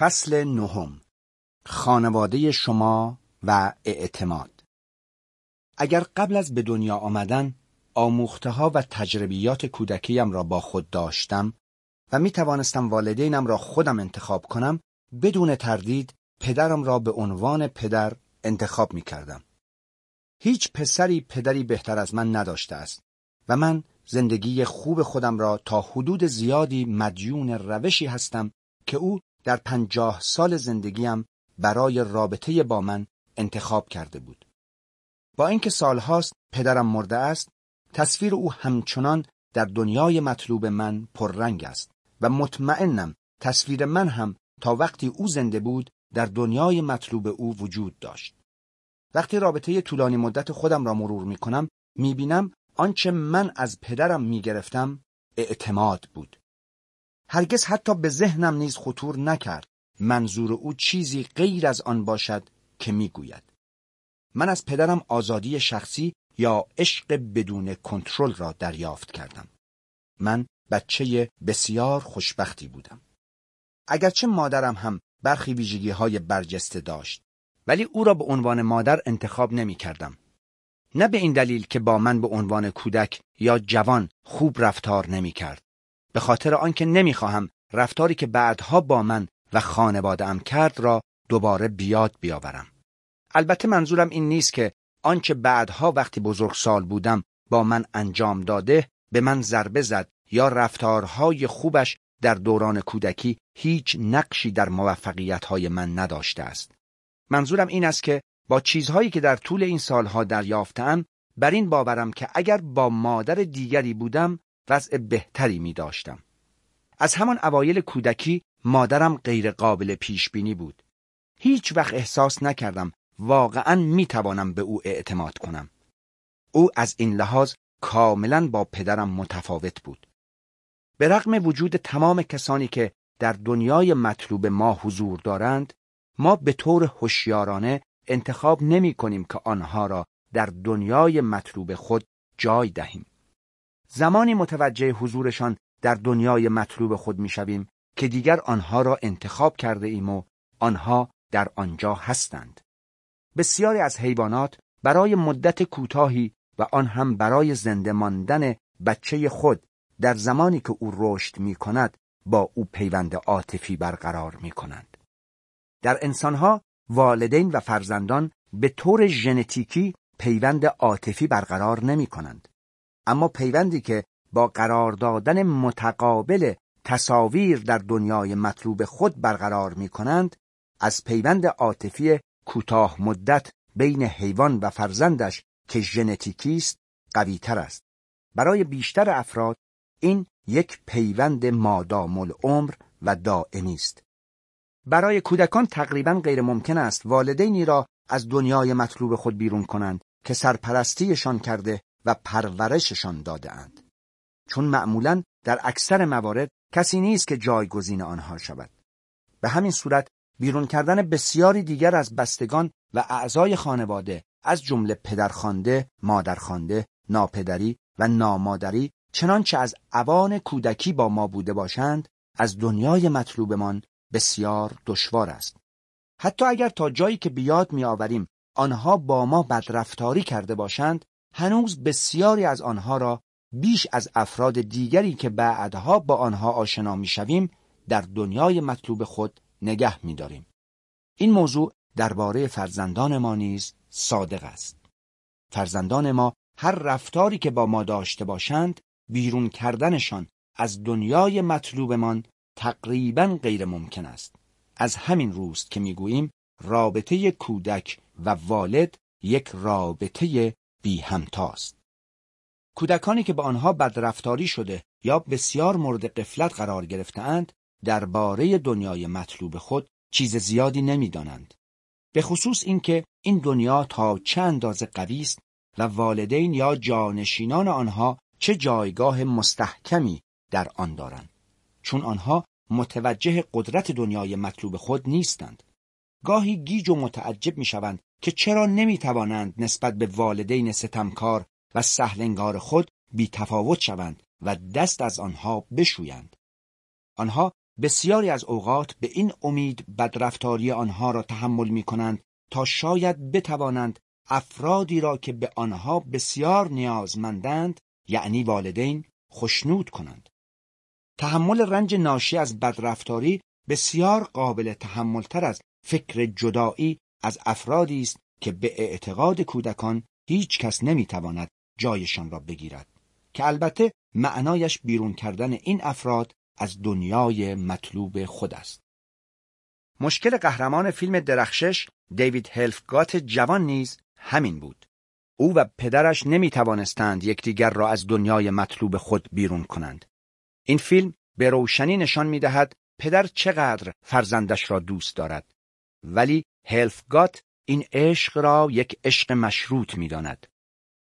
فصل نهم خانواده شما و اعتماد اگر قبل از به دنیا آمدن آموخته ها و تجربیات کودکیم را با خود داشتم و می توانستم والدینم را خودم انتخاب کنم بدون تردید پدرم را به عنوان پدر انتخاب می کردم. هیچ پسری پدری بهتر از من نداشته است و من زندگی خوب خودم را تا حدود زیادی مدیون روشی هستم که او در پنجاه سال زندگیم برای رابطه با من انتخاب کرده بود. با اینکه سالهاست پدرم مرده است، تصویر او همچنان در دنیای مطلوب من پررنگ است و مطمئنم تصویر من هم تا وقتی او زنده بود در دنیای مطلوب او وجود داشت. وقتی رابطه طولانی مدت خودم را مرور می کنم می بینم آنچه من از پدرم می گرفتم اعتماد بود. هرگز حتی به ذهنم نیز خطور نکرد منظور او چیزی غیر از آن باشد که می‌گوید من از پدرم آزادی شخصی یا عشق بدون کنترل را دریافت کردم من بچه بسیار خوشبختی بودم اگرچه مادرم هم برخی ویژگی های برجسته داشت ولی او را به عنوان مادر انتخاب نمی کردم. نه به این دلیل که با من به عنوان کودک یا جوان خوب رفتار نمی کرد. به خاطر آنکه نمی‌خواهم رفتاری که بعدها با من و خانوادهام کرد را دوباره بیاد بیاورم. البته منظورم این نیست که آنچه بعدها وقتی بزرگسال بودم با من انجام داده به من ضربه زد یا رفتارهای خوبش در دوران کودکی هیچ نقشی در موفقیتهای من نداشته است. منظورم این است که با چیزهایی که در طول این سالها دریافتم بر این باورم که اگر با مادر دیگری بودم وضع بهتری می داشتم. از همان اوایل کودکی مادرم غیر قابل پیش بینی بود. هیچ وقت احساس نکردم واقعا می توانم به او اعتماد کنم. او از این لحاظ کاملا با پدرم متفاوت بود. به رغم وجود تمام کسانی که در دنیای مطلوب ما حضور دارند، ما به طور هوشیارانه انتخاب نمی کنیم که آنها را در دنیای مطلوب خود جای دهیم. زمانی متوجه حضورشان در دنیای مطلوب خود می‌شویم که دیگر آنها را انتخاب کرده ایم و آنها در آنجا هستند. بسیاری از حیوانات برای مدت کوتاهی و آن هم برای زنده ماندن بچه خود در زمانی که او رشد می کند با او پیوند عاطفی برقرار می کنند. در انسانها والدین و فرزندان به طور ژنتیکی پیوند عاطفی برقرار نمی کنند. اما پیوندی که با قرار دادن متقابل تصاویر در دنیای مطلوب خود برقرار می کنند از پیوند عاطفی کوتاه مدت بین حیوان و فرزندش که ژنتیکی است قویتر است. برای بیشتر افراد این یک پیوند مادام العمر و دائمی است. برای کودکان تقریبا غیر ممکن است والدینی را از دنیای مطلوب خود بیرون کنند که سرپرستیشان کرده و پرورششان داده اند. چون معمولا در اکثر موارد کسی نیست که جایگزین آنها شود. به همین صورت بیرون کردن بسیاری دیگر از بستگان و اعضای خانواده از جمله پدرخوانده، مادرخوانده، ناپدری و نامادری چنانچه از اوان کودکی با ما بوده باشند از دنیای مطلوبمان بسیار دشوار است. حتی اگر تا جایی که بیاد میآوریم آنها با ما بدرفتاری کرده باشند هنوز بسیاری از آنها را بیش از افراد دیگری که بعدها با آنها آشنا می‌شویم در دنیای مطلوب خود نگه میداریم. این موضوع درباره فرزندان ما نیز صادق است. فرزندان ما هر رفتاری که با ما داشته باشند بیرون کردنشان از دنیای مطلوبمان تقریبا غیر ممکن است. از همین روست که می‌گوییم رابطه کودک و والد یک رابطه بی همتاست. کودکانی که به آنها بدرفتاری شده یا بسیار مورد قفلت قرار گرفتهاند درباره دنیای مطلوب خود چیز زیادی نمی‌دانند. به خصوص اینکه این دنیا تا چه اندازه قوی است و والدین یا جانشینان آنها چه جایگاه مستحکمی در آن دارند چون آنها متوجه قدرت دنیای مطلوب خود نیستند گاهی گیج و متعجب می‌شوند که چرا نمی توانند نسبت به والدین ستمکار و سهلنگار خود بی تفاوت شوند و دست از آنها بشویند. آنها بسیاری از اوقات به این امید بدرفتاری آنها را تحمل می کنند تا شاید بتوانند افرادی را که به آنها بسیار نیازمندند یعنی والدین خشنود کنند. تحمل رنج ناشی از بدرفتاری بسیار قابل تحملتر از فکر جدایی از افرادی است که به اعتقاد کودکان هیچ کس نمی‌تواند جایشان را بگیرد که البته معنایش بیرون کردن این افراد از دنیای مطلوب خود است. مشکل قهرمان فیلم درخشش دیوید هلفگات جوان نیز همین بود. او و پدرش نمی توانستند یکدیگر را از دنیای مطلوب خود بیرون کنند. این فیلم به روشنی نشان می دهد پدر چقدر فرزندش را دوست دارد. ولی هلفگات این عشق را یک عشق مشروط می داند.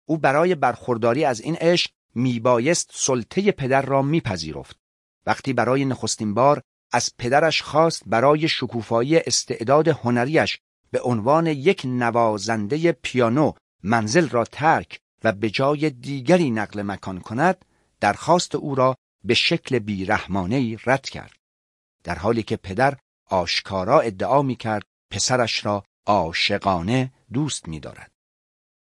او برای برخورداری از این عشق میبایست سلطه پدر را میپذیرفت. وقتی برای نخستین بار از پدرش خواست برای شکوفایی استعداد هنریش به عنوان یک نوازنده پیانو منزل را ترک و به جای دیگری نقل مکان کند درخواست او را به شکل بیرحمانه رد کرد در حالی که پدر آشکارا ادعا می کرد پسرش را عاشقانه دوست می دارد.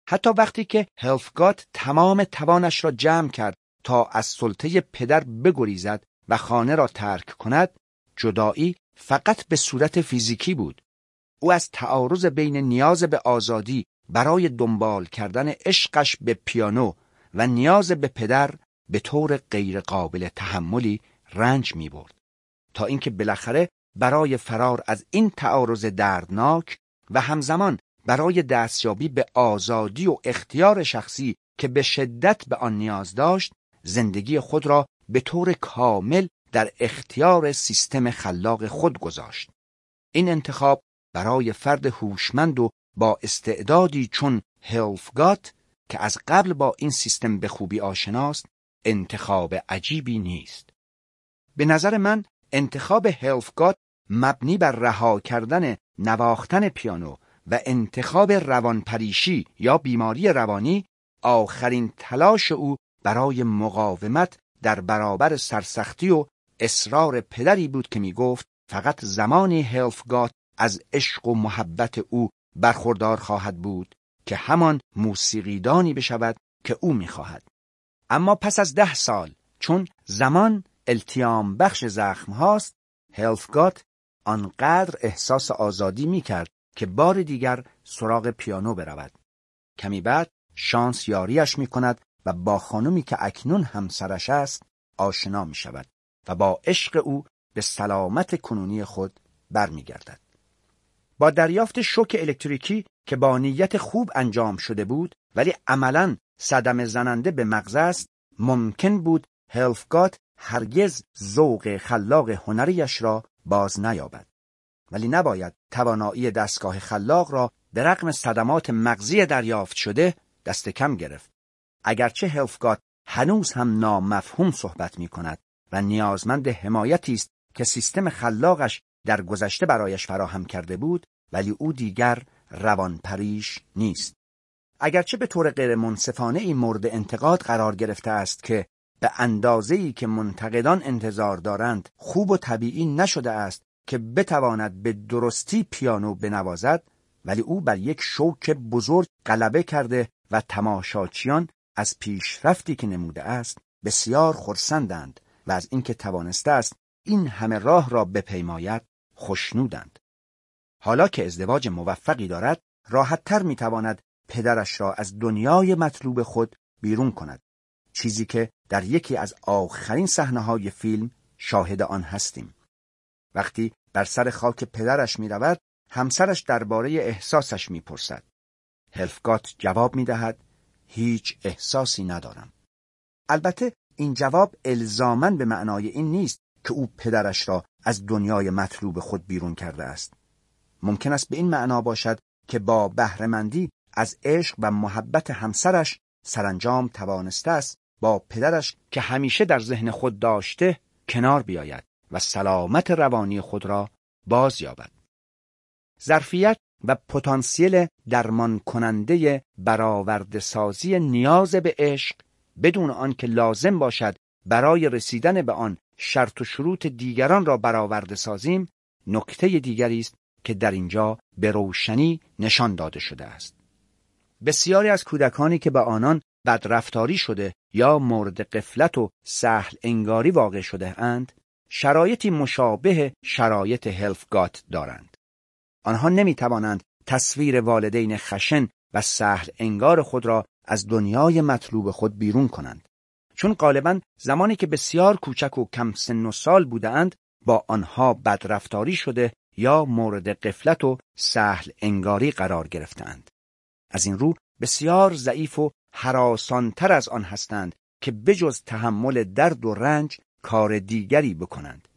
حتی وقتی که هلفگات تمام توانش را جمع کرد تا از سلطه پدر بگریزد و خانه را ترک کند جدایی فقط به صورت فیزیکی بود او از تعارض بین نیاز به آزادی برای دنبال کردن عشقش به پیانو و نیاز به پدر به طور غیرقابل تحملی رنج می برد تا اینکه بالاخره برای فرار از این تعارض دردناک و همزمان برای دستیابی به آزادی و اختیار شخصی که به شدت به آن نیاز داشت زندگی خود را به طور کامل در اختیار سیستم خلاق خود گذاشت. این انتخاب برای فرد هوشمند و با استعدادی چون هلفگات که از قبل با این سیستم به خوبی آشناست انتخاب عجیبی نیست. به نظر من انتخاب هلفگات مبنی بر رها کردن نواختن پیانو و انتخاب روانپریشی یا بیماری روانی آخرین تلاش او برای مقاومت در برابر سرسختی و اصرار پدری بود که می گفت فقط زمانی هلفگات از عشق و محبت او برخوردار خواهد بود که همان موسیقیدانی بشود که او می‌خواهد. اما پس از ده سال چون زمان التیام بخش زخم هاست هلفگات آنقدر احساس آزادی می کرد که بار دیگر سراغ پیانو برود. کمی بعد شانس یاریش می کند و با خانمی که اکنون همسرش است آشنا می شود و با عشق او به سلامت کنونی خود برمیگردد. با دریافت شوک الکتریکی که با نیت خوب انجام شده بود ولی عملا صدم زننده به مغز است ممکن بود هلفگات هرگز ذوق خلاق هنریش را باز نیابد. ولی نباید توانایی دستگاه خلاق را به رغم صدمات مغزی دریافت شده دست کم گرفت. اگرچه هلفگات هنوز هم نامفهوم صحبت می کند و نیازمند حمایتی است که سیستم خلاقش در گذشته برایش فراهم کرده بود ولی او دیگر روانپریش نیست. اگرچه به طور غیر منصفانه ای مورد انتقاد قرار گرفته است که به ای که منتقدان انتظار دارند خوب و طبیعی نشده است که بتواند به درستی پیانو بنوازد ولی او بر یک شوک بزرگ غلبه کرده و تماشاچیان از پیشرفتی که نموده است بسیار خرسندند و از اینکه توانسته است این همه راه را بپیماید خوشنودند حالا که ازدواج موفقی دارد راحتتر می‌تواند پدرش را از دنیای مطلوب خود بیرون کند. چیزی که در یکی از آخرین صحنه های فیلم شاهد آن هستیم. وقتی بر سر خاک پدرش می رود همسرش درباره احساسش می پرسد هلفگات جواب می دهد هیچ احساسی ندارم. البته این جواب الزامن به معنای این نیست که او پدرش را از دنیای مطلوب خود بیرون کرده است. ممکن است به این معنا باشد که با بهرهمندی از عشق و محبت همسرش سرانجام توانسته است با پدرش که همیشه در ذهن خود داشته کنار بیاید و سلامت روانی خود را باز یابد. ظرفیت و پتانسیل درمان کننده برآورده سازی نیاز به عشق بدون آنکه لازم باشد برای رسیدن به آن شرط و شروط دیگران را برآورده سازیم نکته دیگری است که در اینجا به روشنی نشان داده شده است بسیاری از کودکانی که به آنان بدرفتاری شده یا مورد قفلت و سهل انگاری واقع شده اند شرایطی مشابه شرایط هلفگات دارند. آنها نمی توانند تصویر والدین خشن و سهل انگار خود را از دنیای مطلوب خود بیرون کنند. چون غالبا زمانی که بسیار کوچک و کم سن و سال بودند با آنها بدرفتاری شده یا مورد قفلت و سهل انگاری قرار گرفتند از این رو بسیار ضعیف و حراسانتر از آن هستند که بجز تحمل درد و رنج کار دیگری بکنند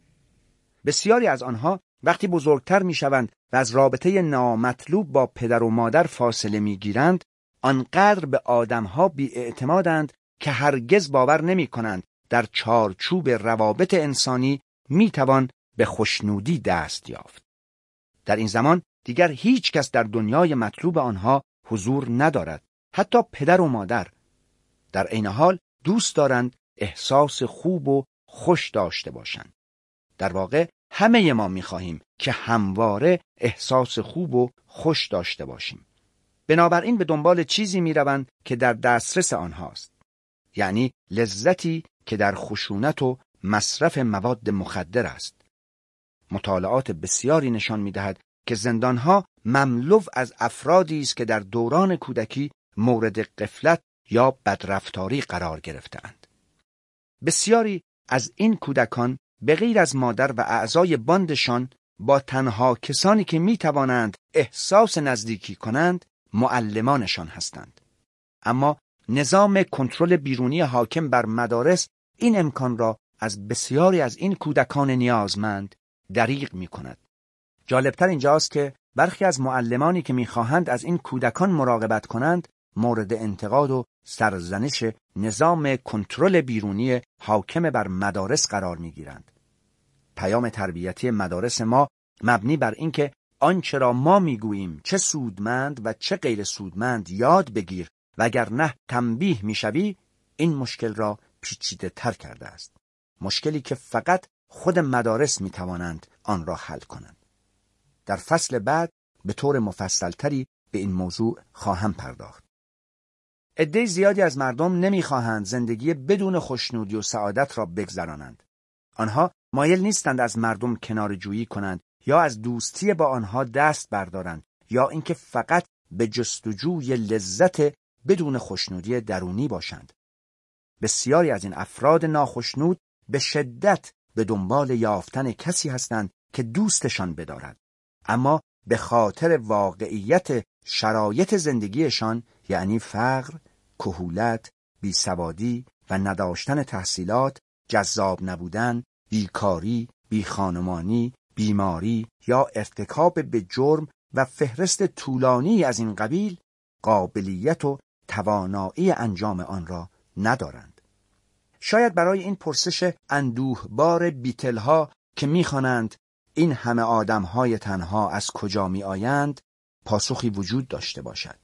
بسیاری از آنها وقتی بزرگتر می‌شوند و از رابطه نامطلوب با پدر و مادر فاصله می‌گیرند آنقدر به آدمها بیاعتمادند که هرگز باور نمی کنند در چارچوب روابط انسانی می توان به خوشنودی دست یافت. در این زمان دیگر هیچ کس در دنیای مطلوب آنها حضور ندارد. حتی پدر و مادر. در عین حال دوست دارند احساس خوب و خوش داشته باشند. در واقع همه ما می خواهیم که همواره احساس خوب و خوش داشته باشیم. بنابراین به دنبال چیزی می روند که در دسترس آنهاست. یعنی لذتی که در خشونت و مصرف مواد مخدر است. مطالعات بسیاری نشان می دهد که زندانها مملو از افرادی است که در دوران کودکی مورد قفلت یا بدرفتاری قرار گرفتند. بسیاری از این کودکان به غیر از مادر و اعضای باندشان با تنها کسانی که می توانند احساس نزدیکی کنند معلمانشان هستند. اما نظام کنترل بیرونی حاکم بر مدارس این امکان را از بسیاری از این کودکان نیازمند دریغ می کند. جالبتر اینجاست که برخی از معلمانی که می‌خواهند از این کودکان مراقبت کنند مورد انتقاد و سرزنش نظام کنترل بیرونی حاکم بر مدارس قرار می‌گیرند. پیام تربیتی مدارس ما مبنی بر اینکه آنچه را ما می‌گوییم چه سودمند و چه غیر سودمند یاد بگیر و اگر نه تنبیه می‌شوی این مشکل را پیچیده تر کرده است. مشکلی که فقط خود مدارس می توانند آن را حل کنند. در فصل بعد به طور مفصلتری به این موضوع خواهم پرداخت. عده زیادی از مردم نمی‌خواهند زندگی بدون خوشنودی و سعادت را بگذرانند آنها مایل نیستند از مردم کنار جویی کنند یا از دوستی با آنها دست بردارند یا اینکه فقط به جستجوی لذت بدون خوشنودی درونی باشند. بسیاری از این افراد ناخشنود به شدت به دنبال یافتن کسی هستند که دوستشان بدارد. اما به خاطر واقعیت شرایط زندگیشان یعنی فقر، کهولت، بیسوادی و نداشتن تحصیلات، جذاب نبودن، بیکاری، بیخانمانی، بیماری یا ارتکاب به جرم و فهرست طولانی از این قبیل قابلیت و توانایی انجام آن را ندارند. شاید برای این پرسش اندوهبار بیتلها که می‌خوانند این همه آدمهای تنها از کجا می آیند پاسخی وجود داشته باشد.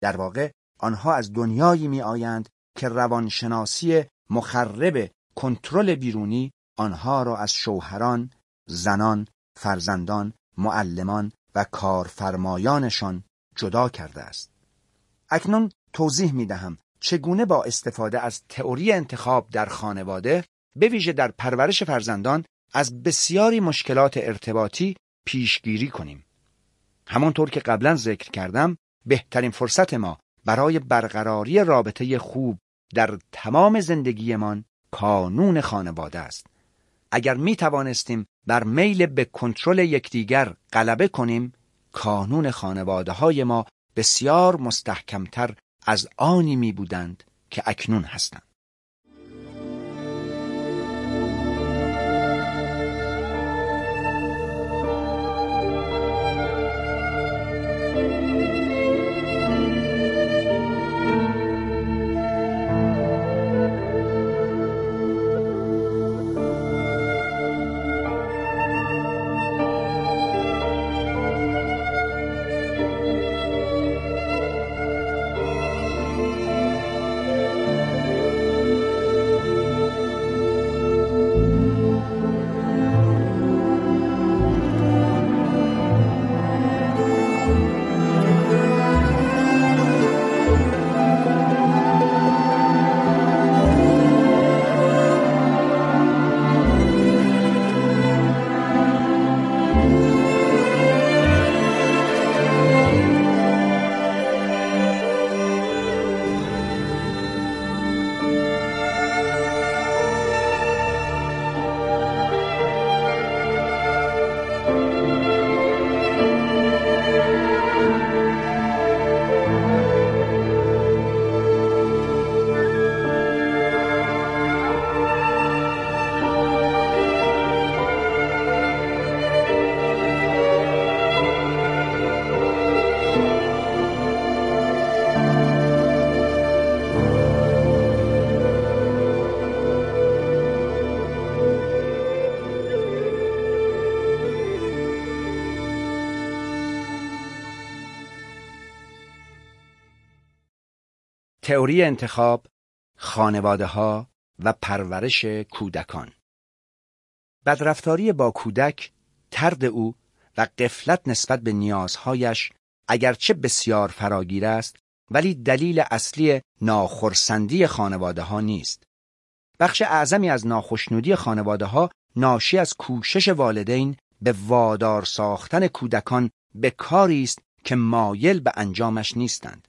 در واقع آنها از دنیایی می آیند که روانشناسی مخرب کنترل بیرونی آنها را از شوهران، زنان، فرزندان، معلمان و کارفرمایانشان جدا کرده است. اکنون توضیح می دهم چگونه با استفاده از تئوری انتخاب در خانواده به ویژه در پرورش فرزندان از بسیاری مشکلات ارتباطی پیشگیری کنیم. همانطور که قبلا ذکر کردم بهترین فرصت ما برای برقراری رابطه خوب در تمام زندگیمان کانون خانواده است. اگر می توانستیم بر میل به کنترل یکدیگر غلبه کنیم کانون خانواده های ما بسیار مستحکمتر از آنی می بودند که اکنون هستند. تئوری انتخاب، خانواده ها و پرورش کودکان بدرفتاری با کودک، ترد او و قفلت نسبت به نیازهایش اگرچه بسیار فراگیر است ولی دلیل اصلی ناخرسندی خانواده ها نیست. بخش اعظمی از ناخشنودی خانواده ها ناشی از کوشش والدین به وادار ساختن کودکان به کاری است که مایل به انجامش نیستند.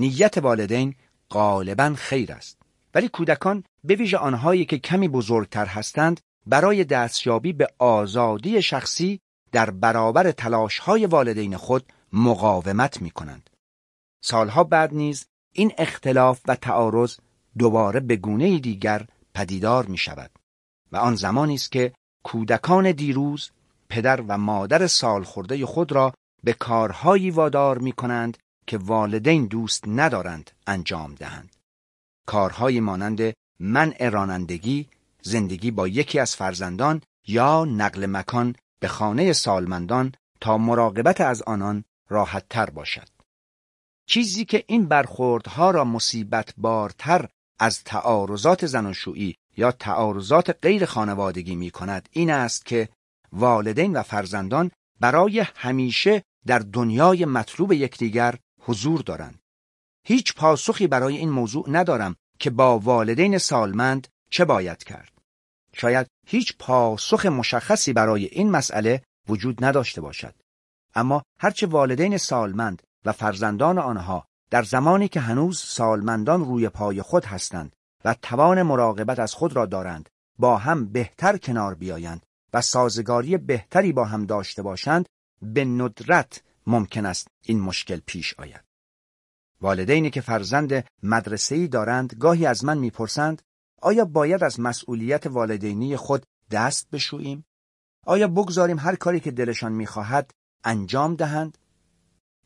نیت والدین غالبا خیر است ولی کودکان به ویژه آنهایی که کمی بزرگتر هستند برای دستیابی به آزادی شخصی در برابر تلاشهای والدین خود مقاومت می کنند. سالها بعد نیز این اختلاف و تعارض دوباره به گونه دیگر پدیدار می شود و آن زمانی است که کودکان دیروز پدر و مادر سالخورده خود را به کارهایی وادار می کنند که والدین دوست ندارند انجام دهند. کارهایی مانند منع رانندگی، زندگی با یکی از فرزندان یا نقل مکان به خانه سالمندان تا مراقبت از آنان راحت تر باشد. چیزی که این برخوردها را مصیبت بارتر از تعارضات زناشویی یا تعارضات غیر خانوادگی می کند این است که والدین و فرزندان برای همیشه در دنیای مطلوب یکدیگر حضور دارند. هیچ پاسخی برای این موضوع ندارم که با والدین سالمند چه باید کرد. شاید هیچ پاسخ مشخصی برای این مسئله وجود نداشته باشد. اما هرچه والدین سالمند و فرزندان آنها در زمانی که هنوز سالمندان روی پای خود هستند و توان مراقبت از خود را دارند با هم بهتر کنار بیایند و سازگاری بهتری با هم داشته باشند به ندرت ممکن است این مشکل پیش آید. والدینی که فرزند مدرسه‌ای دارند گاهی از من می‌پرسند آیا باید از مسئولیت والدینی خود دست بشوییم؟ آیا بگذاریم هر کاری که دلشان می‌خواهد انجام دهند؟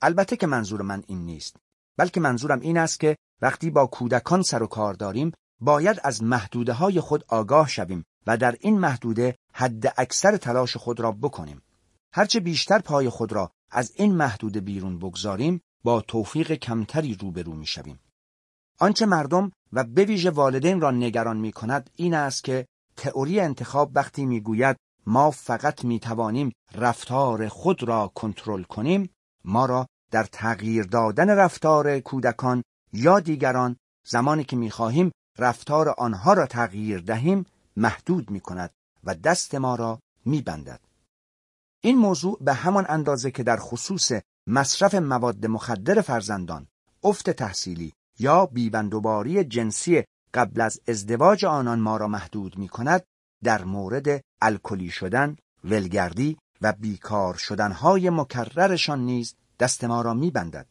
البته که منظور من این نیست بلکه منظورم این است که وقتی با کودکان سر و کار داریم باید از محدوده های خود آگاه شویم و در این محدوده حد اکثر تلاش خود را بکنیم. هرچه بیشتر پای خود را از این محدوده بیرون بگذاریم با توفیق کمتری روبرو می شویم. آنچه مردم و به والدین را نگران می کند این است که تئوری انتخاب وقتی می گوید ما فقط می توانیم رفتار خود را کنترل کنیم ما را در تغییر دادن رفتار کودکان یا دیگران زمانی که می خواهیم رفتار آنها را تغییر دهیم محدود می کند و دست ما را می بندد. این موضوع به همان اندازه که در خصوص مصرف مواد مخدر فرزندان، افت تحصیلی یا بیبندوباری جنسی قبل از ازدواج آنان ما را محدود می کند در مورد الکلی شدن، ولگردی و بیکار شدنهای مکررشان نیز دست ما را می بندد.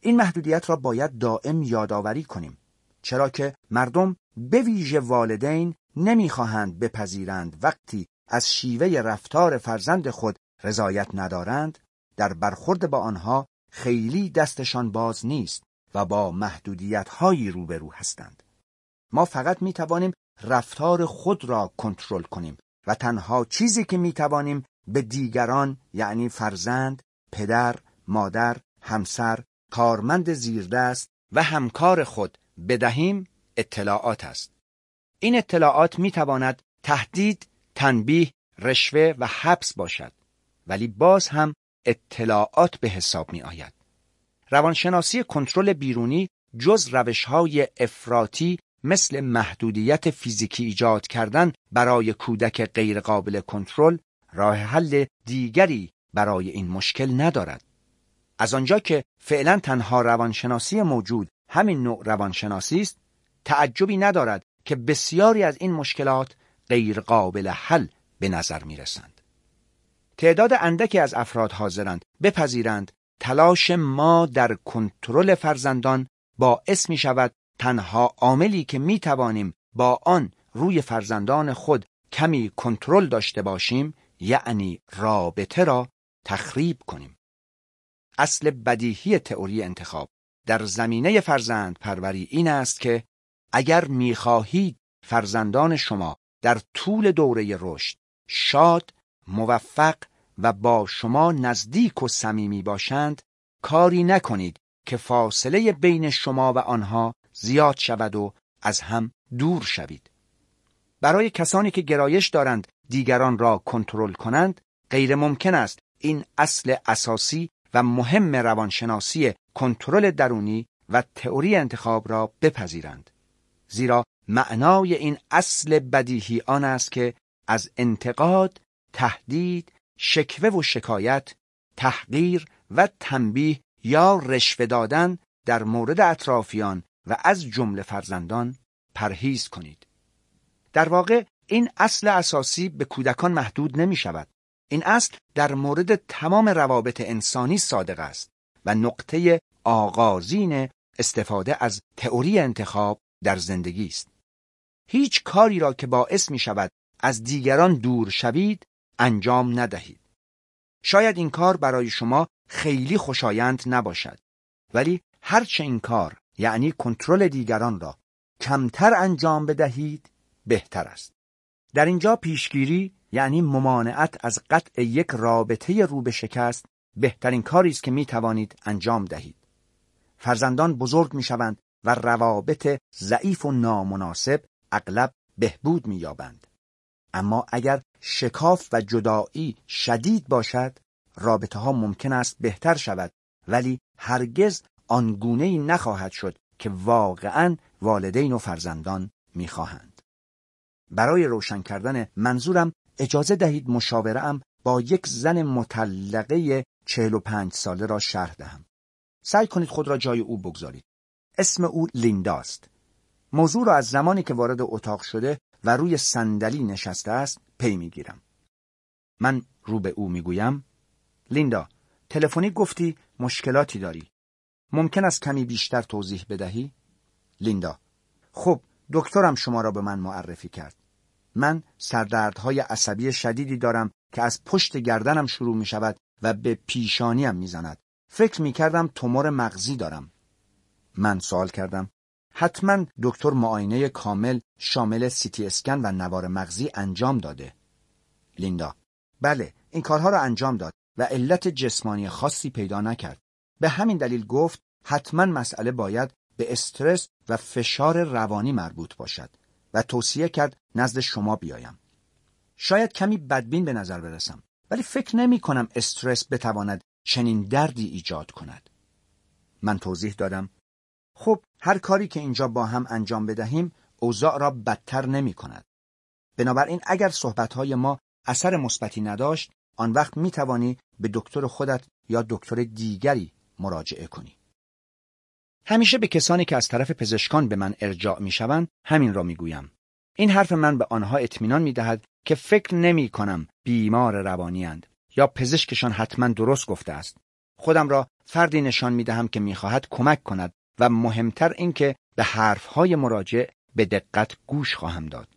این محدودیت را باید دائم یادآوری کنیم چرا که مردم به ویژه والدین نمی‌خواهند بپذیرند وقتی از شیوه رفتار فرزند خود رضایت ندارند در برخورد با آنها خیلی دستشان باز نیست و با محدودیت هایی روبرو هستند. ما فقط می توانیم رفتار خود را کنترل کنیم و تنها چیزی که می توانیم به دیگران یعنی فرزند، پدر، مادر، همسر، کارمند زیردست و همکار خود بدهیم اطلاعات است. این اطلاعات می تواند تهدید، تنبیه، رشوه و حبس باشد ولی باز هم اطلاعات به حساب می آید. روانشناسی کنترل بیرونی جز روش های افراطی مثل محدودیت فیزیکی ایجاد کردن برای کودک غیرقابل کنترل راه حل دیگری برای این مشکل ندارد. از آنجا که فعلا تنها روانشناسی موجود همین نوع روانشناسی است تعجبی ندارد که بسیاری از این مشکلات غیرقابل حل به نظر می رسند. تعداد اندکی از افراد حاضرند بپذیرند تلاش ما در کنترل فرزندان باعث می شود تنها عاملی که می توانیم با آن روی فرزندان خود کمی کنترل داشته باشیم یعنی رابطه را تخریب کنیم. اصل بدیهی تئوری انتخاب در زمینه فرزند پروری این است که اگر می‌خواهید فرزندان شما در طول دوره رشد شاد، موفق و با شما نزدیک و صمیمی باشند کاری نکنید که فاصله بین شما و آنها زیاد شود و از هم دور شوید. برای کسانی که گرایش دارند دیگران را کنترل کنند غیر ممکن است این اصل اساسی و مهم روانشناسی کنترل درونی و تئوری انتخاب را بپذیرند زیرا معنای این اصل بدیهی آن است که از انتقاد، تهدید، شکوه و شکایت، تحقیر و تنبیه یا رشوه دادن در مورد اطرافیان و از جمله فرزندان پرهیز کنید. در واقع این اصل اساسی به کودکان محدود نمی شود. این اصل در مورد تمام روابط انسانی صادق است و نقطه آغازین استفاده از تئوری انتخاب در زندگی است. هیچ کاری را که باعث می شود از دیگران دور شوید انجام ندهید. شاید این کار برای شما خیلی خوشایند نباشد ولی هرچه این کار یعنی کنترل دیگران را کمتر انجام بدهید بهتر است. در اینجا پیشگیری یعنی ممانعت از قطع یک رابطه رو به شکست بهترین کاری است که می توانید انجام دهید. فرزندان بزرگ می شوند و روابط ضعیف و نامناسب اغلب بهبود می یابند. اما اگر شکاف و جدایی شدید باشد رابطه ها ممکن است بهتر شود ولی هرگز آنگونه ای نخواهد شد که واقعا والدین و فرزندان می‌خواهند. برای روشن کردن منظورم اجازه دهید مشاوره با یک زن مطلقه چهل و پنج ساله را شرح دهم. سعی کنید خود را جای او بگذارید. اسم او لینداست. موضوع را از زمانی که وارد اتاق شده و روی صندلی نشسته است پی می‌گیرم. من رو به او می‌گویم لیندا تلفنی گفتی مشکلاتی داری. ممکن است کمی بیشتر توضیح بدهی؟ لیندا خب دکترم شما را به من معرفی کرد. من سردردهای عصبی شدیدی دارم که از پشت گردنم شروع می شود و به پیشانیم می زند. فکر می کردم تومور مغزی دارم. من سوال کردم حتما دکتر معاینه کامل شامل سیتی اسکن و نوار مغزی انجام داده. لیندا بله این کارها را انجام داد و علت جسمانی خاصی پیدا نکرد. به همین دلیل گفت حتما مسئله باید به استرس و فشار روانی مربوط باشد و توصیه کرد نزد شما بیایم. شاید کمی بدبین به نظر برسم ولی فکر نمی کنم استرس بتواند چنین دردی ایجاد کند. من توضیح دادم خب هر کاری که اینجا با هم انجام بدهیم اوضاع را بدتر نمی کند. بنابراین اگر صحبتهای ما اثر مثبتی نداشت آن وقت می توانی به دکتر خودت یا دکتر دیگری مراجعه کنی. همیشه به کسانی که از طرف پزشکان به من ارجاع می شوند همین را می گویم. این حرف من به آنها اطمینان می دهد که فکر نمی کنم بیمار روانی اند یا پزشکشان حتما درست گفته است. خودم را فردی نشان می دهم که می خواهد کمک کند و مهمتر اینکه به حرفهای مراجع به دقت گوش خواهم داد.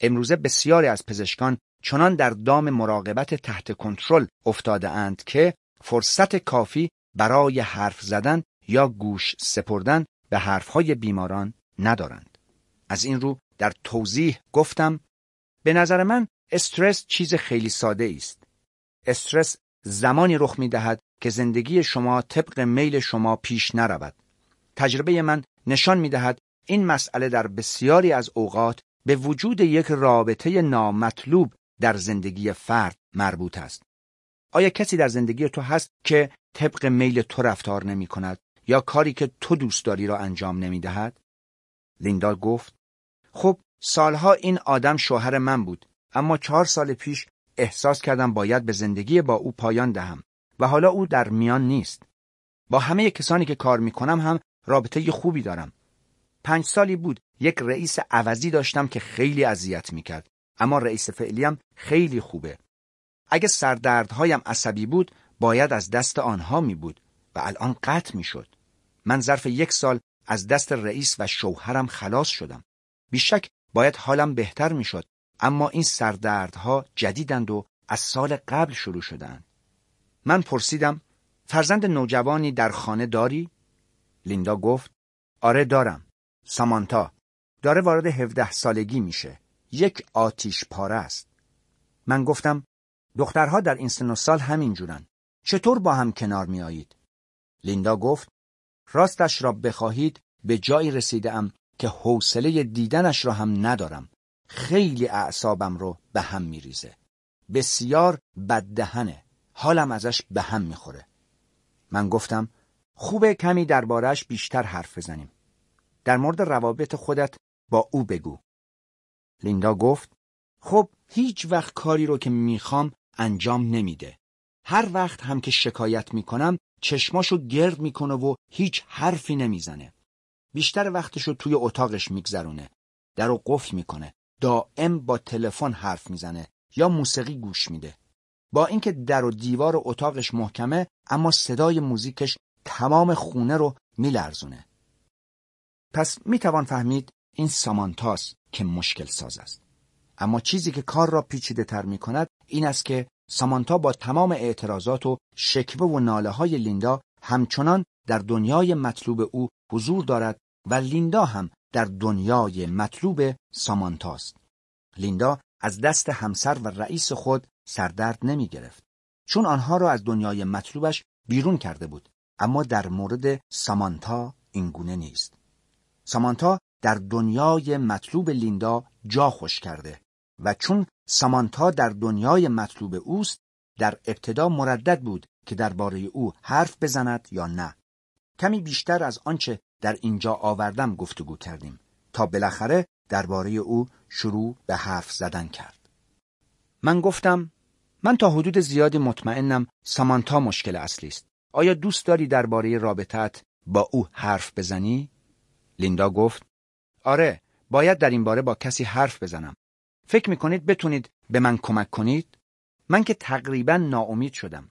امروزه بسیاری از پزشکان چنان در دام مراقبت تحت کنترل افتاده اند که فرصت کافی برای حرف زدن یا گوش سپردن به حرفهای بیماران ندارند. از این رو در توضیح گفتم به نظر من استرس چیز خیلی ساده است. استرس زمانی رخ می دهد که زندگی شما طبق میل شما پیش نرود. تجربه من نشان می دهد این مسئله در بسیاری از اوقات به وجود یک رابطه نامطلوب در زندگی فرد مربوط است. آیا کسی در زندگی تو هست که طبق میل تو رفتار نمی کند یا کاری که تو دوست داری را انجام نمی دهد؟ لیندا گفت خب سالها این آدم شوهر من بود اما چهار سال پیش احساس کردم باید به زندگی با او پایان دهم و حالا او در میان نیست. با همه کسانی که کار می کنم هم رابطه خوبی دارم. پنج سالی بود یک رئیس عوضی داشتم که خیلی اذیت می‌کرد اما رئیس فعلیم خیلی خوبه. اگه سردردهایم عصبی بود باید از دست آنها می بود و الان قطع می شد. من ظرف یک سال از دست رئیس و شوهرم خلاص شدم. بیشک باید حالم بهتر می شد اما این سردردها جدیدند و از سال قبل شروع شدند. من پرسیدم فرزند نوجوانی در خانه داری؟ لیندا گفت آره دارم. سامانتا داره وارد 17 سالگی میشه. یک آتیش پاره است. من گفتم دخترها در این سن و سال همین جورن. چطور با هم کنار میایید؟ لیندا گفت راستش را بخواهید به جایی رسیدم که حوصله دیدنش را هم ندارم خیلی اعصابم رو به هم میریزه بسیار بددهنه حالم ازش به هم می‌خوره من گفتم خوبه کمی دربارهش بیشتر حرف بزنیم. در مورد روابط خودت با او بگو. لیندا گفت خب هیچ وقت کاری رو که می‌خوام انجام نمیده. هر وقت هم که شکایت می‌کنم چشماشو گرد می‌کنه و هیچ حرفی نمی‌زنه. بیشتر وقتشو توی اتاقش میگذرونه. در رو قفل می‌کنه. دائم با تلفن حرف می‌زنه یا موسیقی گوش میده. با اینکه در و دیوار اتاقش محکمه اما صدای موزیکش تمام خونه رو میلرزونه پس می‌توان فهمید این سامانتاس که مشکل ساز است اما چیزی که کار را پیچیده تر می کند این است که سامانتا با تمام اعتراضات و شکوه و ناله های لیندا همچنان در دنیای مطلوب او حضور دارد و لیندا هم در دنیای مطلوب سامانتاست. لیندا از دست همسر و رئیس خود سردرد نمی گرفت. چون آنها را از دنیای مطلوبش بیرون کرده بود. اما در مورد سامانتا این گونه نیست. سامانتا در دنیای مطلوب لیندا جا خوش کرده و چون سامانتا در دنیای مطلوب اوست در ابتدا مردد بود که درباره او حرف بزند یا نه. کمی بیشتر از آنچه در اینجا آوردم گفتگو کردیم تا بالاخره درباره او شروع به حرف زدن کرد. من گفتم من تا حدود زیادی مطمئنم سامانتا مشکل اصلی است. آیا دوست داری درباره رابطت با او حرف بزنی؟ لیندا گفت آره باید در این باره با کسی حرف بزنم. فکر می کنید بتونید به من کمک کنید؟ من که تقریبا ناامید شدم.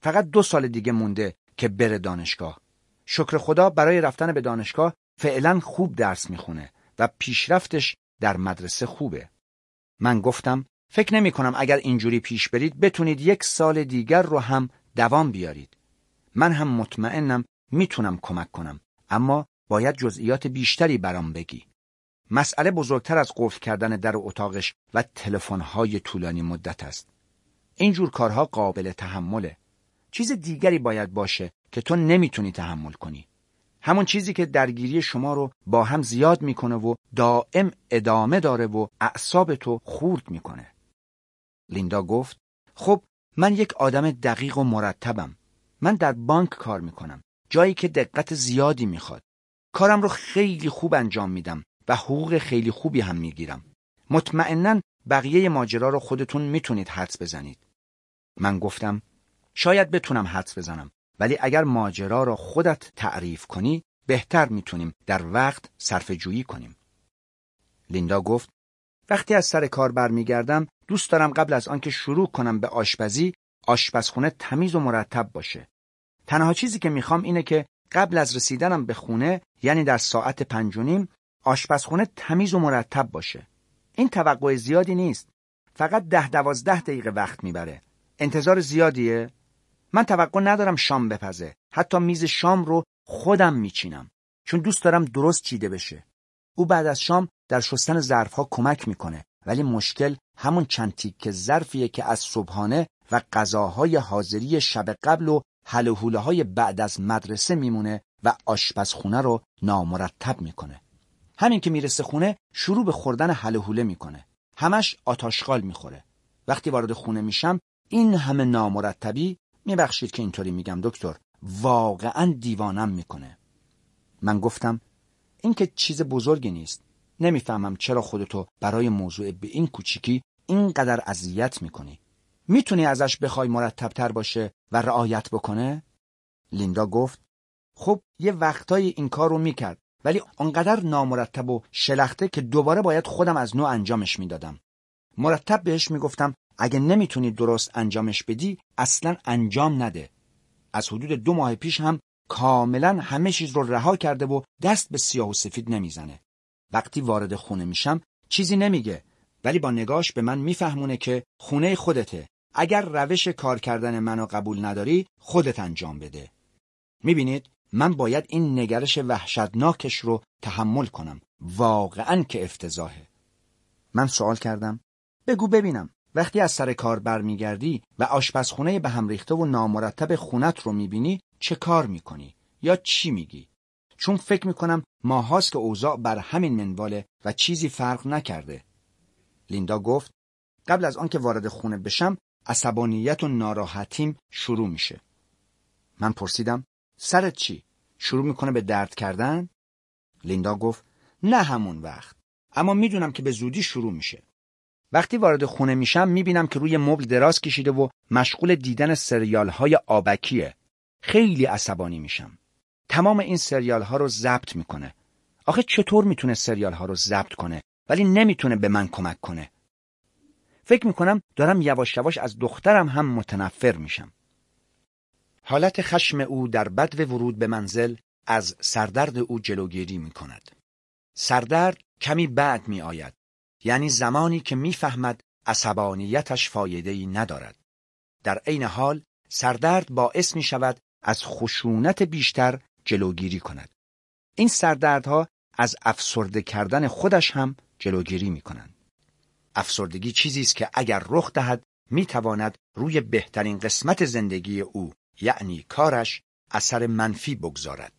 فقط دو سال دیگه مونده که بره دانشگاه. شکر خدا برای رفتن به دانشگاه فعلا خوب درس می‌خونه و پیشرفتش در مدرسه خوبه. من گفتم فکر نمی کنم اگر اینجوری پیش برید بتونید یک سال دیگر رو هم دوام بیارید. من هم مطمئنم می‌تونم کمک کنم اما باید جزئیات بیشتری برام بگی. مسئله بزرگتر از قفل کردن در اتاقش و تلفن‌های طولانی مدت است. این جور کارها قابل تحمله. چیز دیگری باید باشه که تو نمی‌تونی تحمل کنی. همون چیزی که درگیری شما رو با هم زیاد می‌کنه و دائم ادامه داره و اعصاب تو خورد می‌کنه. لیندا گفت خب من یک آدم دقیق و مرتبم. من در بانک کار می‌کنم. جایی که دقت زیادی می‌خواد. کارم رو خیلی خوب انجام میدم و حقوق خیلی خوبی هم می‌گیرم. مطمئنا بقیه ماجرا رو خودتون می‌تونید حدس بزنید. من گفتم شاید بتونم حدس بزنم ولی اگر ماجرا را خودت تعریف کنی بهتر می‌تونیم در وقت صرف جویی کنیم. لیندا گفت وقتی از سر کار برمیگردم دوست دارم قبل از آنکه شروع کنم به آشپزی آشپزخونه تمیز و مرتب باشه. تنها چیزی که می‌خوام اینه که قبل از رسیدنم به خونه یعنی در ساعت پنج و نیم آشپزخونه تمیز و مرتب باشه. این توقع زیادی نیست. فقط ده دوازده دقیقه وقت می‌بره. انتظار زیادیه؟ من توقع ندارم شام بپزه. حتی میز شام رو خودم میچینم. چون دوست دارم درست چیده بشه. او بعد از شام در شستن ظرفها کمک می‌کنه. ولی مشکل همون چند تیکه ظرفیه که از صبحانه و غذاهای حاضری شب قبل و حل و های بعد از مدرسه میمونه و آشپزخونه رو نامرتب می‌کنه. همین که می‌رسه خونه شروع به خوردن حل و می‌کنه. همش آتاشغال می‌خوره. وقتی وارد خونه میشم این همه نامرتبی میبخشید که اینطوری میگم دکتر واقعا دیوانم می‌کنه. من گفتم این که چیز بزرگی نیست. نمی‌فهمم چرا خودتو برای موضوع به این کوچیکی اینقدر اذیت می‌کنی. می‌تونی ازش بخوای مرتبتر باشه و رعایت بکنه؟ لیندا گفت خب یه وقتایی این کار رو می‌کرد ولی آنقدر نامرتب و شلخته که دوباره باید خودم از نوع انجامش می‌دادم. مرتب بهش می‌گفتم اگه نمی‌تونی درست انجامش بدی اصلا انجام نده. از حدود دو ماه پیش هم کاملا همه چیز رو رها کرده و دست به سیاه و سفید نمی‌زنه. وقتی وارد خونه میشم چیزی نمیگه ولی با نگاش به من میفهمونه که خونه خودته اگر روش کار کردن منو قبول نداری خودت انجام بده. می‌بینید؟ من باید این نگرش وحشتناکش رو تحمل کنم. واقعا که افتضاحه. من سوال کردم. بگو ببینم. وقتی از سر کار برمیگردی و آشپزخونه به هم ریخته و نامرتب خونت رو می‌بینی چه کار می‌کنی؟ یا چی میگی؟ چون فکر می‌کنم ماهاست که اوضاع بر همین منواله و چیزی فرق نکرده. لیندا گفت قبل از آنکه وارد خونه بشم عصبانیت و ناراحتیم شروع میشه. من پرسیدم سرت چی؟ شروع می‌کنه به درد کردن؟ لیندا گفت نه همون وقت. اما می‌دونم که به زودی شروع میشه. وقتی وارد خونه میشم می‌بینم که روی مبل دراز کشیده و مشغول دیدن سریال های آبکیه. خیلی عصبانی میشم. تمام این سریال ها رو ضبط می‌کنه. آخه چطور می‌تونه سریال ها رو ضبط کنه ولی نمی‌تونه به من کمک کنه؟ فکر می‌کنم دارم یواش یواش از دخترم هم متنفر میشم. حالت خشم او در بد ورود به منزل از سردرد او جلوگیری می‌کند. سردرد کمی بعد می آید. یعنی زمانی که می‌فهمد عصبانیتش فایده ای ندارد. در عین حال سردرد باعث می شود از خشونت بیشتر جلوگیری کند. این سردردها از افسرده کردن خودش هم جلوگیری می کنند. افسردگی چیزی است که اگر رخ دهد می تواند روی بهترین قسمت زندگی او یعنی کارش اثر منفی بگذارد.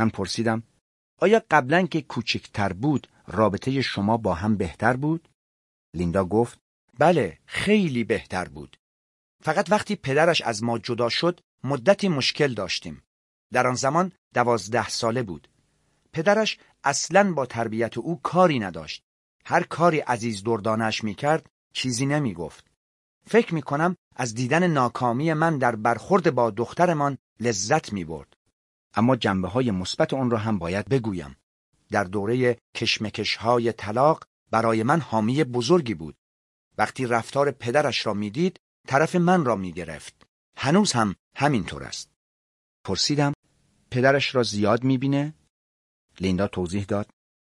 من پرسیدم آیا قبلا که کوچکتر بود رابطه شما با هم بهتر بود؟ لیندا گفت بله خیلی بهتر بود. فقط وقتی پدرش از ما جدا شد مدتی مشکل داشتیم. در آن زمان دوازده ساله بود. پدرش اصلا با تربیت او کاری نداشت. هر کاری عزیز دردانش می کرد چیزی نمی گفت. فکر می کنم از دیدن ناکامی من در برخورد با دخترمان لذت می برد. اما جنبه های مثبت آن را هم باید بگویم. در دوره کشمکش های طلاق برای من حامی بزرگی بود. وقتی رفتار پدرش را می‌دید طرف من را می‌گرفت. هنوز هم همینطور است. پرسیدم پدرش را زیاد می‌بینه؟ لیندا توضیح داد.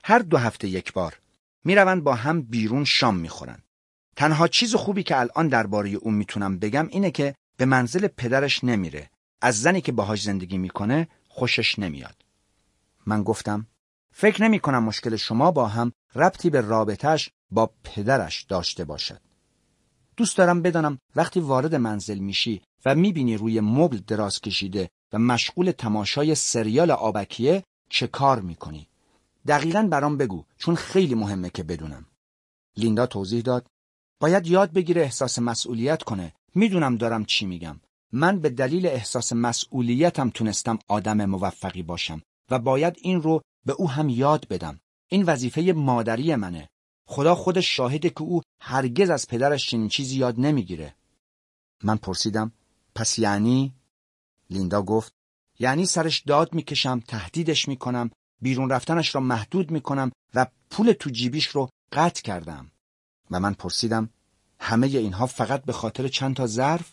هر دو هفته یک بار. می‌روند با هم بیرون شام می‌خورند. تنها چیز خوبی که الان درباره او می‌تونم بگم اینه که به منزل پدرش نمیره. از زنی که باهاش زندگی می‌کنه خوشش نمیاد. من گفتم فکر نمی کنم مشکل شما با هم ربطی به رابطش با پدرش داشته باشد. دوست دارم بدانم وقتی وارد منزل میشی و می‌بینی روی مبل دراز کشیده و مشغول تماشای سریال آبکیه چه کار می‌کنی؟ دقیقا برام بگو چون خیلی مهمه که بدونم. لیندا توضیح داد باید یاد بگیره احساس مسئولیت کنه. می‌دونم دارم چی میگم. من به دلیل احساس مسئولیتم تونستم آدم موفقی باشم و باید این رو به او هم یاد بدم. این وظیفه مادری منه. خدا خودش شاهده که او هرگز از پدرش چنین چیزی یاد نمی‌گیره. من پرسیدم پس یعنی؟ لیندا گفت یعنی سرش داد می‌کشم تهدیدش می‌کنم بیرون رفتنش را محدود می‌کنم و پول تو جیبیش رو قطع کردم و من پرسیدم همه اینها فقط به خاطر چند تا ظرف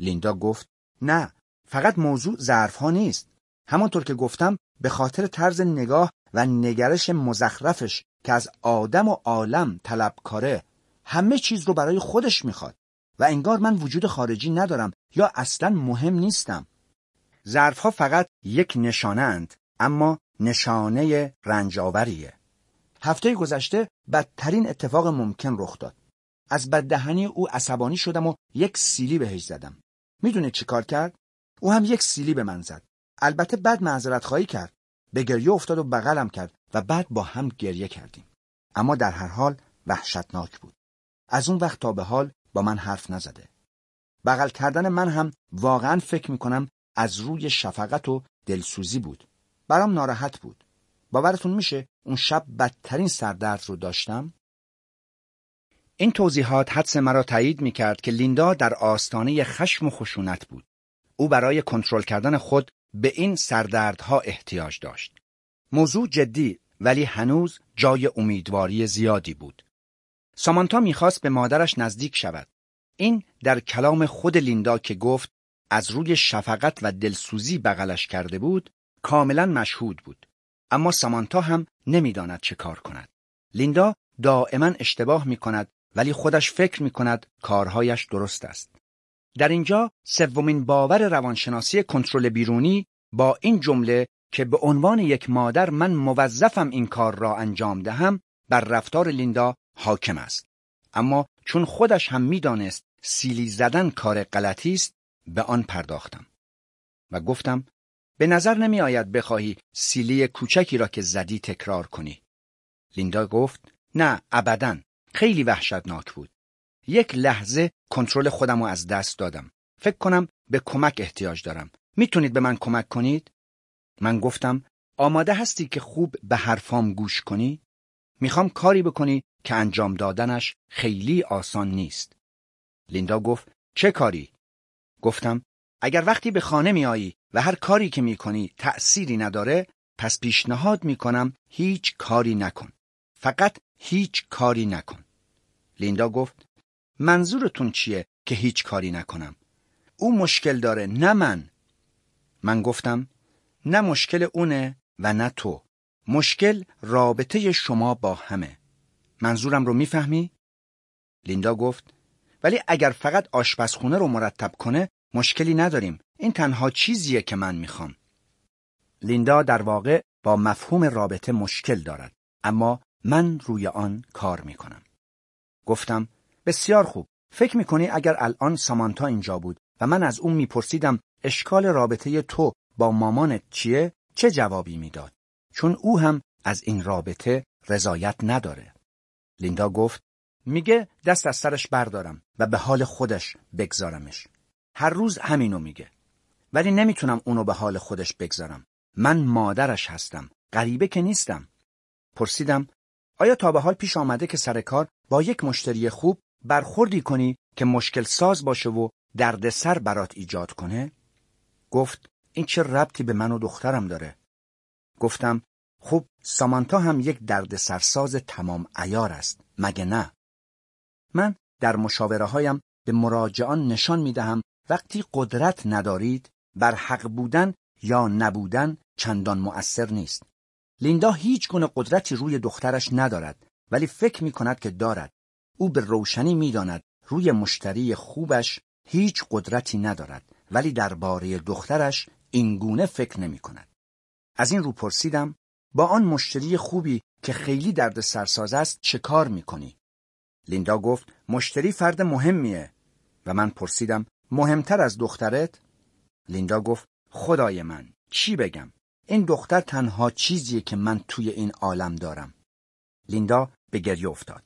لیندا گفت نه فقط موضوع ظرف ها نیست همانطور که گفتم به خاطر طرز نگاه و نگرش مزخرفش که از آدم و عالم طلبکاره همه چیز رو برای خودش می‌خواد و انگار من وجود خارجی ندارم یا اصلا مهم نیستم. ظرفها فقط یک نشانه اند اما نشانه رنجاوریه. هفته گذشته بدترین اتفاق ممکن رخ داد. از بددهنی او عصبانی شدم و یک سیلی بهش زدم. می‌دونه چی کار کرد؟ او هم یک سیلی به من زد. البته بعد معذرت خواهی کرد. به گریه افتاد و بغلم کرد و بعد با هم گریه کردیم. اما در هر حال وحشتناک بود. از اون وقت تا به حال با من حرف نزده. بغل کردن من هم واقعا فکر می‌کنم از روی شفقت و دلسوزی بود. برام ناراحت بود. باورتون میشه اون شب بدترین سردرد رو داشتم؟ این توضیحات حدس مرا تایید می‌کرد که لیندا در آستانه خشم و خشونت بود. او برای کنترل کردن خود به این سردردها احتیاج داشت. موضوع جدی ولی هنوز جای امیدواری زیادی بود. سامانتا می‌خواست به مادرش نزدیک شود. این در کلام خود لیندا که گفت از روی شفقت و دلسوزی بغلش کرده بود کاملا مشهود بود. اما سامانتا هم نمی‌داند چه کار کند. لیندا دائما اشتباه می کند ولی خودش فکر می کند کارهایش درست است. در اینجا سومین باور روانشناسی کنترل بیرونی با این جمله که به عنوان یک مادر من موظفم این کار را انجام دهم بر رفتار لیندا حاکم است. اما چون خودش هم می‌دانست سیلی زدن کار غلطی است به آن پرداختم و گفتم به نظر نمی آید بخواهی سیلی کوچکی را که زدی تکرار کنی. لیندا گفت نه ابدا خیلی وحشتناک بود. یک لحظه کنترل خودم رو از دست دادم. فکر کنم به کمک احتیاج دارم. می‌تونید به من کمک کنید؟ من گفتم آماده هستی که خوب به حرفام گوش کنی؟ می‌خوام کاری بکنی که انجام دادنش خیلی آسان نیست. لیندا گفت چه کاری؟ گفتم اگر وقتی به خانه میایی و هر کاری که می‌کنی تأثیری نداره پس پیشنهاد می‌کنم هیچ کاری نکن. فقط هیچ کاری نکن. لیندا گفت منظورتون چیه که هیچ کاری نکنم؟ او مشکل داره نه من. من گفتم نه مشکل اونه و نه تو. مشکل رابطه شما با همه. منظورم رو می‌فهمی؟ لیندا گفت ولی اگر فقط آشپزخونه رو مرتب کنه مشکلی نداریم. این تنها چیزیه که من می‌خوام. لیندا در واقع با مفهوم رابطه مشکل دارد. اما من روی آن کار می‌کنم. گفتم بسیار خوب. فکر می‌کنی اگر الان سامانتا اینجا بود و من از اون میپرسیدم اشکال رابطه تو با مامانت چیه چه جوابی می‌داد؟ چون او هم از این رابطه رضایت نداره. لیندا گفت میگه دست از سرش بردارم و به حال خودش بگذارمش. هر روز همینو میگه. ولی نمی‌تونم اونو به حال خودش بگذارم. من مادرش هستم. غریبه که نیستم. پرسیدم آیا تا به حال پیش آمده که سر کار با یک مشتری خوب برخوردی کنی که مشکل ساز باشه و دردسر برات ایجاد کنه؟ گفت این چه ربطی به من و دخترم داره؟ گفتم خب سامانتا هم یک درد سرساز تمام ایار است مگه نه من در مشاوره هایم به مراجعان نشان می دهم وقتی قدرت ندارید بر حق بودن یا نبودن چندان مؤثر نیست لیندا هیچ گونه قدرتی روی دخترش ندارد ولی فکر می کند که دارد او به روشنی می داند روی مشتری خوبش هیچ قدرتی ندارد ولی درباره دخترش اینگونه فکر نمی کند. از این رو پرسیدم با آن مشتری خوبی که خیلی درد سرساز است چه کار می کنی؟ لیندا گفت مشتری فرد مهمیه و من پرسیدم مهمتر از دخترت؟ لیندا گفت خدای من چی بگم؟ این دختر تنها چیزیه که من توی این عالم دارم. لیندا به گریه افتاد.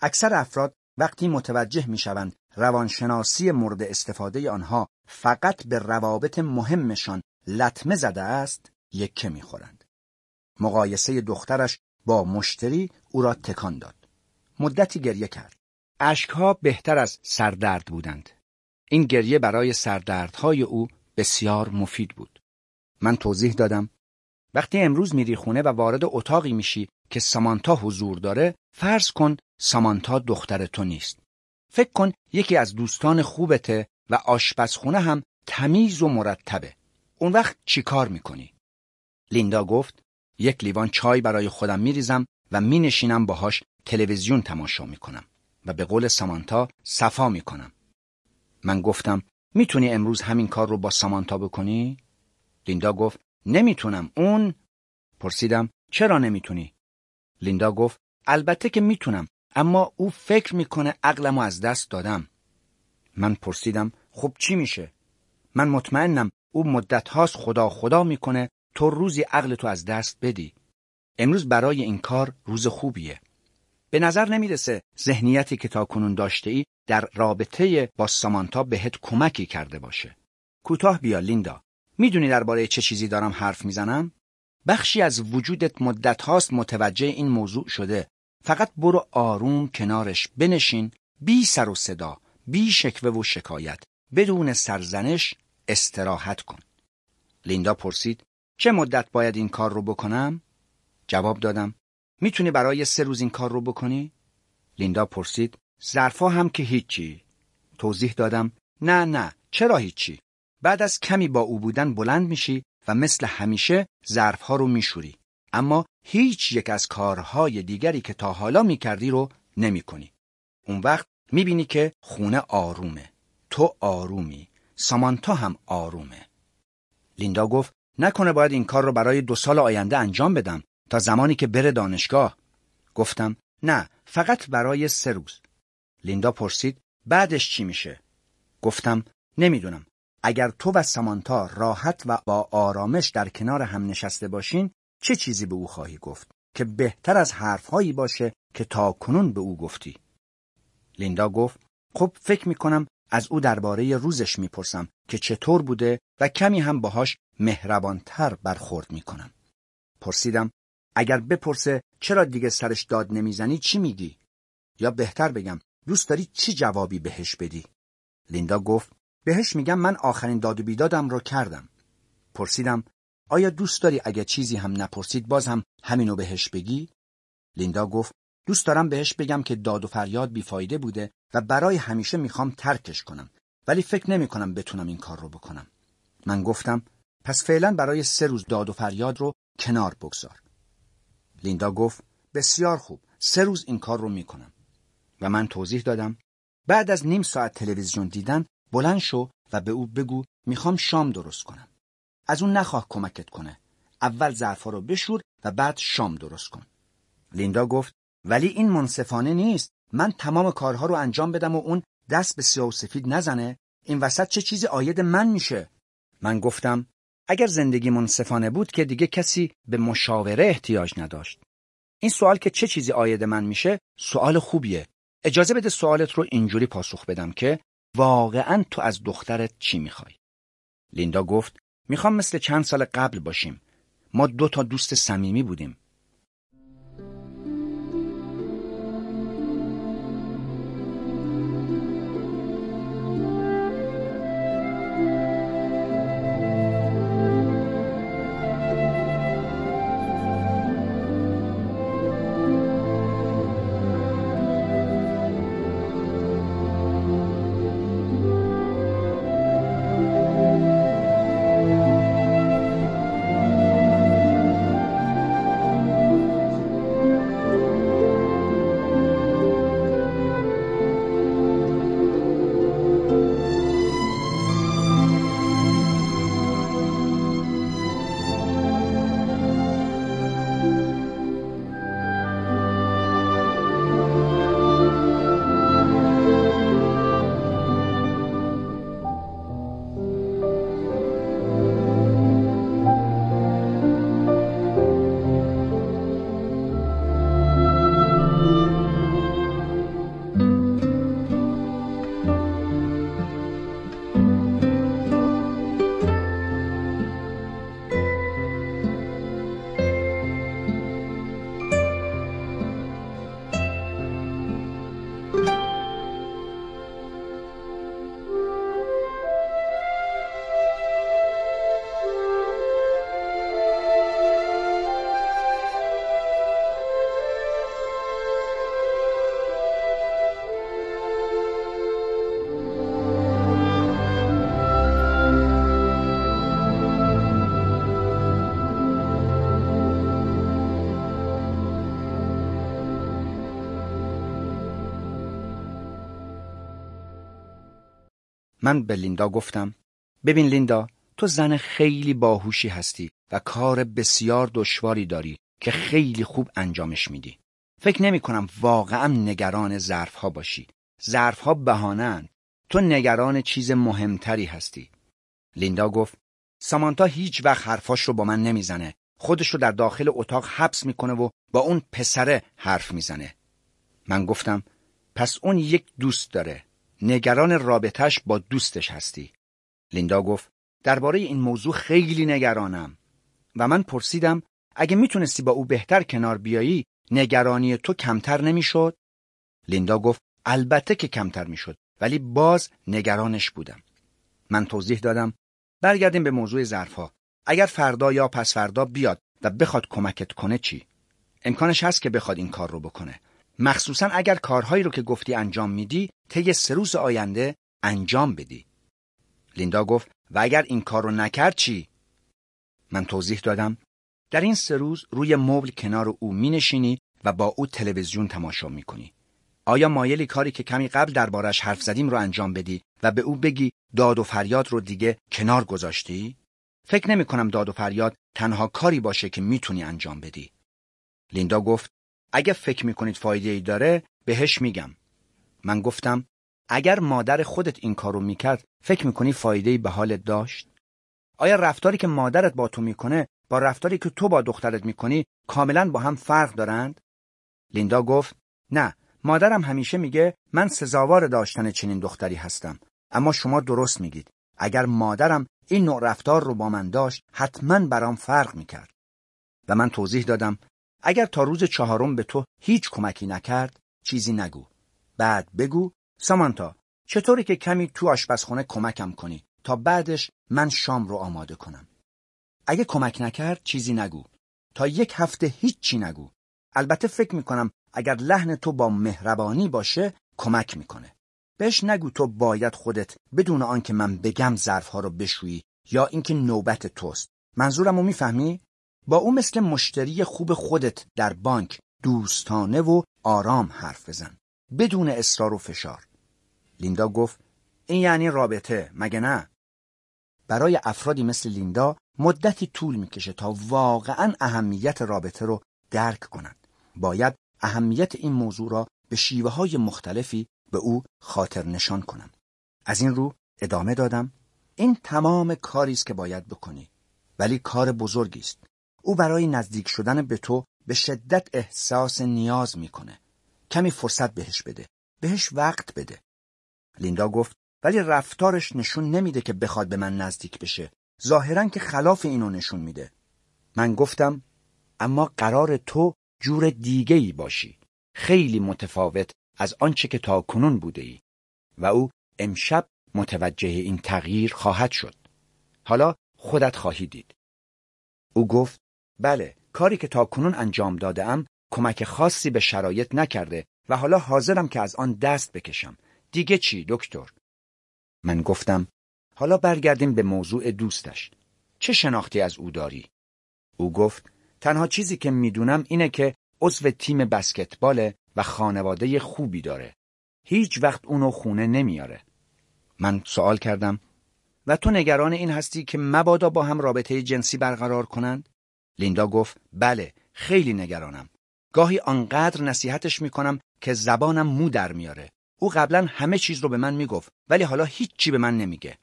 اکثر افراد وقتی متوجه می شوند روانشناسی مورد استفاده آنها فقط به روابط مهمشان لطمه زده است یکه می‌خورند. مقایسه دخترش با مشتری او را تکان داد. مدتی گریه کرد. اشکها بهتر از سردرد بودند. این گریه برای سردردهای او بسیار مفید بود. من توضیح دادم وقتی امروز میری خونه و وارد اتاقی میشی که سامانتا حضور داره فرض کن سامانتا دختر تو نیست. فکر کن یکی از دوستان خوبته و آشپزخونه هم تمیز و مرتبه. اون وقت چی کار می‌کنی؟ لیندا گفت یک لیوان چای برای خودم میریزم و می نشینم باهاش تلویزیون تماشا می کنم و به قول سامانتا صفا می کنم. من گفتم می‌تونی امروز همین کار رو با سامانتا بکنی؟ لیندا گفت نمی‌تونم اون پرسیدم چرا نمی‌تونی؟ لیندا گفت البته که می‌تونم اما او فکر می‌کنه عقلمو از دست دادم. من پرسیدم خب چی میشه؟ من مطمئنم او مدت هاست خدا خدا می‌کنه تو روزی عقل تو از دست بدی. امروز برای این کار روز خوبیه. به نظر نمی‌رسه ذهنیتی که تا کنون داشته ای در رابطه با سامانتا بهت کمکی کرده باشه. کوتاه بیا لیندا. می‌دونی درباره چه چیزی دارم حرف می‌زنم؟ بخشی از وجودت مدت هاست متوجه این موضوع شده. فقط برو آروم کنارش بنشین بی سر و صدا بی شکوه و شکایت بدون سرزنش استراحت کن. لیندا پرسید چه مدت باید این کار رو بکنم؟ جواب دادم می‌تونی برای سه روز این کار رو بکنی؟ لیندا پرسید ظرفا هم که هیچی. توضیح دادم نه نه چرا هیچی؟ بعد از کمی با او بودن بلند میشی و مثل همیشه ظرفها رو میشوری. اما هیچ یک از کارهای دیگری که تا حالا می‌کردی رو نمی‌کنی. اون وقت می‌بینی که خونه آرومه. تو آرومی. سامانتا هم آرومه. لیندا گفت نکنه باید این کار رو برای دو سال آینده انجام بدم تا زمانی که بره دانشگاه گفتم نه فقط برای سه روز لیندا پرسید بعدش چی میشه گفتم نمی‌دونم اگر تو و سامانتا راحت و با آرامش در کنار هم نشسته باشین چه چیزی به او خواهی گفت که بهتر از حرفهایی باشه که تا کنون به او گفتی لیندا گفت خب فکر می‌کنم از او درباره روزش می‌پرسم که چطور بوده و کمی هم باهاش مهربانتر برخورد می‌کنم پرسیدم اگر بپرسه چرا دیگه سرش داد نمی‌زنی چی میگی؟ یا بهتر بگم دوست داری چی جوابی بهش بدی؟ لیندا گفت بهش میگم من آخرین داد و بیدادم رو کردم. پرسیدم آیا دوست داری اگه چیزی هم نپرسید باز هم همینو بهش بگی؟ لیندا گفت دوست دارم بهش بگم که داد و فریاد بیفایده بوده و برای همیشه می‌خوام ترکش کنم ولی فکر نمی کنم بتونم این کار رو بکنم. من گفتم پس فعلا برای سه روز داد و فریاد رو کنار بگذار. لیندا گفت بسیار خوب سه روز این کار رو می‌کنم و من توضیح دادم بعد از نیم ساعت تلویزیون دیدن بلند شو و به او بگو می‌خوام شام درست کنم. از اون نخواه کمکت کنه. اول ظرفا رو بشور و بعد شام درست کن. لیندا گفت ولی این منصفانه نیست. من تمام کارها رو انجام بدم و اون دست به سیاه و سفید نزنه. این وسط چه چیزی آید من میشه؟ من گفتم اگر زندگی منصفانه بود که دیگه کسی به مشاوره احتیاج نداشت. این سوال که چه چیزی آید من میشه سوال خوبیه. اجازه بده سوالت رو اینجوری پاسخ بدم که واقعا تو از دخترت چی می‌خوای؟ لیندا گفت می‌خوام مثل چند سال قبل باشیم. ما دو تا دوست صمیمی بودیم. من به لیندا گفتم ببین لیندا تو زن خیلی باهوشی هستی و کار بسیار دشواری داری که خیلی خوب انجامش میدی. فکر نمی کنم واقعا نگران ظرف ها باشی. ظرف ها بهانند. تو نگران چیز مهمتری هستی. لیندا گفت سامانتا هیچ وقت حرفاش رو با من نمی‌زنه. خودش رو در داخل اتاق حبس می‌کنه و با اون پسره حرف می‌زنه. من گفتم پس اون یک دوست داره. نگران رابطش با دوستش هستی. لیندا گفت درباره این موضوع خیلی نگرانم و من پرسیدم اگه می‌تونستی با او بهتر کنار بیایی نگرانی تو کمتر نمی‌شد؟ لیندا گفت البته که کمتر می‌شد ولی باز نگرانش بودم. من توضیح دادم برگردیم به موضوع ظرفها. اگر فردا یا پس فردا بیاد و بخواد کمکت کنه چی؟ امکانش هست که بخواد این کار رو بکنه. مخصوصا اگر کارهایی رو که گفتی انجام میدی طی سه روز آینده انجام بدی. لیندا گفت و اگر این کار رو نکرد چی؟ من توضیح دادم در این سه روز روی مبل کنار او می نشینی و با او تلویزیون تماشا می کنی. آیا مایلی کاری که کمی قبل دربارش حرف زدیم رو انجام بدی و به او بگی داد و فریاد رو دیگه کنار گذاشتی؟ فکر نمی کنم داد و فریاد تنها کاری باشه که می‌تونی انجام بدی. لیندا گفت اگه فکر می‌کنید فایده ای داره بهش میگم. من گفتم اگر مادر خودت این کارو می‌کرد فکر می‌کنی فایده ای به حالت داشت؟ آیا رفتاری که مادرت با تو می‌کنه با رفتاری که تو با دخترت می‌کنی کاملا با هم فرق دارند؟ لیندا گفت نه مادرم همیشه میگه من سزاوار داشتن چنین دختری هستم اما شما درست میگید اگر مادرم این نوع رفتار رو با من داشت حتما برام فرق می‌کرد و من توضیح دادم اگر تا روز چهارم به تو هیچ کمکی نکرد چیزی نگو. بعد بگو سامانتا چطوری که کمی تو آشپزخونه کمکم کنی تا بعدش من شام رو آماده کنم؟ اگه کمک نکرد چیزی نگو. تا یک هفته هیچی نگو. البته فکر می‌کنم اگر لحن تو با مهربانی باشه کمک می‌کنه. بهش نگو تو باید خودت بدون آنکه من بگم ظرفها رو بشویی یا اینکه نوبت توست. منظورم رو می‌فهمی؟ با او مثل مشتری خوب خودت در بانک دوستانه و آرام حرف بزن. بدون اصرار و فشار. لیندا گفت این یعنی رابطه مگه نه؟ برای افرادی مثل لیندا مدتی طول می‌کشه تا واقعا اهمیت رابطه رو درک کنند. باید اهمیت این موضوع را به شیوه های مختلفی به او خاطر نشان کنم. از این رو ادامه دادم این تمام کاری است که باید بکنی ولی کار بزرگی است. او برای نزدیک شدن به تو به شدت احساس نیاز می‌کنه. کمی فرصت بهش بده. بهش وقت بده. لیندا گفت ولی رفتارش نشون نمیده که بخواد به من نزدیک بشه. ظاهرا که خلاف اینو نشون میده. من گفتم اما قرار تو جور دیگه ای باشی. خیلی متفاوت از آنچه که تا کنون بوده ای و او امشب متوجه این تغییر خواهد شد. حالا خودت خواهی دید. او گفت بله کاری که تا کنون انجام داده ام کمک خاصی به شرایط نکرده و حالا حاضرم که از آن دست بکشم. دیگه چی دکتر؟ من گفتم حالا برگردیم به موضوع دوستش. چه شناختی از او داری؟ او گفت تنها چیزی که می‌دونم اینه که عضو تیم بسکتباله و خانواده خوبی داره. هیچ وقت اونو خونه نمیاره. من سوال کردم و تو نگران این هستی که مبادا با هم رابطه جنسی برقرار کنند؟ لیندا گفت بله خیلی نگرانم. گاهی آنقدر نصیحتش می‌کنم که زبانم مو در میاره. او قبلا همه چیز رو به من می‌گفت ولی حالا هیچی به من نمیگه.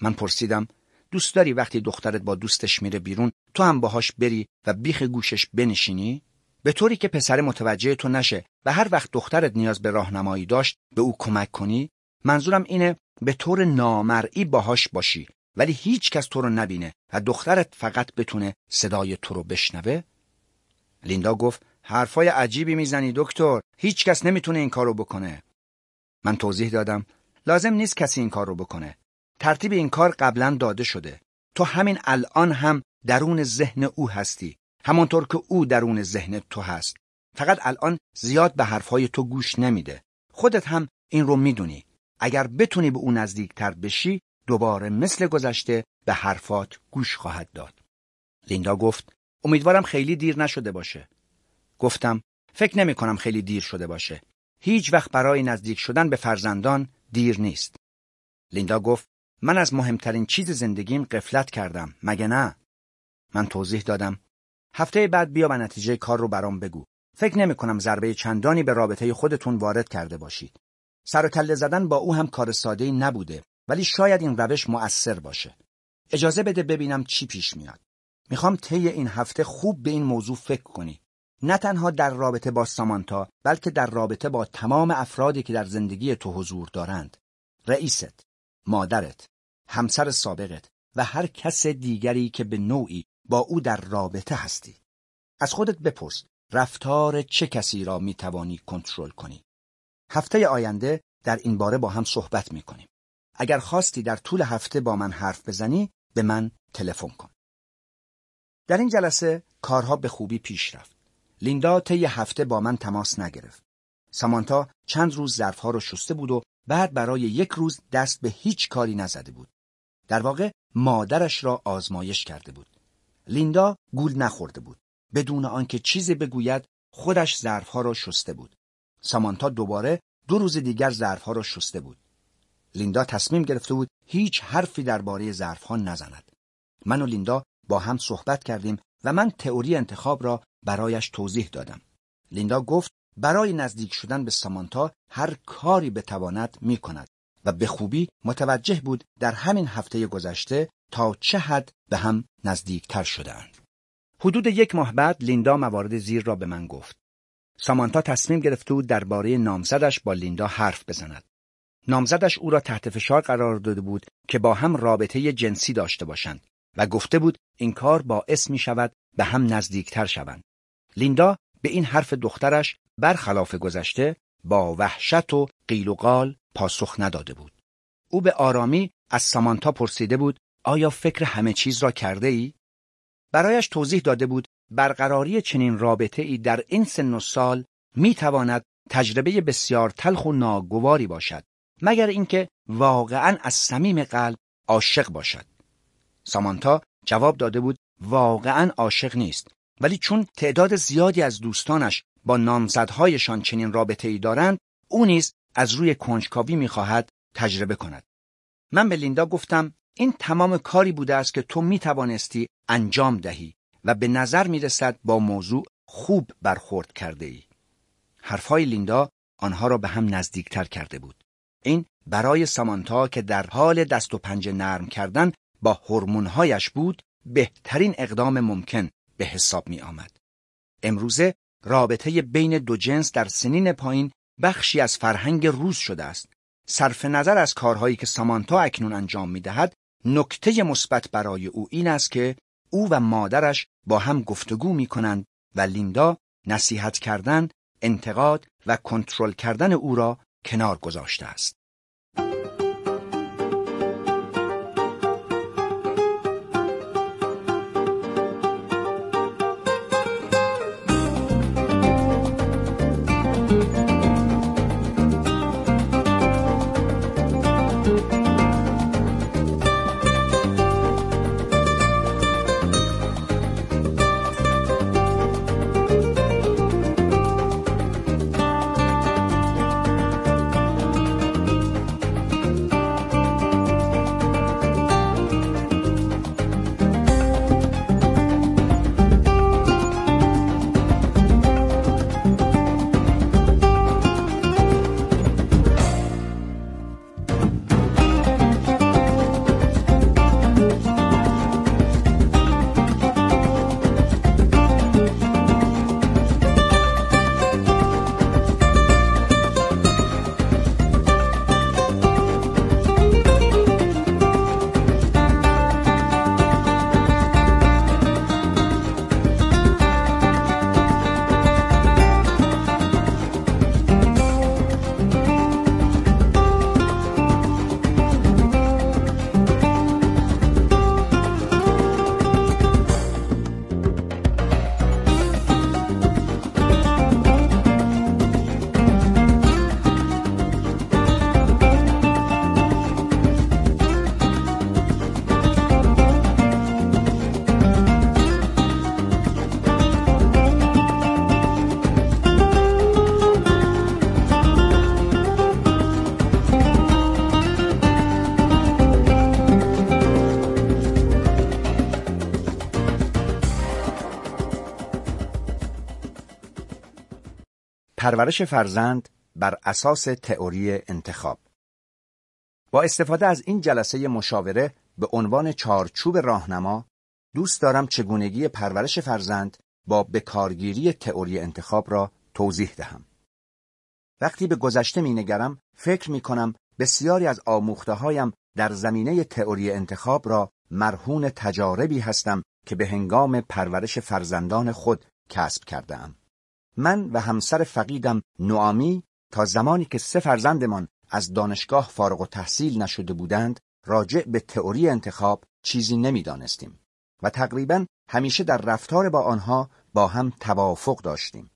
من پرسیدم دوست داری وقتی دخترت با دوستش میره بیرون تو هم باهاش بری و بیخ گوشش بنشینی؟ به طوری که پسر متوجه تو نشه و هر وقت دخترت نیاز به راهنمایی داشت به او کمک کنی؟ منظورم اینه به طور نامرئی باهاش باشی. ولی هیچ کس تو رو نبینه و دخترت فقط بتونه صدای تو رو بشنوه؟ لیندا گفت حرفای عجیبی می‌زنی دکتر. هیچ کس نمی‌تونه این کارو بکنه. من توضیح دادم لازم نیست کسی این کار رو بکنه. ترتیب این کار قبلا داده شده. تو همین الان هم درون ذهن او هستی همانطور که او درون ذهن تو هست. فقط الان زیاد به حرفهای تو گوش نمیده. خودت هم این رو می‌دونی. اگر بتونی به او نزدیکتر بشی دوباره مثل گذشته به حرفات گوش خواهد داد. لیندا گفت امیدوارم خیلی دیر نشده باشه. گفتم فکر نمی کنم خیلی دیر شده باشه. هیچ وقت برای نزدیک شدن به فرزندان دیر نیست. لیندا گفت من از مهمترین چیز زندگیم قفلت کردم مگه نه؟ من توضیح دادم. هفته بعد بیا و نتیجه کار رو برام بگو. فکر نمی کنم ضربه چندانی به رابطه خودتون وارد کرده باشید. سر و کله زدن با او هم کار ساده نبوده. ولی شاید این روش مؤثر باشه. اجازه بده ببینم چی پیش میاد. می‌خوام طی این هفته خوب به این موضوع فکر کنی. نه تنها در رابطه با سامانتا بلکه در رابطه با تمام افرادی که در زندگی تو حضور دارند. رئیست مادرت همسر سابقت و هر کس دیگری که به نوعی با او در رابطه هستی. از خودت بپرس رفتار چه کسی را می توانی کنترل کنی؟ هفته آینده در این باره با هم صحبت می کنیم اگر خواستی در طول هفته با من حرف بزنی به من تلفن کن. در این جلسه کارها به خوبی پیش رفت. لیندا طی هفته با من تماس نگرفت. سامانتا چند روز ظرفها رو شسته بود و بعد برای یک روز دست به هیچ کاری نزده بود. در واقع مادرش را آزمایش کرده بود. لیندا گول نخورده بود. بدون آنکه چیزی بگوید خودش ظرفها را شسته بود. سامانتا دوباره دو روز دیگر ظرفها را شسته بود. لیندا تصمیم گرفته بود هیچ حرفی درباره ظرفها نزند من و لیندا با هم صحبت کردیم و من تئوری انتخاب را برایش توضیح دادم لیندا گفت برای نزدیک شدن به سامانتا هر کاری بتواند می کند و به خوبی متوجه بود در همین هفته گذشته تا چه حد به هم نزدیکتر شدهاند. حدود یک ماه بعد لیندا موارد زیر را به من گفت. سامانتا تصمیم گرفته بود درباره نامزدش با لیندا حرف بزند. نامزدش او را تحت فشار قرار داده بود که با هم رابطه جنسی داشته باشند و گفته بود این کار باعث می شود به هم نزدیکتر شوند. لیندا به این حرف دخترش برخلاف گذشته با وحشت و قیل و قال پاسخ نداده بود. او به آرامی از سامانتا پرسیده بود آیا فکر همه چیز را کرده ای؟ برایش توضیح داده بود برقراری چنین رابطه ای در این سن و سال می تواند تجربه بسیار تلخ و ناگواری باشد مگر اینکه واقعا از صمیم قلب عاشق باشد. سامانتا جواب داده بود واقعا عاشق نیست ولی چون تعداد زیادی از دوستانش با نامزدهایشان چنین رابطه ای دارند او نیز از روی کنجکاوی می‌خواهد تجربه کند من به لیندا گفتم این تمام کاری بوده است که تو می توانستی انجام دهی و به نظر می رسد با موضوع خوب برخورد کرده ای. حرفهای لیندا آنها را به هم نزدیکتر کرده بود. این برای سامانتا که در حال دست و پنجه نرم کردن با هورمونهایش بود بهترین اقدام ممکن به حساب می آمد. امروزه رابطه بین دو جنس در سنین پایین بخشی از فرهنگ روز شده است. صرف نظر از کارهایی که سامانتا اکنون انجام می دهد، نکته مثبت برای او این است که او و مادرش با هم گفتگو می کنند و لیندا نصیحت کردن، انتقاد و کنترل کردن او را کنار گذاشته است. پرورش فرزند بر اساس تئوری انتخاب با استفاده از این جلسه مشاوره به عنوان چارچوب راهنما دوست دارم چگونگی پرورش فرزند با بکارگیری تئوری انتخاب را توضیح دهم. وقتی به گذشته می نگرم فکر می کنم بسیاری از آموخته هایم در زمینه تئوری انتخاب را مرهون تجاربی هستم که به هنگام پرورش فرزندان خود کسب کرده ام. من و همسر فقیدم نوامی تا زمانی که سه فرزندمان از دانشگاه فارغ و تحصیل نشده بودند راجع به تئوری انتخاب چیزی نمی‌دانستیم و تقریبا همیشه در رفتار با آنها با هم توافق داشتیم.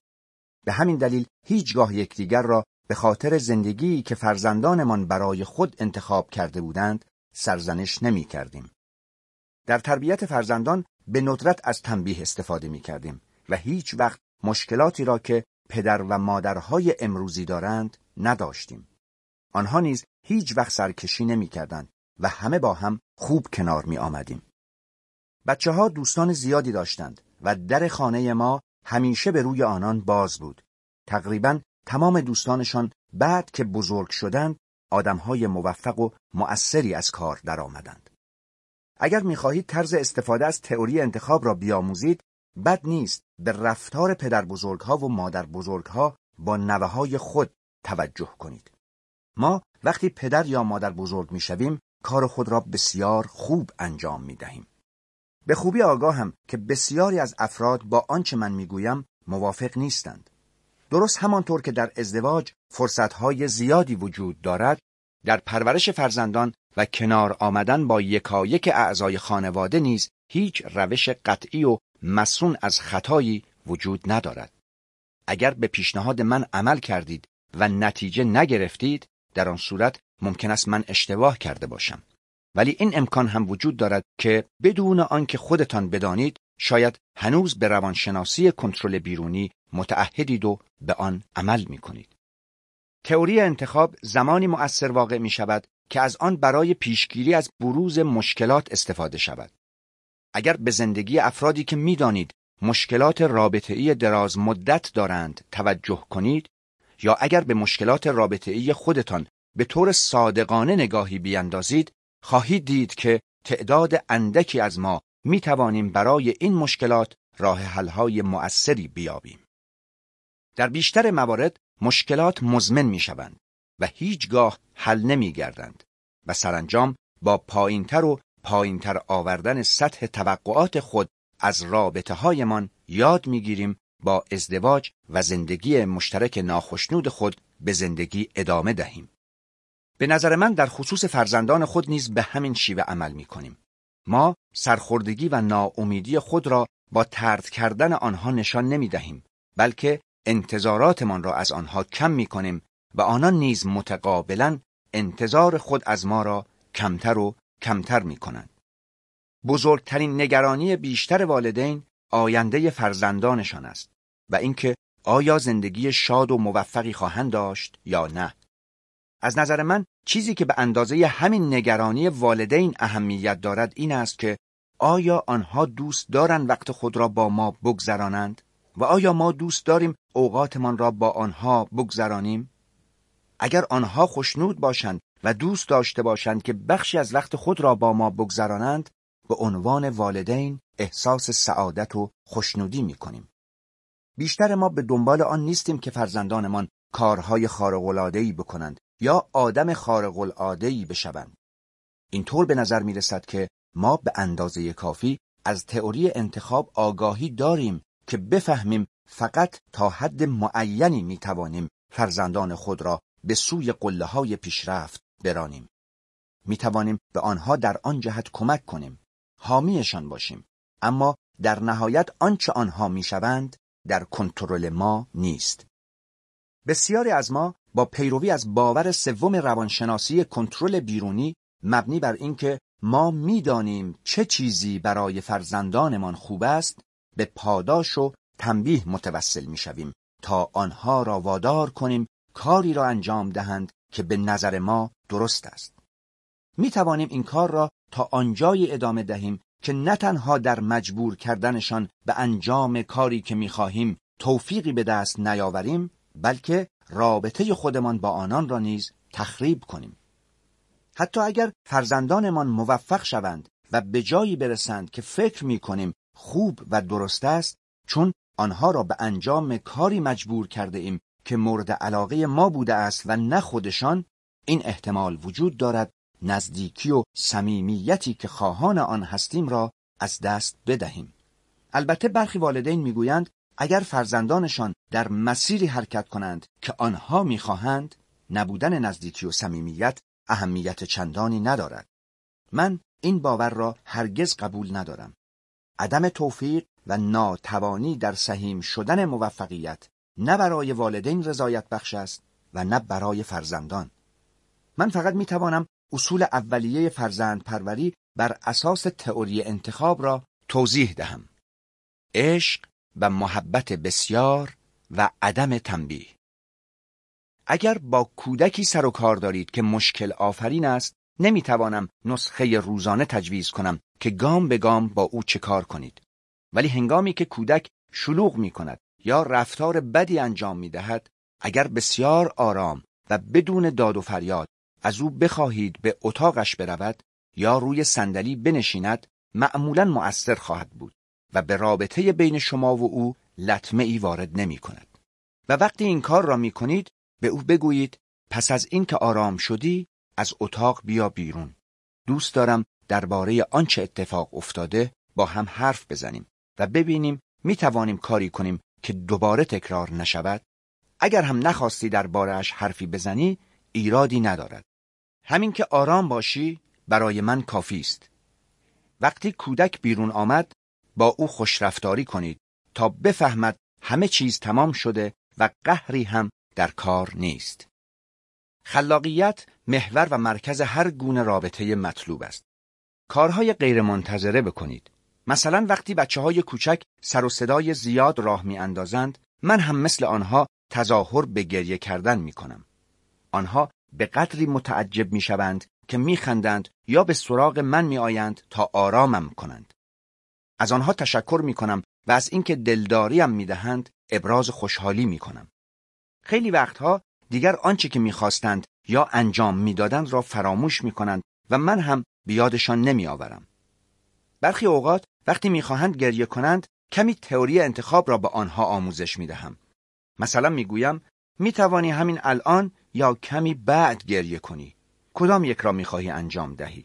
به همین دلیل هیچگاه یکدیگر را به خاطر زندگی که فرزندانمان برای خود انتخاب کرده بودند سرزنش نمی کردیم. در تربیت فرزندان به ندرت از تنبیه استفاده می کردیم و هیچ وقت مشکلاتی را که پدر و مادرهای امروزی دارند نداشتیم. آنها نیز هیچ وقت سرکشی نمی کردند و همه با هم خوب کنار می آمدیم. بچه ها دوستان زیادی داشتند و در خانه ما همیشه به روی آنان باز بود. تقریبا تمام دوستانشان بعد که بزرگ شدند آدمهای موفق و مؤثری از کار درآمدند. اگر می‌خواهید طرز استفاده از تئوری انتخاب را بیاموزید بد نیست به رفتار پدر بزرگها و مادر بزرگها با نوه های خود توجه کنید. ما وقتی پدر یا مادر بزرگ می‌شویم کار خود را بسیار خوب انجام می دهیم. به خوبی آگاهم که بسیاری از افراد با آنچه من می‌گویم موافق نیستند. درست همانطور که در ازدواج فرصتهای زیادی وجود دارد، در پرورش فرزندان و کنار آمدن با یکایک اعضای خانواده نیز هیچ روش قطعی و مسون از خطایی وجود ندارد. اگر به پیشنهاد من عمل کردید و نتیجه نگرفتید، در آن صورت ممکن است من اشتباه کرده باشم. ولی این امکان هم وجود دارد که بدون آنکه خودتان بدانید شاید هنوز به روانشناسی کنترل بیرونی متعهدید و به آن عمل می کنید. تئوری انتخاب زمانی مؤثر واقع می شود که از آن برای پیشگیری از بروز مشکلات استفاده شود. اگر به زندگی افرادی که می‌دانید مشکلات رابطه‌ای دراز مدت دارند توجه کنید یا اگر به مشکلات رابطه‌ای خودتان به طور صادقانه نگاهی بیاندازید خواهید دید که تعداد اندکی از ما می توانیم برای این مشکلات راه حل‌های مؤثری بیابیم. در بیشتر موارد مشکلات مزمن می شوند و هیچگاه حل نمی گردند و سرانجام با پایینتر و پایینتر آوردن سطح توقعات خود از رابطه هایمان یاد می‌گیریم با ازدواج و زندگی مشترک ناخشنود خود به زندگی ادامه دهیم. به نظر من در خصوص فرزندان خود نیز به همین شیوه عمل می کنیم. ما سرخوردگی و ناامیدی خود را با ترد کردن آنها نشان نمی دهیم بلکه انتظاراتمان را از آنها کم می کنیم و آنان نیز متقابلا انتظار خود از ما را کمتر و کمتر می کنند. بزرگترین نگرانی بیشتر والدین آینده فرزندانشان است و اینکه آیا زندگی شاد و موفقی خواهند داشت یا نه. از نظر من چیزی که به اندازه همین نگرانی والدین اهمیت دارد این است که آیا آنها دوست دارند وقت خود را با ما بگذرانند و آیا ما دوست داریم اوقاتمان را با آنها بگذرانیم اگر آنها خوشنود باشند و دوست داشته باشند که بخشی از وقت خود را با ما بگذرانند به عنوان والدین احساس سعادت و خوشنودی می کنیم. بیشتر ما به دنبال آن نیستیم که فرزندانمان کارهای خارق‌العاده‌ای بکنند یا آدم خارق‌العاده‌ای بشوند. اینطور به نظر می رسد که ما به اندازه کافی از تئوری انتخاب آگاهی داریم که بفهمیم فقط تا حد معینی می توانیم فرزندان خود را به سوی قله های پیشرفت برانیم. می توانیم به آنها در آن جهت کمک کنیم. حامیشان باشیم. اما در نهایت آنچه آنها می‌شوند در کنترل ما نیست. بسیاری از ما با پیروی از باور سوم روانشناسی کنترل بیرونی مبنی بر اینکه ما می‌دانیم چه چیزی برای فرزندانمان خوب است به پاداش و تنبیه متوسل می‌شویم تا آنها را وادار کنیم کاری را انجام دهند که به نظر ما درست است. می توانیم این کار را تا آنجای ادامه دهیم که نه تنها در مجبور کردنشان به انجام کاری که می خواهیم توفیقی به دست نیاوریم بلکه رابطه خودمان با آنان را نیز تخریب کنیم حتی اگر فرزندانمان موفق شوند و به جایی برسند که فکر می کنیم خوب و درست است چون آنها را به انجام کاری مجبور کرده ایم که مورد علاقه ما بوده است و نه خودشان این احتمال وجود دارد نزدیکی و صمیمیتی که خواهان آن هستیم را از دست بدهیم. البته برخی والدین می‌گویند اگر فرزندانشان در مسیری حرکت کنند که آنها می‌خواهند نبودن نزدیکی و صمیمیت اهمیت چندانی ندارد. من این باور را هرگز قبول ندارم. عدم توفیق و ناتوانی در سهیم شدن موفقیت نه برای والدین رضایت بخش است و نه برای فرزندان. من فقط می توانم اصول اولیه فرزند پروری بر اساس تئوری انتخاب را توضیح دهم. عشق و محبت بسیار و عدم تنبیه. اگر با کودکی سر و کار دارید که مشکل آفرین است نمی توانم نسخه روزانه تجویز کنم که گام به گام با او چه کار کنید. ولی هنگامی که کودک شلوغ می کند یا رفتار بدی انجام می دهد اگر بسیار آرام و بدون داد و فریاد از او بخواهید به اتاقش برود یا روی صندلی بنشیند معمولا مؤثر خواهد بود و به رابطه بین شما و او لطمه ای وارد نمی کند. و وقتی این کار را می کنید به او بگویید پس از اینکه آرام شدی از اتاق بیا بیرون. دوست دارم درباره آنچه اتفاق افتاده با هم حرف بزنیم و ببینیم می توانیم کاری کنیم که دوباره تکرار نشود. اگر هم نخواستی دربارهش حرفی بزنی ایرادی ندارد. همین که آرام باشی برای من کافی است. وقتی کودک بیرون آمد با او خوشرفتاری کنید تا بفهمد همه چیز تمام شده و قهری هم در کار نیست. خلاقیت محور و مرکز هر گونه رابطه مطلوب است. کارهای غیرمنتظره بکنید. مثلا وقتی بچه های کوچک سر و صدای زیاد راه می اندازند من هم مثل آنها تظاهر به گریه کردن می کنم. آنها به قدری متعجب می شوند که می خندند یا به سراغ من می آیند تا آرامم کنند. از آنها تشکر می کنم و از اینکه دلداریم می دهند ابراز خوشحالی می کنم. خیلی وقتها دیگر آنچه که می‌خواستند یا انجام می‌دادند را فراموش می کنند و من هم بیادشان نمی آورم. برخی اوقات وقتی می‌خواهند گریه کنند کمی تئوری انتخاب را به آنها آموزش می دهم. مثلا می‌گویم می توانی همین الان یا کمی بعد گریه کنی. کدام یک را می‌خواهی انجام دهی؟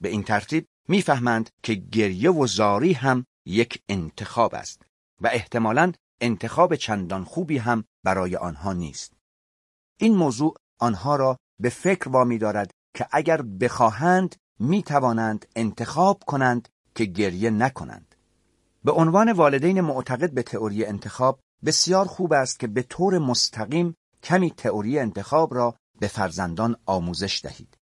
به این ترتیب می‌فهمند که گریه و زاری هم یک انتخاب است و احتمالاً انتخاب چندان خوبی هم برای آنها نیست. این موضوع آنها را به فکر وامی دارد که اگر بخواهند می توانند انتخاب کنند که گریه نکنند. به عنوان والدین معتقد به تئوری انتخاب بسیار خوب است که به طور مستقیم کمی تئوری انتخاب را به فرزندان آموزش دهید.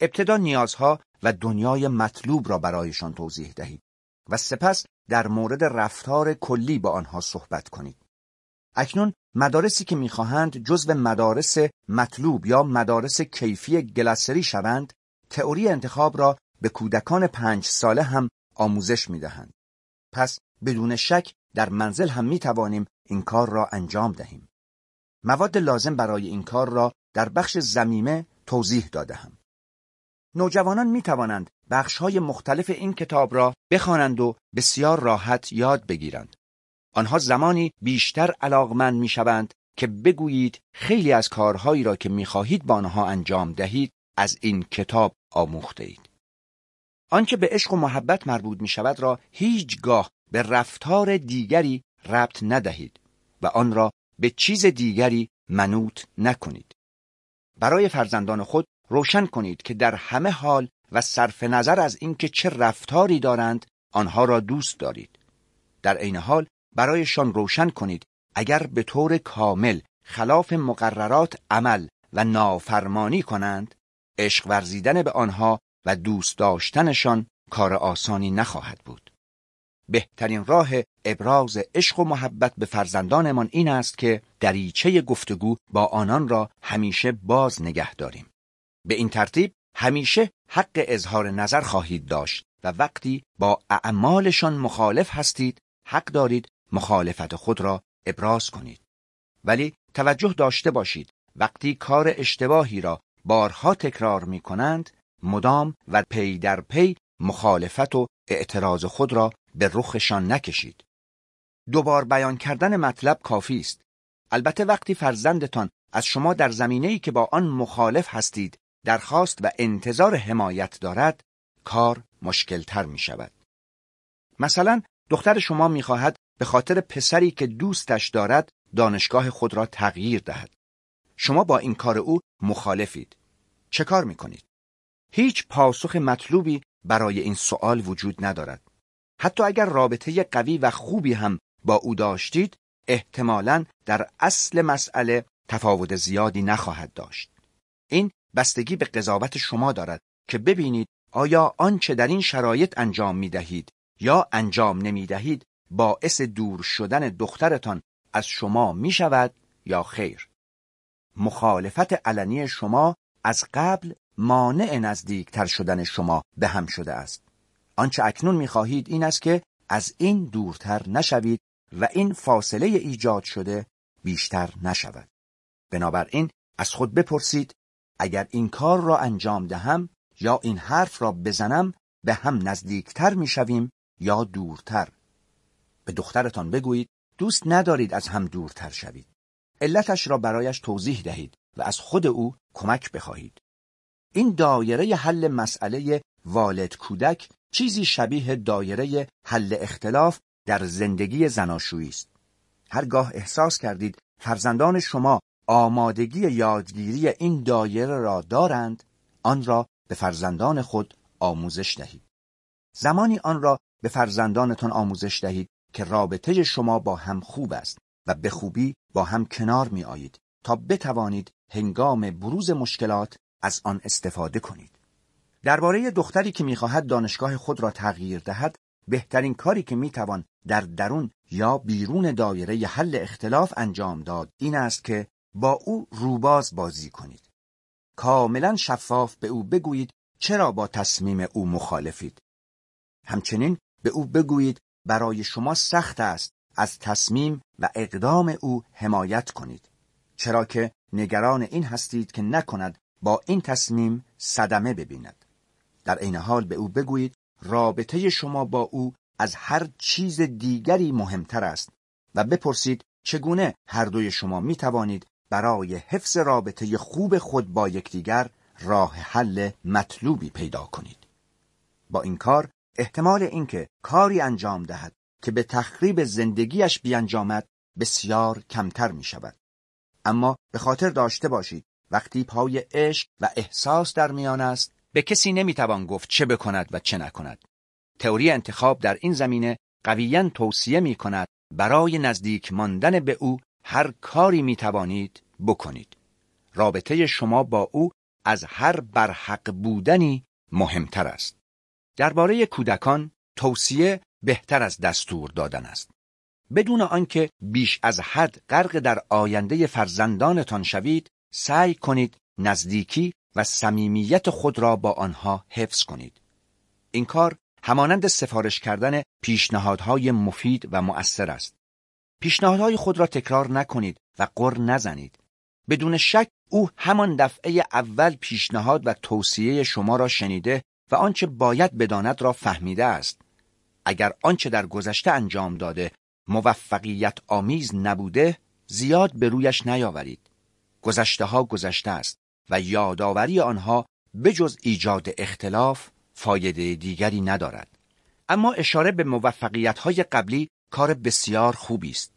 ابتدا نیازها و دنیای مطلوب را برایشان توضیح دهید و سپس در مورد رفتار کلی با آنها صحبت کنید. اکنون مدارسی که می‌خواهند جزو مدارس مطلوب یا مدارس کیفی گلسری شوند، تئوری انتخاب را به کودکان پنج ساله هم آموزش می‌دهند. پس بدون شک در منزل هم می توانیم این کار را انجام دهیم. مواد لازم برای این کار را در بخش زمیمه توضیح دادم. نوجوانان می توانند بخش های مختلف این کتاب را بخوانند و بسیار راحت یاد بگیرند. آنها زمانی بیشتر علاقمند می شوند که بگویید خیلی از کارهایی را که می خواهید با آنها انجام دهید از این کتاب آموخته اید. آنچه به عشق و محبت مربوط می شود را هیچگاه به رفتار دیگری ربط ندهید و آن را به چیز دیگری منوط نکنید. برای فرزندان خود روشن کنید که در همه حال و صرف نظر از اینکه چه رفتاری دارند آنها را دوست دارید. در عین حال برایشان روشن کنید اگر به طور کامل خلاف مقررات عمل و نافرمانی کنند عشق ورزیدن به آنها و دوست داشتنشان کار آسانی نخواهد بود بهترین راه ابراز عشق و محبت به فرزندانمان این است که دریچه گفتگو با آنان را همیشه باز نگه داریم. به این ترتیب همیشه حق اظهار نظر خواهید داشت و وقتی با اعمالشان مخالف هستید حق دارید مخالفت خود را ابراز کنید. ولی توجه داشته باشید وقتی کار اشتباهی را بارها تکرار می کنند مدام و پی در پی مخالفت و اعتراض خود را به رخشان نکشید. دوبار بیان کردن مطلب کافی است. البته وقتی فرزندتان از شما در زمینه‌ای که با آن مخالف هستید درخواست و انتظار حمایت دارد کار مشکلتر می شود. مثلا دختر شما می خواهد به خاطر پسری که دوستش دارد دانشگاه خود را تغییر دهد. شما با این کار او مخالفید. چه کار می کنید؟ هیچ پاسخ مطلوبی برای این سوال وجود ندارد. حتی اگر رابطه قوی و خوبی هم با او داشتید، احتمالا در اصل مسئله تفاوت زیادی نخواهد داشت. این بستگی به قضاوت شما دارد که ببینید آیا آنچه در این شرایط انجام می دهید یا انجام نمی دهید باعث دور شدن دخترتان از شما می شود یا خیر. مخالفت علنی شما از قبل مانع نزدیکتر شدن شما به هم شده است. آنچه اکنون می خواهید این است که از این دورتر نشوید و این فاصله ایجاد شده بیشتر نشود. بنابراین از خود بپرسید اگر این کار را انجام دهم یا این حرف را بزنم به هم نزدیکتر می‌شویم یا دورتر؟ به دخترتان بگویید دوست ندارید از هم دورتر شوید. علتش را برایش توضیح دهید و از خود او کمک بخواهید. این دایره حل مسئله والد کودک چیزی شبیه دایره حل اختلاف در زندگی زناشویی است هرگاه احساس کردید فرزندان شما آمادگی یادگیری این دایره را دارند آن را به فرزندان خود آموزش دهید زمانی آن را به فرزندانتان آموزش دهید که رابطه شما با هم خوب است و به خوبی با هم کنار می آیید تا بتوانید هنگام بروز مشکلات از آن استفاده کنید. درباره دختری که می‌خواهد دانشگاه خود را تغییر دهد، بهترین کاری که می‌توان در درون یا بیرون دایره حل اختلاف انجام داد این است که با او روباز بازی کنید. کاملا شفاف به او بگویید چرا با تصمیم او مخالفید. همچنین به او بگویید برای شما سخت است از تصمیم و اقدام او حمایت کنید. چرا که نگران این هستید که نکند با این تصمیم صدمه ببیند. در عین حال به او بگویید رابطه شما با او از هر چیز دیگری مهمتر است و بپرسید چگونه هر دوی شما می توانید برای حفظ رابطه خوب خود با یکدیگر راه حل مطلوبی پیدا کنید. با این کار احتمال اینکه کاری انجام دهد که به تخریب زندگیش بیانجامد بسیار کمتر می شود. اما به خاطر داشته باشید وقتی پای عشق و احساس در میان است به کسی نمی‌توان گفت چه بکند و چه نکند. تئوری انتخاب در این زمینه قویا توصیه می کند برای نزدیک ماندن به او هر کاری می توانید بکنید. رابطه شما با او از هر برحق بودنی مهمتر است. درباره کودکان توصیه بهتر از دستور دادن است. بدون آنکه بیش از حد غرق در آینده فرزندانتان شوید، سعی کنید نزدیکی و صمیمیت خود را با آنها حفظ کنید. این کار همانند سفارش کردن پیشنهادهای مفید و مؤثر است. پیشنهادهای خود را تکرار نکنید و قر نزنید. بدون شک او همان دفعه اول پیشنهاد و توصیه شما را شنیده و آنچه باید بداند را فهمیده است. اگر آنچه در گذشته انجام داده موفقیت آمیز نبوده زیاد به رویش نیاورید. گذشته ها گذشته است و یادآوری آنها بجز ایجاد اختلاف فایده دیگری ندارد. اما اشاره به موفقیت های قبلی کار بسیار خوبی است.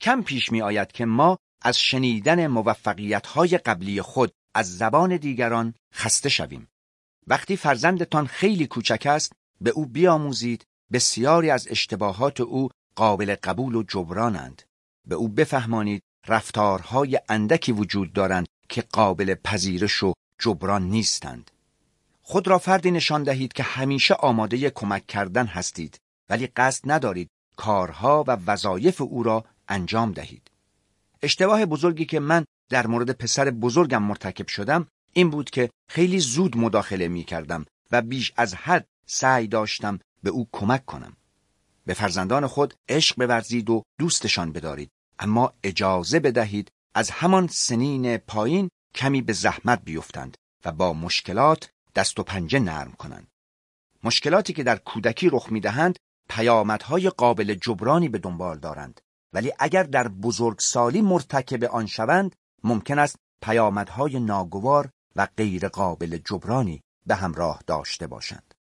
کم پیش می آید که ما از شنیدن موفقیت های قبلی خود از زبان دیگران خسته شویم. وقتی فرزندتان خیلی کوچک است به او بیاموزید بسیاری از اشتباهات او قابل قبول و جبرانند. به او بفهمانید رفتارهای اندکی وجود دارند که قابل پذیرش و جبران نیستند. خود را فردی نشان دهید که همیشه آماده کمک کردن هستید ولی قصد ندارید کارها و وظایف او را انجام دهید. اشتباه بزرگی که من در مورد پسر بزرگم مرتکب شدم این بود که خیلی زود مداخله می کردم و بیش از حد سعی داشتم به او کمک کنم. به فرزندان خود عشق بورزید و دوستشان بدارید اما اجازه بدهید از همان سنین پایین کمی به زحمت بیفتند و با مشکلات دست و پنجه نرم کنند. مشکلاتی که در کودکی رخ می‌دهند پیامدهای قابل جبرانی به دنبال دارند ولی اگر در بزرگسالی مرتکب آن شوند ممکن است پیامدهای ناگوار و غیر قابل جبرانی به همراه داشته باشند.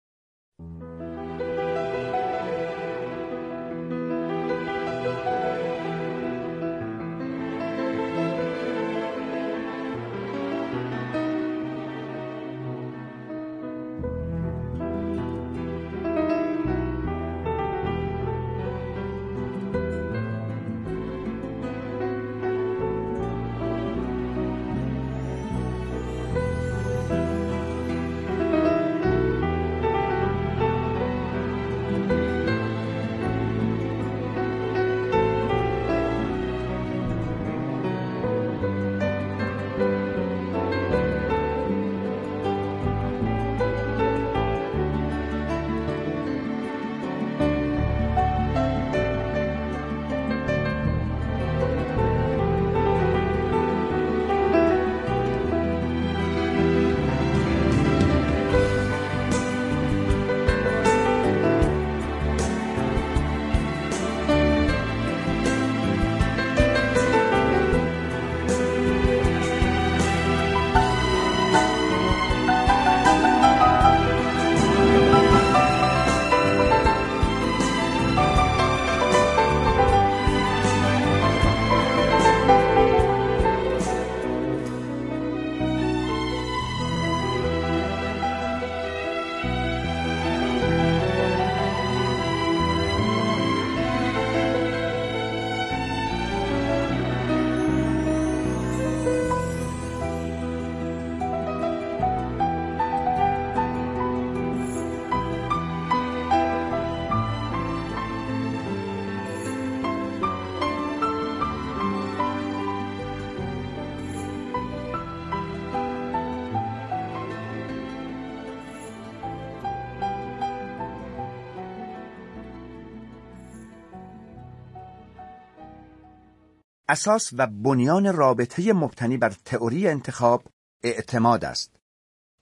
اساس و بنیان رابطه مبتنی بر تئوری انتخاب اعتماد است.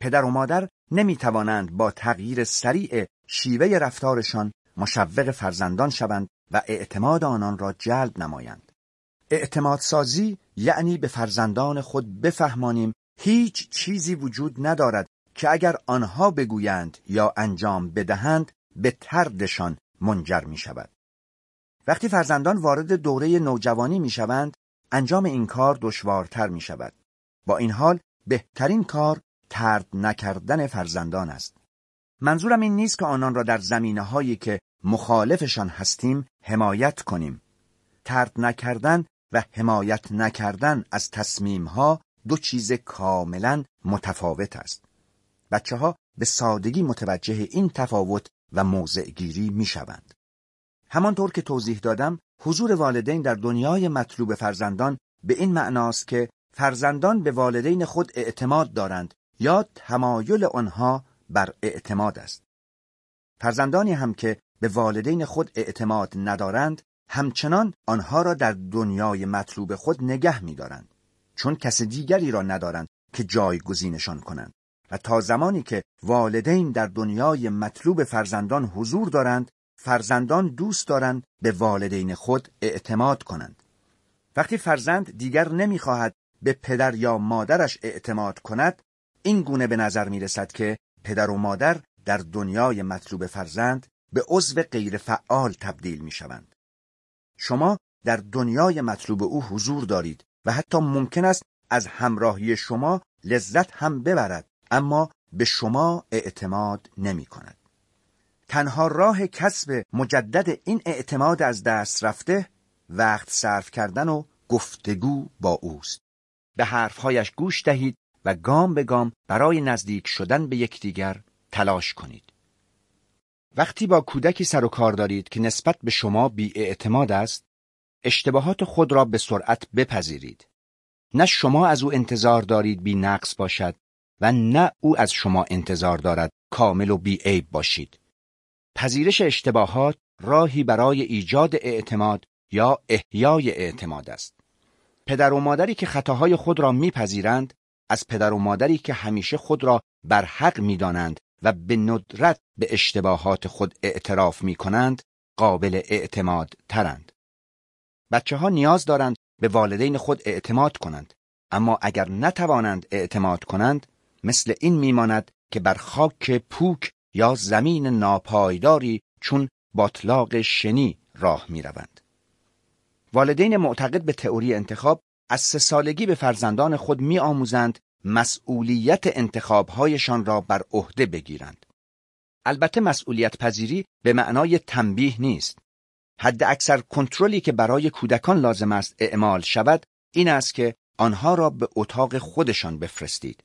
پدر و مادر نمی توانند با تغییر سریع شیوه رفتارشان مشوق فرزندان شوند و اعتماد آنان را جلب نمایند. اعتماد سازی یعنی به فرزندان خود بفهمانیم هیچ چیزی وجود ندارد که اگر آنها بگویند یا انجام بدهند به تردشان منجر می شود. وقتی فرزندان وارد دوره نوجوانی می شوند، انجام این کار دشوارتر می شود. با این حال بهترین کار ترد نکردن فرزندان است. منظورم این نیست که آنان را در زمینه هایی که مخالفشان هستیم حمایت کنیم. ترد نکردن و حمایت نکردن از تصمیم ها دو چیز کاملا متفاوت است. بچه ها به سادگی متوجه این تفاوت و موضع گیری می شوند. همانطور که توضیح دادم حضور والدین در دنیای مطلوب فرزندان به این معناست که فرزندان به والدین خود اعتماد دارند یا تمایل آنها بر اعتماد است. فرزندانی هم که به والدین خود اعتماد ندارند همچنان آنها را در دنیای مطلوب خود نگه می‌دارند چون کس دیگری را ندارند که جایگزینشان کنند و تا زمانی که والدین در دنیای مطلوب فرزندان حضور دارند فرزندان دوست دارند به والدین خود اعتماد کنند. وقتی فرزند دیگر نمی‌خواهد به پدر یا مادرش اعتماد کند، این گونه به نظر می رسد که پدر و مادر در دنیای مطلوب فرزند به عضو غیر فعال تبدیل می شوند. شما در دنیای مطلوب او حضور دارید و حتی ممکن است از همراهی شما لذت هم ببرد اما به شما اعتماد نمی کند. تنها راه کسب مجدد این اعتماد از دست رفته وقت صرف کردن و گفتگو با اوست. به حرفهایش گوش دهید و گام به گام برای نزدیک شدن به یکدیگر تلاش کنید. وقتی با کودکی سر و کار دارید که نسبت به شما بی اعتماد است، اشتباهات خود را به سرعت بپذیرید. نه شما از او انتظار دارید بی نقص باشد و نه او از شما انتظار دارد کامل و بی عیب باشید. پذیرش اشتباهات راهی برای ایجاد اعتماد یا احیای اعتماد است. پدر و مادری که خطاهای خود را میپذیرند از پدر و مادری که همیشه خود را بر حق می‌دانند و به ندرت به اشتباهات خود اعتراف می کنند قابل اعتماد ترند. بچه ها نیاز دارند به والدین خود اعتماد کنند اما اگر نتوانند اعتماد کنند مثل این میماند که بر خاک پوک یا زمین ناپایداری چون باطلاق شنی راه می روند. والدین معتقد به تئوری انتخاب از سه سالگی به فرزندان خود می آموزند مسئولیت انتخابهایشان را بر عهده بگیرند. البته مسئولیت پذیری به معنای تنبیه نیست. حد اکثر کنترلی که برای کودکان لازم است اعمال شود این است که آنها را به اتاق خودشان بفرستید.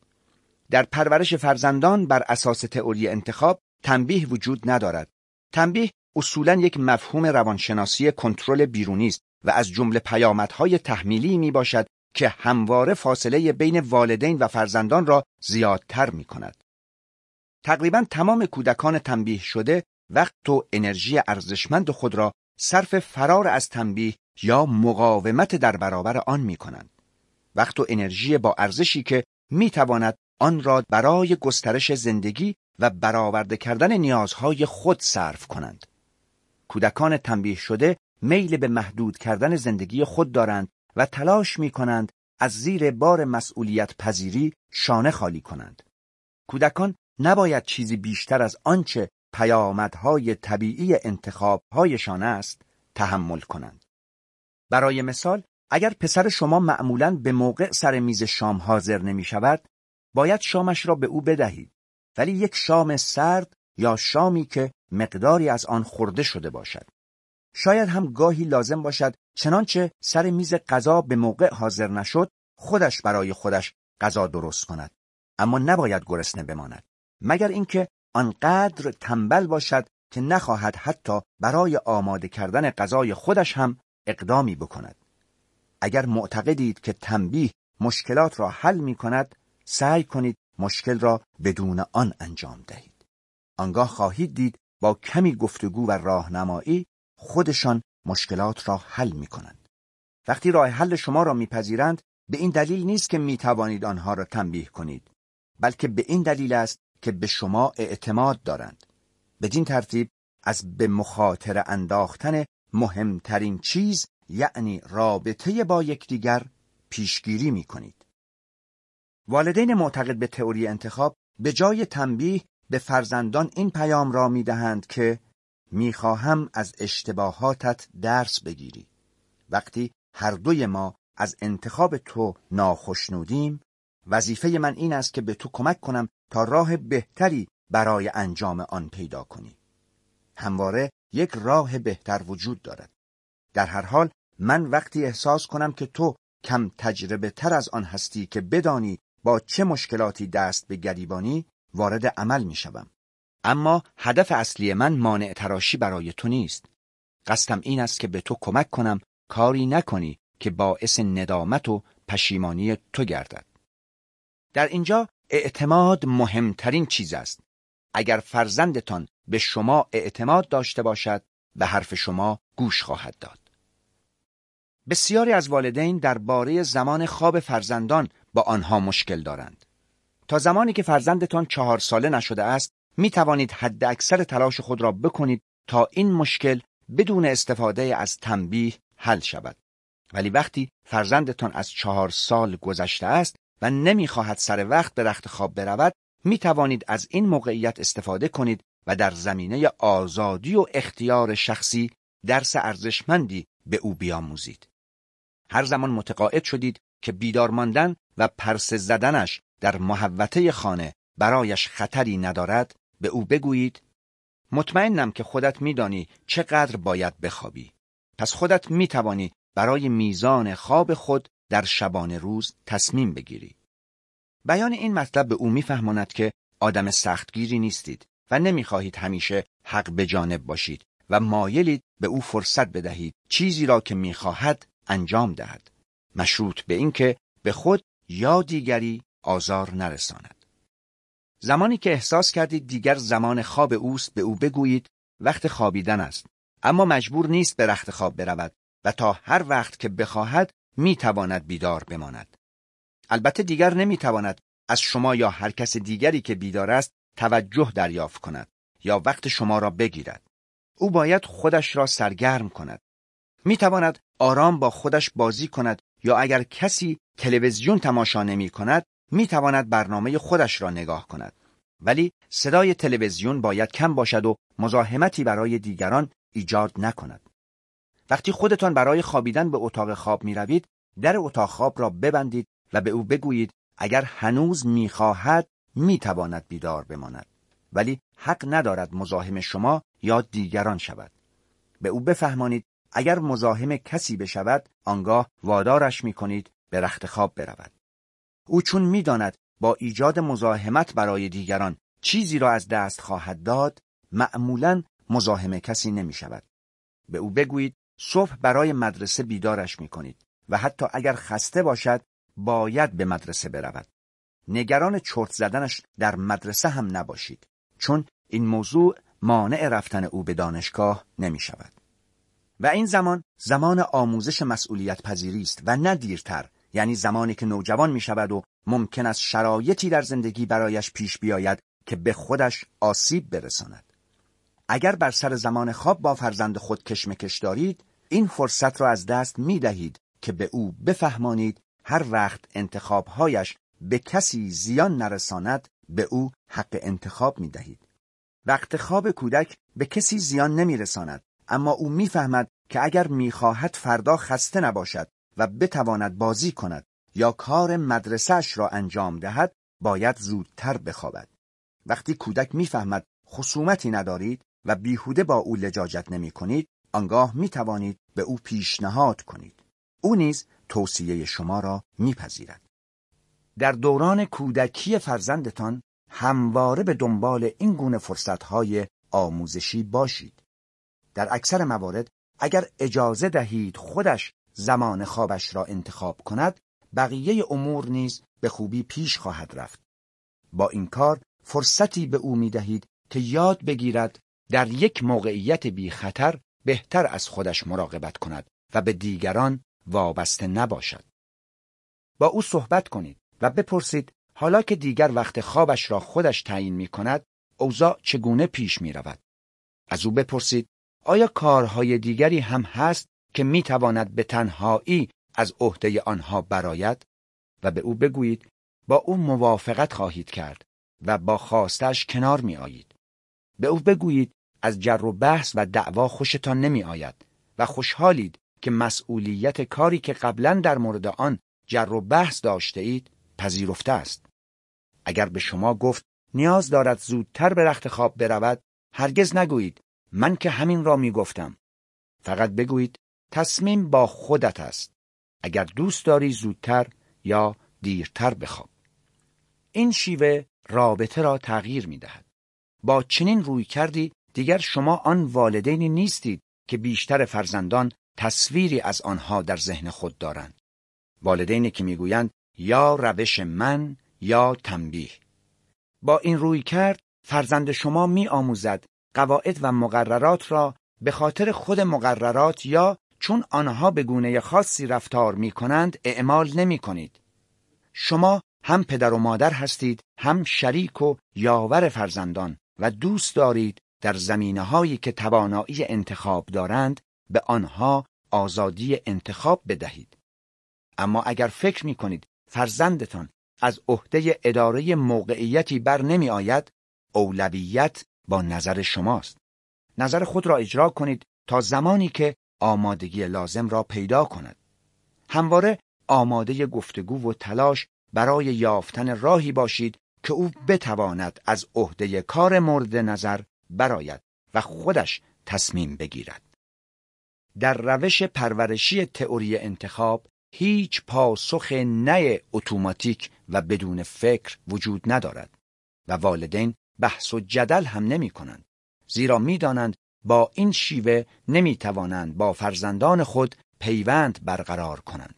در پرورش فرزندان بر اساس تئوری انتخاب تنبیه وجود ندارد. تنبیه اصولا یک مفهوم روانشناسی کنترل بیرونی است و از جمله پیامدهای تحمیلی می باشد که همواره فاصله بین والدین و فرزندان را زیادتر می کند. تقریبا تمام کودکان تنبیه شده وقت و انرژی ارزشمند خود را صرف فرار از تنبیه یا مقاومت در برابر آن می کنند. وقت و انرژی با ارزشی که می تواند آن را برای گسترش زندگی و برآورده کردن نیازهای خود صرف کنند. کودکان تنبیه شده میل به محدود کردن زندگی خود دارند و تلاش می کنند از زیر بار مسئولیت پذیری شانه خالی کنند. کودکان نباید چیزی بیشتر از آنچه پیامدهای طبیعی انتخابهایشان است تحمل کنند. برای مثال اگر پسر شما معمولا به موقع سر میز شام حاضر نمی شود باید شامش را به او بدهید. ولی یک شام سرد یا شامی که مقداری از آن خورده شده باشد. شاید هم گاهی لازم باشد چنانچه سر میز غذا به موقع حاضر نشد خودش برای خودش غذا درست کند. اما نباید گرسنه بماند. مگر اینکه آنقدر تنبل باشد که نخواهد حتی برای آماده کردن غذای خودش هم اقدامی بکند. اگر معتقدید که تنبیه مشکلات را حل می کند سعی کنید مشکل را بدون آن انجام دهید آنگاه خواهید دید با کمی گفتگو و راهنمایی خودشان مشکلات را حل می کنند. وقتی راه حل شما را میپذیرند به این دلیل نیست که می توانید آنها را تنبیه کنید بلکه به این دلیل است که به شما اعتماد دارند بدین ترتیب از به مخاطر انداختن مهمترین چیز یعنی رابطه با یکدیگر پیشگیری می کنید. والدین معتقد به تئوری انتخاب به جای تنبیه به فرزندان این پیام را می دهند که می‌خواهم از اشتباهاتت درس بگیری. وقتی هر دوی ما از انتخاب تو ناخشنودیم وظیفه من این است که به تو کمک کنم تا راه بهتری برای انجام آن پیدا کنی. همواره یک راه بهتر وجود دارد. در هر حال من وقتی احساس کنم که تو کم تجربه تر از آن هستی که بدانی با چه مشکلاتی دست به گریبانی وارد عمل می شوم. اما هدف اصلی من مانع تراشی برای تو نیست. قصدم این است که به تو کمک کنم کاری نکنی که باعث ندامت و پشیمانی تو گردد. در اینجا اعتماد مهمترین چیز است. اگر فرزندتان به شما اعتماد داشته باشد به حرف شما گوش خواهد داد. بسیاری از والدین درباره زمان خواب فرزندان با آنها مشکل دارند. تا زمانی که فرزندتان چهار ساله نشده است می توانید حد اکثر تلاش خود را بکنید تا این مشکل بدون استفاده از تنبیه حل شود. ولی وقتی فرزندتان از چهار سال گذشته است و نمی‌خواهد سر وقت به رخت خواب برود می توانید از این موقعیت استفاده کنید و در زمینه آزادی و اختیار شخصی درس ارزشمندی به او بیاموزید. هر زمان متقاعد شدید که بیدار ماندن و پرس زدنش در محوطه خانه برایش خطری ندارد به او بگویید مطمئنم که خودت میدانی چقدر باید بخوابی. پس خودت می‌توانی برای میزان خواب خود در شبانه روز تصمیم بگیری. بیان این مطلب به او میفهماند که آدم سختگیری نیستید و نمی‌خواهید همیشه حق به جانب باشید و مایلید به او فرصت بدهید چیزی را که می‌خواهد انجام دهد. مشروط به اینکه به خود یا دیگری آزار نرساند زمانی که احساس کردید دیگر زمان خواب اوست به او بگویید وقت خوابیدن است اما مجبور نیست به رخت خواب برود و تا هر وقت که بخواهد می تواند بیدار بماند. البته دیگر نمی تواند از شما یا هر کس دیگری که بیدار است توجه دریافت کند یا وقت شما را بگیرد. او باید خودش را سرگرم کند. می تواند آرام با خودش بازی کند یا اگر کسی تلویزیون تماشا نمی کند می تواند برنامه خودش را نگاه کند. ولی صدای تلویزیون باید کم باشد و مزاحمتی برای دیگران ایجاد نکند. وقتی خودتان برای خوابیدن به اتاق خواب می روید، در اتاق خواب را ببندید و به او بگویید اگر هنوز می خواهد می تواند بیدار بماند. ولی حق ندارد مزاحم شما یا دیگران شود. به او بفهمانید اگر مزاحم کسی بشود آنگاه وادارش می کنید به رخت خواب برود. او چون می‌داند با ایجاد مزاحمت برای دیگران چیزی را از دست خواهد داد معمولا مزاحم کسی نمی شود. به او بگویید صبح برای مدرسه بیدارش می کنید و حتی اگر خسته باشد باید به مدرسه برود. نگران چرت زدنش در مدرسه هم نباشید چون این موضوع مانع رفتن او به دانشگاه نمی شود. و این زمان زمان آموزش مسئولیت پذیری است و نه دیرتر یعنی زمانی که نوجوان می شود و ممکن است شرایطی در زندگی برایش پیش بیاید که به خودش آسیب برساند. اگر بر سر زمان خواب با فرزند خود کشمکش دارید این فرصت را از دست می دهید که به او بفهمانید هر وقت انتخابهایش به کسی زیان نرساند به او حق انتخاب می دهید. وقت خواب کودک به کسی زیان نمی رساند اما او می‌فهمد که اگر می‌خواهد فردا خسته نباشد و بتواند بازی کند یا کار مدرسهش را انجام دهد باید زودتر بخوابد. وقتی کودک می‌فهمد خصومتی ندارید و بیهوده با او لجاجت نمی کنید آنگاه می توانید به او پیشنهاد کنید. او نیز توصیه شما را میپذیرد. در دوران کودکی فرزندتان همواره به دنبال این گونه فرصتهای آموزشی باشید. در اکثر موارد اگر اجازه دهید خودش زمان خوابش را انتخاب کند بقیه امور نیز به خوبی پیش خواهد رفت. با این کار فرصتی به او می دهید که یاد بگیرد در یک موقعیت بی خطر بهتر از خودش مراقبت کند و به دیگران وابسته نباشد. با او صحبت کنید و بپرسید حالا که دیگر وقت خوابش را خودش تعیین می کند اوضاع چگونه پیش می رود. از او بپرسید آیا کارهای دیگری هم هست که می تواند به تنهایی از عهده آنها براید و به او بگویید با او موافقت خواهید کرد و با خواستش کنار می آیید. به او بگویید از جر و بحث و دعوا خوشتان نمی آید و خوشحالید که مسئولیت کاری که قبلا در مورد آن جر و بحث داشته اید پذیرفته است. اگر به شما گفت نیاز دارد زودتر به رخت خواب برود هرگز نگویید من که همین را می گفتم. فقط بگویید تصمیم با خودت است. اگر دوست داری زودتر یا دیرتر بخواب. این شیوه رابطه را تغییر می دهد. با چنین روی کردی دیگر شما آن والدینی نیستید که بیشتر فرزندان تصویری از آنها در ذهن خود دارند. والدینی که می‌گویند یا روش من یا تنبیه. با این روی کرد فرزند شما می آموزد قواعد و مقررات را به خاطر خود مقررات یا چون آنها به گونه خاصی رفتار می کنند اعمال نمی کنید. شما هم پدر و مادر هستید هم شریک و یاور فرزندان و دوست دارید در زمینه هایی که توانایی انتخاب دارند به آنها آزادی انتخاب بدهید. اما اگر فکر می کنید فرزندتان از عهده اداره موقعیتی بر نمی آید، اولویت با نظر شماست. نظر خود را اجرا کنید تا زمانی که آمادگی لازم را پیدا کند. همواره آماده گفتگو و تلاش برای یافتن راهی باشید که او بتواند از عهده کار مورد نظر براید و خودش تصمیم بگیرد. در روش پرورشی تئوری انتخاب هیچ پاسخ نه اتوماتیک و بدون فکر وجود ندارد و والدین بحث و جدل هم نمی کنند. زیرا می دانند با این شیوه نمی توانند با فرزندان خود پیوند برقرار کنند.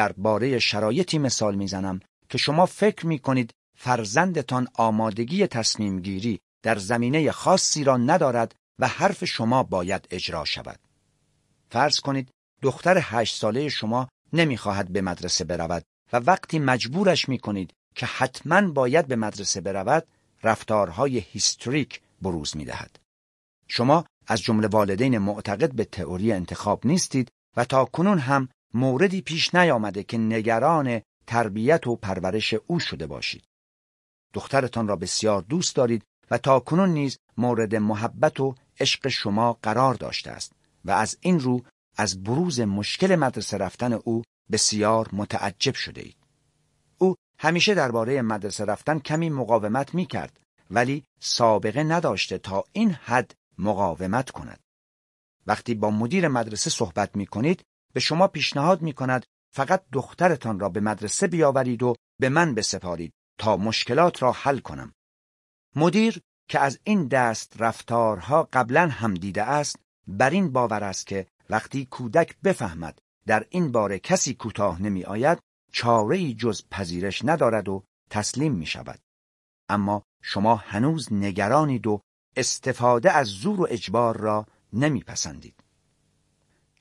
درباره شرایطی مثال می‌زنم که شما فکر می کنید فرزندتان آمادگی تصمیم گیری در زمینه خاصی را ندارد و حرف شما باید اجرا شود. فرض کنید دختر هشت ساله شما نمی‌خواهد به مدرسه برود و وقتی مجبورش می کنید که حتما باید به مدرسه برود رفتارهای هیستریک بروز می دهد. شما از جمله والدین معتقد به تئوری انتخاب نیستید و تا کنون هم موردی پیش نیامده که نگران تربیت و پرورش او شده باشید. دخترتان را بسیار دوست دارید و تا کنون نیز مورد محبت و عشق شما قرار داشته است و از این رو از بروز مشکل مدرسه رفتن او بسیار متعجب شده اید. او همیشه درباره مدرسه رفتن کمی مقاومت می کرد ولی سابقه نداشته تا این حد مقاومت کند. وقتی با مدیر مدرسه صحبت می کنید به شما پیشنهاد می کند فقط دخترتان را به مدرسه بیاورید و به من بسپارید تا مشکلات را حل کنم. مدیر که از این دست رفتارها قبلا هم دیده است بر این باور است که وقتی کودک بفهمد در این باره کسی کوتاه نمی آید چاره ای جز پذیرش ندارد و تسلیم می شود. اما شما هنوز نگرانید و استفاده از زور و اجبار را نمیپسندید.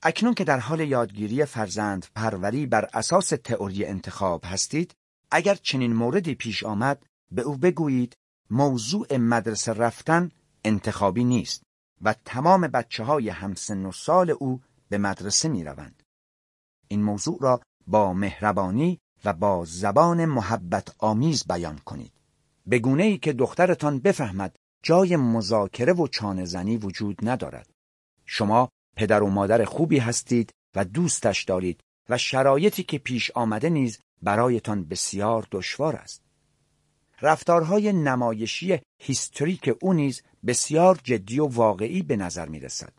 اکنون که در حال یادگیری فرزند پروری بر اساس تئوری انتخاب هستید، اگر چنین موردی پیش آمد به او بگویید موضوع مدرسه رفتن انتخابی نیست و تمام بچه های همسن و سال او به مدرسه می روند. این موضوع را با مهربانی و با زبان محبت آمیز بیان کنید. به گونه ای که دخترتان بفهمد جای مذاکره و چانه وجود ندارد. شما پدر و مادر خوبی هستید و دوستش دارید و شرایطی که پیش آمده نیز برایتان بسیار دشوار است. رفتارهای نمایشی هیستوریک او نیز بسیار جدی و واقعی به نظر می رسد.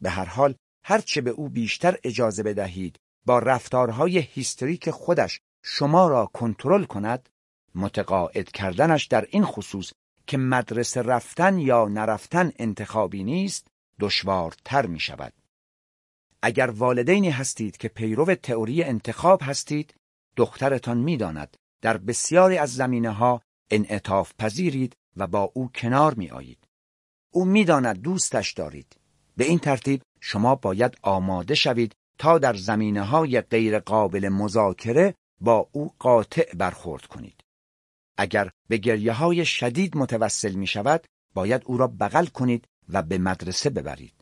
به هر حال هرچه به او بیشتر اجازه بدهید با رفتارهای هیستوریک خودش شما را کنترل کند متقاعد کردنش در این خصوص که مدرسه رفتن یا نرفتن انتخابی نیست دشوارتر می شود. اگر والدینی هستید که پیرو تئوری انتخاب هستید دخترتان می‌داند در بسیاری از زمینه ها انعطاف پذیرید و با او کنار می آیید. او می‌داند دوستش دارید. به این ترتیب شما باید آماده شوید تا در زمینه های غیر قابل مذاکره با او قاطع برخورد کنید. اگر به گریه های شدید متوسل می شود باید او را بغل کنید و به مدرسه ببرید.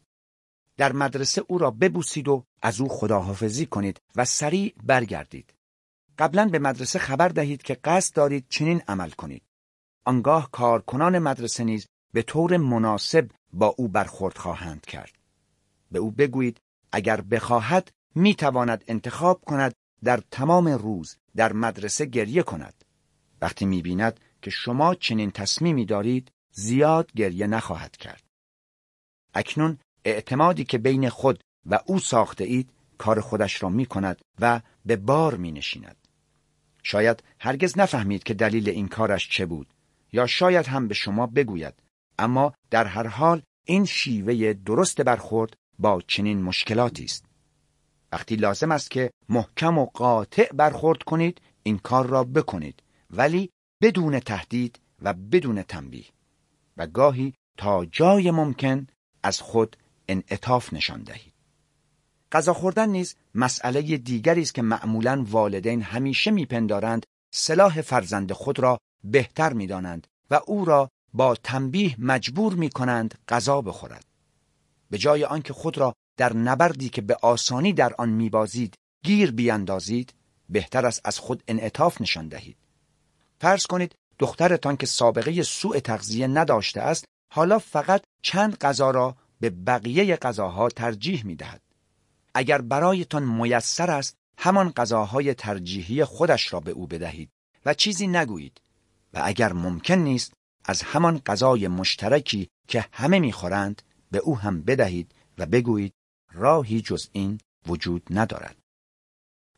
در مدرسه او را ببوسید و از او خداحافظی کنید و سریع برگردید. قبلا به مدرسه خبر دهید که قصد دارید چنین عمل کنید. آنگاه کارکنان مدرسه نیز به طور مناسب با او برخورد خواهند کرد. به او بگویید اگر بخواهد می تواند انتخاب کند در تمام روز در مدرسه گریه کند. وقتی می بیند که شما چنین تصمیمی دارید زیاد گریه نخواهد کرد. اکنون اعتمادی که بین خود و او ساخته اید کار خودش را می کند و به بار می نشیند. شاید هرگز نفهمید که دلیل این کارش چه بود یا شاید هم به شما بگوید اما در هر حال این شیوه درست برخورد با چنین مشکلاتی است. وقتی لازم است که محکم و قاطع برخورد کنید این کار را بکنید ولی بدون تهدید و بدون تنبیه و گاهی تا جای ممکن از خود انعطاف نشان دهید. غذا خوردن نیز مسئله دیگری است که معمولا والدین همیشه میپندارند سلاح فرزند خود را بهتر می‌دانند و او را با تنبیه مجبور می کنند غذا بخورد. به جای آنکه خود را در نبردی که به آسانی در آن میبازید گیر بیاندازید بهتر است از خود انعطاف نشان دهید. فرض کنید دخترتان که سابقه سوء تغذیه نداشته است حالا فقط چند غذا را به بقیه غذاها ترجیح می دهد. اگر برایتان میسر است همان غذاهای ترجیحی خودش را به او بدهید و چیزی نگویید و اگر ممکن نیست از همان غذای مشترکی که همه می‌خورند به او هم بدهید و بگویید راهی جز این وجود ندارد.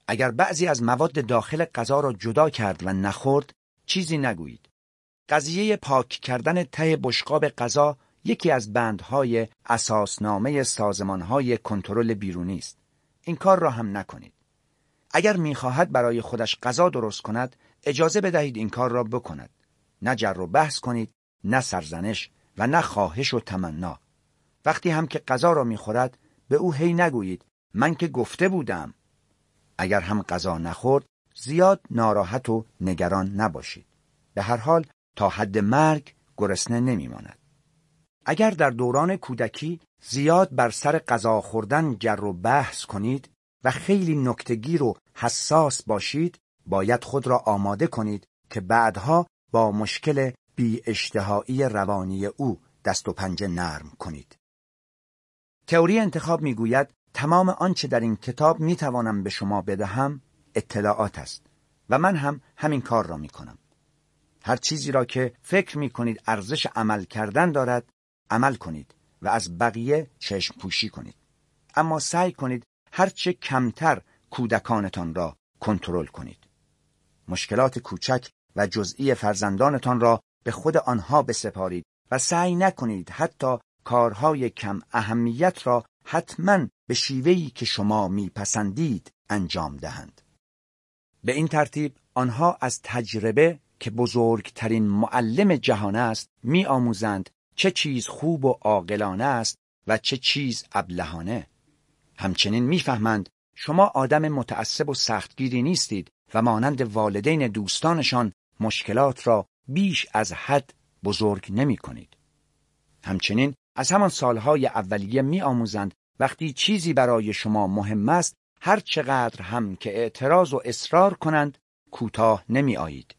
اگر بعضی از مواد داخل غذا را جدا کرد و نخورد چیزی نگویید. قضیه پاک کردن ته بشقاب غذا یکی از بندهای اساسنامه سازمانهای کنترل بیرونی است. این کار را هم نکنید. اگر می‌خواهد برای خودش غذا درست کند اجازه بدهید این کار را بکند نه جر و بحث کنید نه سرزنش و نه خواهش و تمنا وقتی هم که غذا را می‌خورد به او هی نگویید من که گفته بودم اگر هم غذا نخورد زیاد ناراحت و نگران نباشید به هر حال تا حد مرگ گرسنه نمیماند اگر در دوران کودکی زیاد بر سر غذا خوردن جر و بحث کنید و خیلی نکتگیر و حساس باشید باید خود را آماده کنید که بعدها با مشکل بی اشتهایی روانی او دست و پنجه نرم کنید. تئوری انتخاب می‌گوید تمام آنچه در این کتاب می توانم به شما بدهم اطلاعات است و من هم همین کار را می کنم. هر چیزی را که فکر می کنید ارزش عمل کردن دارد عمل کنید و از بقیه چشم پوشی کنید. اما سعی کنید هرچه کمتر کودکانتان را کنترل کنید. مشکلات کوچک و جزئی فرزندانتان را به خود آنها بسپارید و سعی نکنید حتی کارهای کم اهمیت را حتما به شیوهی که شما میپسندید انجام دهند. به این ترتیب آنها از تجربه که بزرگترین معلم جهان است می آموزند چه چیز خوب و عاقلانه است و چه چیز ابلهانه. همچنین می‌فهمند شما آدم متعصب و سختگیری نیستید و مانند والدین دوستانشان مشکلات را بیش از حد بزرگ نمی کنید. همچنین از همان سالهای اولیه می آموزند وقتی چیزی برای شما مهم است هر چقدر هم که اعتراض و اصرار کنند کوتاه نمی آیید.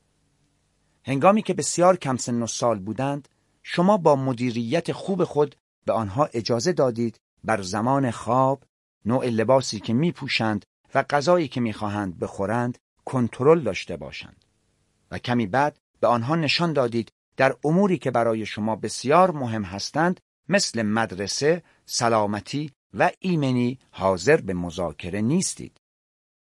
هنگامی که بسیار کم سن و سال بودند شما با مدیریت خوب خود به آنها اجازه دادید بر زمان خواب نوع لباسی که می پوشند و غذایی که می خواهند بخورند کنترل داشته باشند و کمی بعد به آنها نشان دادید در اموری که برای شما بسیار مهم هستند مثل مدرسه، سلامتی و ایمنی حاضر به مذاکره نیستید.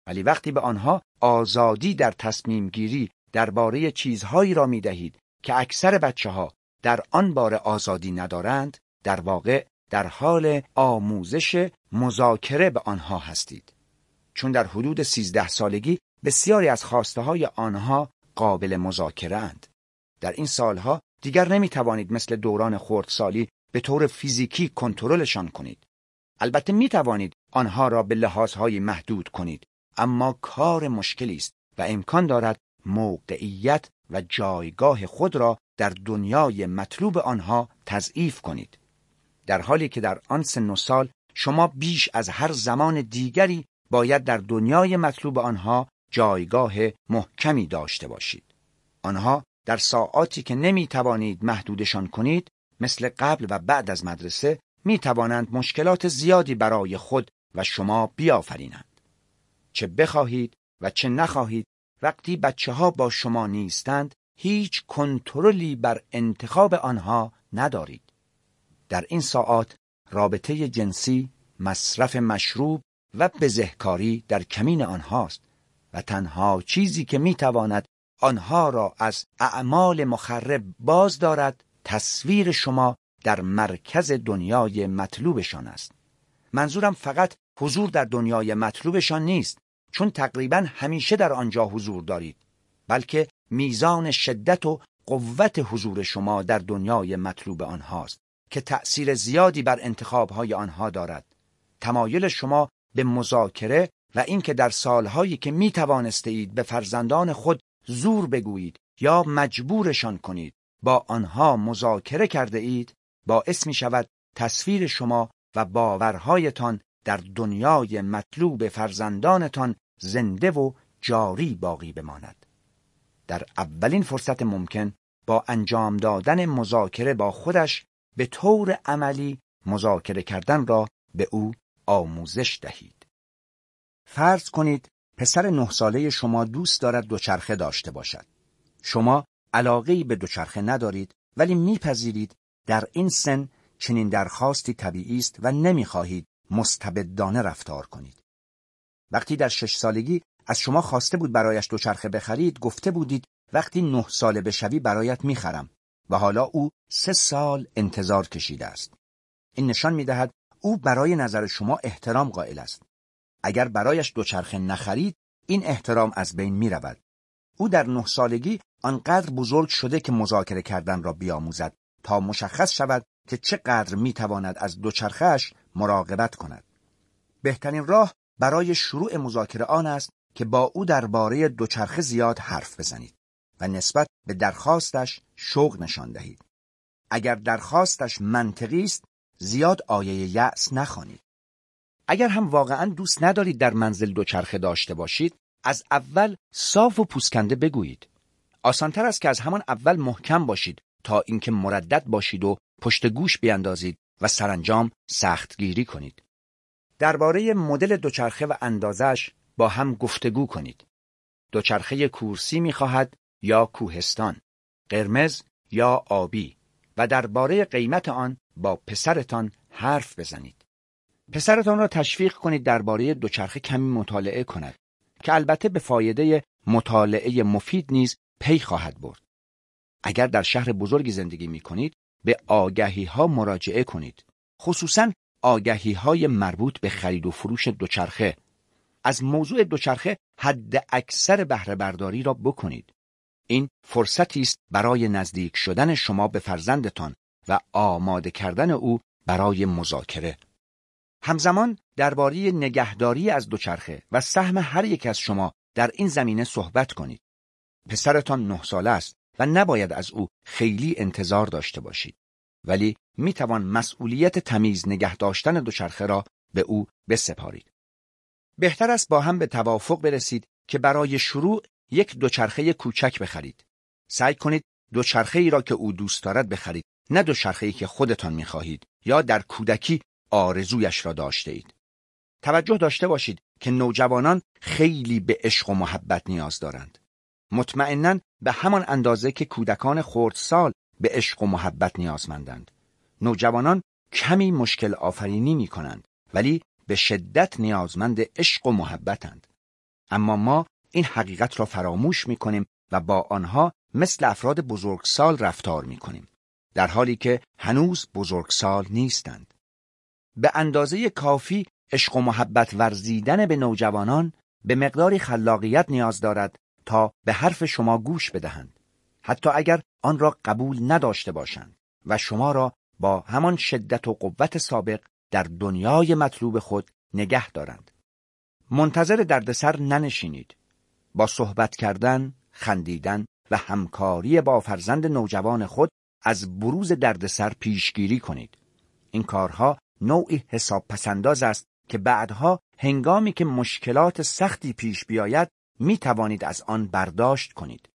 ولی وقتی به آنها آزادی در تصمیم گیری درباره چیزهایی را می دهید که اکثر بچه ها در آن بار آزادی ندارند، در واقع در حال آموزش مذاکره به آنها هستید. چون در حدود سیزده سالگی بسیاری از خواسته های آنها قابل مذاکره اند. در این سالها دیگر نمی توانید مثل دوران خردسالی به طور فیزیکی کنترلشان کنید. البته می توانید آنها را به لحاظهای محدود کنید اما کار مشکلی است و امکان دارد موقعیت و جایگاه خود را در دنیای مطلوب آنها تضعیف کنید. در حالی که در آن سن و سال شما بیش از هر زمان دیگری باید در دنیای مطلوب آنها جایگاه محکمی داشته باشید. آنها در ساعاتی که نمی توانید محدودشان کنید مثل قبل و بعد از مدرسه می توانند مشکلات زیادی برای خود و شما بیافرینند. چه بخواهید و چه نخواهید وقتی بچه ها با شما نیستند هیچ کنترلی بر انتخاب آنها ندارید. در این ساعات رابطه جنسی، مصرف مشروب و بزهکاری در کمین آنهاست و تنها چیزی که می‌تواند آنها را از اعمال مخرب باز دارد تصویر شما در مرکز دنیای مطلوبشان است منظورم فقط حضور در دنیای مطلوبشان نیست چون تقریبا همیشه در آنجا حضور دارید بلکه میزان شدت و قوت حضور شما در دنیای مطلوب آنهاست که تأثیر زیادی بر انتخابهای آنها دارد. تمایل شما به مذاکره و اینکه در سالهایی که می توانسته به فرزندان خود زور بگویید یا مجبورشان کنید با آنها مذاکره کرده اید باعث می شود تصویر شما و باورهایتان در دنیای مطلوب فرزندانتان زنده و جاری باقی بماند. در اولین فرصت ممکن با انجام دادن مذاکره با خودش به طور عملی مذاکره کردن را به او آموزش دهید. فرض کنید پسر نه ساله شما دوست دارد دوچرخه داشته باشد. شما علاقه به دوچرخه ندارید ولی میپذیرید در این سن چنین درخواستی طبیعی است و نمی‌خواهید مستبدانه رفتار کنید. وقتی در شش سالگی از شما خواسته بود برایش دوچرخه بخرید گفته بودید وقتی نه ساله بشوی برایت می‌خرم. و حالا او سه سال انتظار کشیده است. این نشان می‌دهد او برای نظر شما احترام قائل است. اگر برایش دوچرخه نخرید این احترام از بین می رود. او در نه سالگی آنقدر بزرگ شده که مذاکره کردن را بیاموزد تا مشخص شود که چقدر می تواند از دوچرخهش مراقبت کند. بهترین راه برای شروع مذاکره آن است که با او درباره دوچرخه زیاد حرف بزنید و نسبت به درخواستش شوق نشان دهید. اگر درخواستش منطقی است زیاد آیه یأس نخوانید. اگر هم واقعا دوست ندارید در منزل دوچرخه داشته باشید از اول صاف و پوسکنده بگویید. آسانتر است که از همان اول محکم باشید تا اینکه مردد باشید و پشت گوش بیاندازید و سرانجام سختگیری کنید. درباره مدل دوچرخه و اندازش با هم گفتگو کنید. دوچرخه کورسی می‌خواهد یا کوهستان، قرمز یا آبی و درباره قیمت آن با پسرتان حرف بزنید. پسرتان را تشویق کنید درباره دوچرخه کمی مطالعه کند که البته به فایده مطالعه مفید نیز پی خواهد برد. اگر در شهر بزرگی زندگی می کنید به آگهی ها مراجعه کنید. خصوصا آگهی های مربوط به خرید و فروش دوچرخه. از موضوع دوچرخه حد اکثر بهره برداری را بکنید. این فرصتی است برای نزدیک شدن شما به فرزندتان و آماده کردن او برای مذاکره. همزمان درباره نگهداری از دوچرخه و سهم هر یک از شما در این زمینه صحبت کنید. پسرتان نه ساله است و نباید از او خیلی انتظار داشته باشید. ولی می توان مسئولیت تمیز نگه داشتن دوچرخه را به او بسپارید. بهتر است با هم به توافق برسید که برای شروع یک دوچرخه کوچک بخرید. سعی کنید دوچرخه ای را که او دوست دارد بخرید نه دوچرخه ای که خودتان می خواهید یا در کودکی آرزویش را داشته اید. توجه داشته باشید که نوجوانان خیلی به عشق و محبت نیاز دارند. مطمئنا به همان اندازه که کودکان خردسال به عشق و محبت نیازمندند. نوجوانان کمی مشکل آفرینی می کنند ولی به شدت نیازمند عشق و محبتند. اما ما این حقیقت را فراموش می کنیم و با آنها مثل افراد بزرگسال رفتار می کنیم. در حالی که هنوز بزرگسال نیستند. به اندازه کافی عشق و محبت ورزیدن به نوجوانان به مقداری خلاقیت نیاز دارد تا به حرف شما گوش بدهند. حتی اگر آن را قبول نداشته باشند و شما را با همان شدت و قوت سابق در دنیای مطلوب خود نگه دارند. منتظر دردسر ننشینید. با صحبت کردن، خندیدن و همکاری با فرزند نوجوان خود از بروز دردسر پیشگیری کنید. این کارها نوعی حساب پسنداز است که بعدها هنگامی که مشکلات سختی پیش بیاید می توانید از آن برداشت کنید.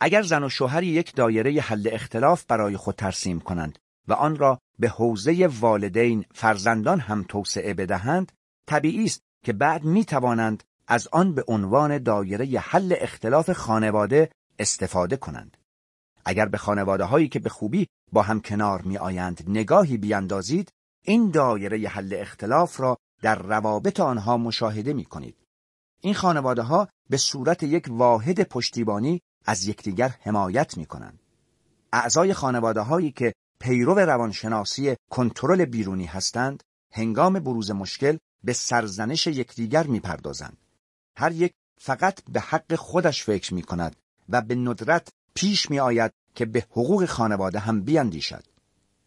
اگر زن و شوهری یک دایره حل اختلاف برای خود ترسیم کنند و آن را به حوزه والدین فرزندان هم توسعه بدهند طبیعی است که بعد می توانند از آن به عنوان دایره حل اختلاف خانواده استفاده کنند اگر به خانواده هایی که به خوبی با هم کنار می آیند نگاهی بیاندازید این دایره حل اختلاف را در روابط آنها مشاهده می کنید این خانواده ها به صورت یک واحد پشتیبانی از یکدیگر حمایت می کنند اعضای خانواده هایی که پیرو روانشناسی کنترل بیرونی هستند هنگام بروز مشکل به سرزنش یکدیگر می‌پردازند. هر یک فقط به حق خودش فکر می کند و به ندرت پیش می آید که به حقوق خانواده هم بیاندیشد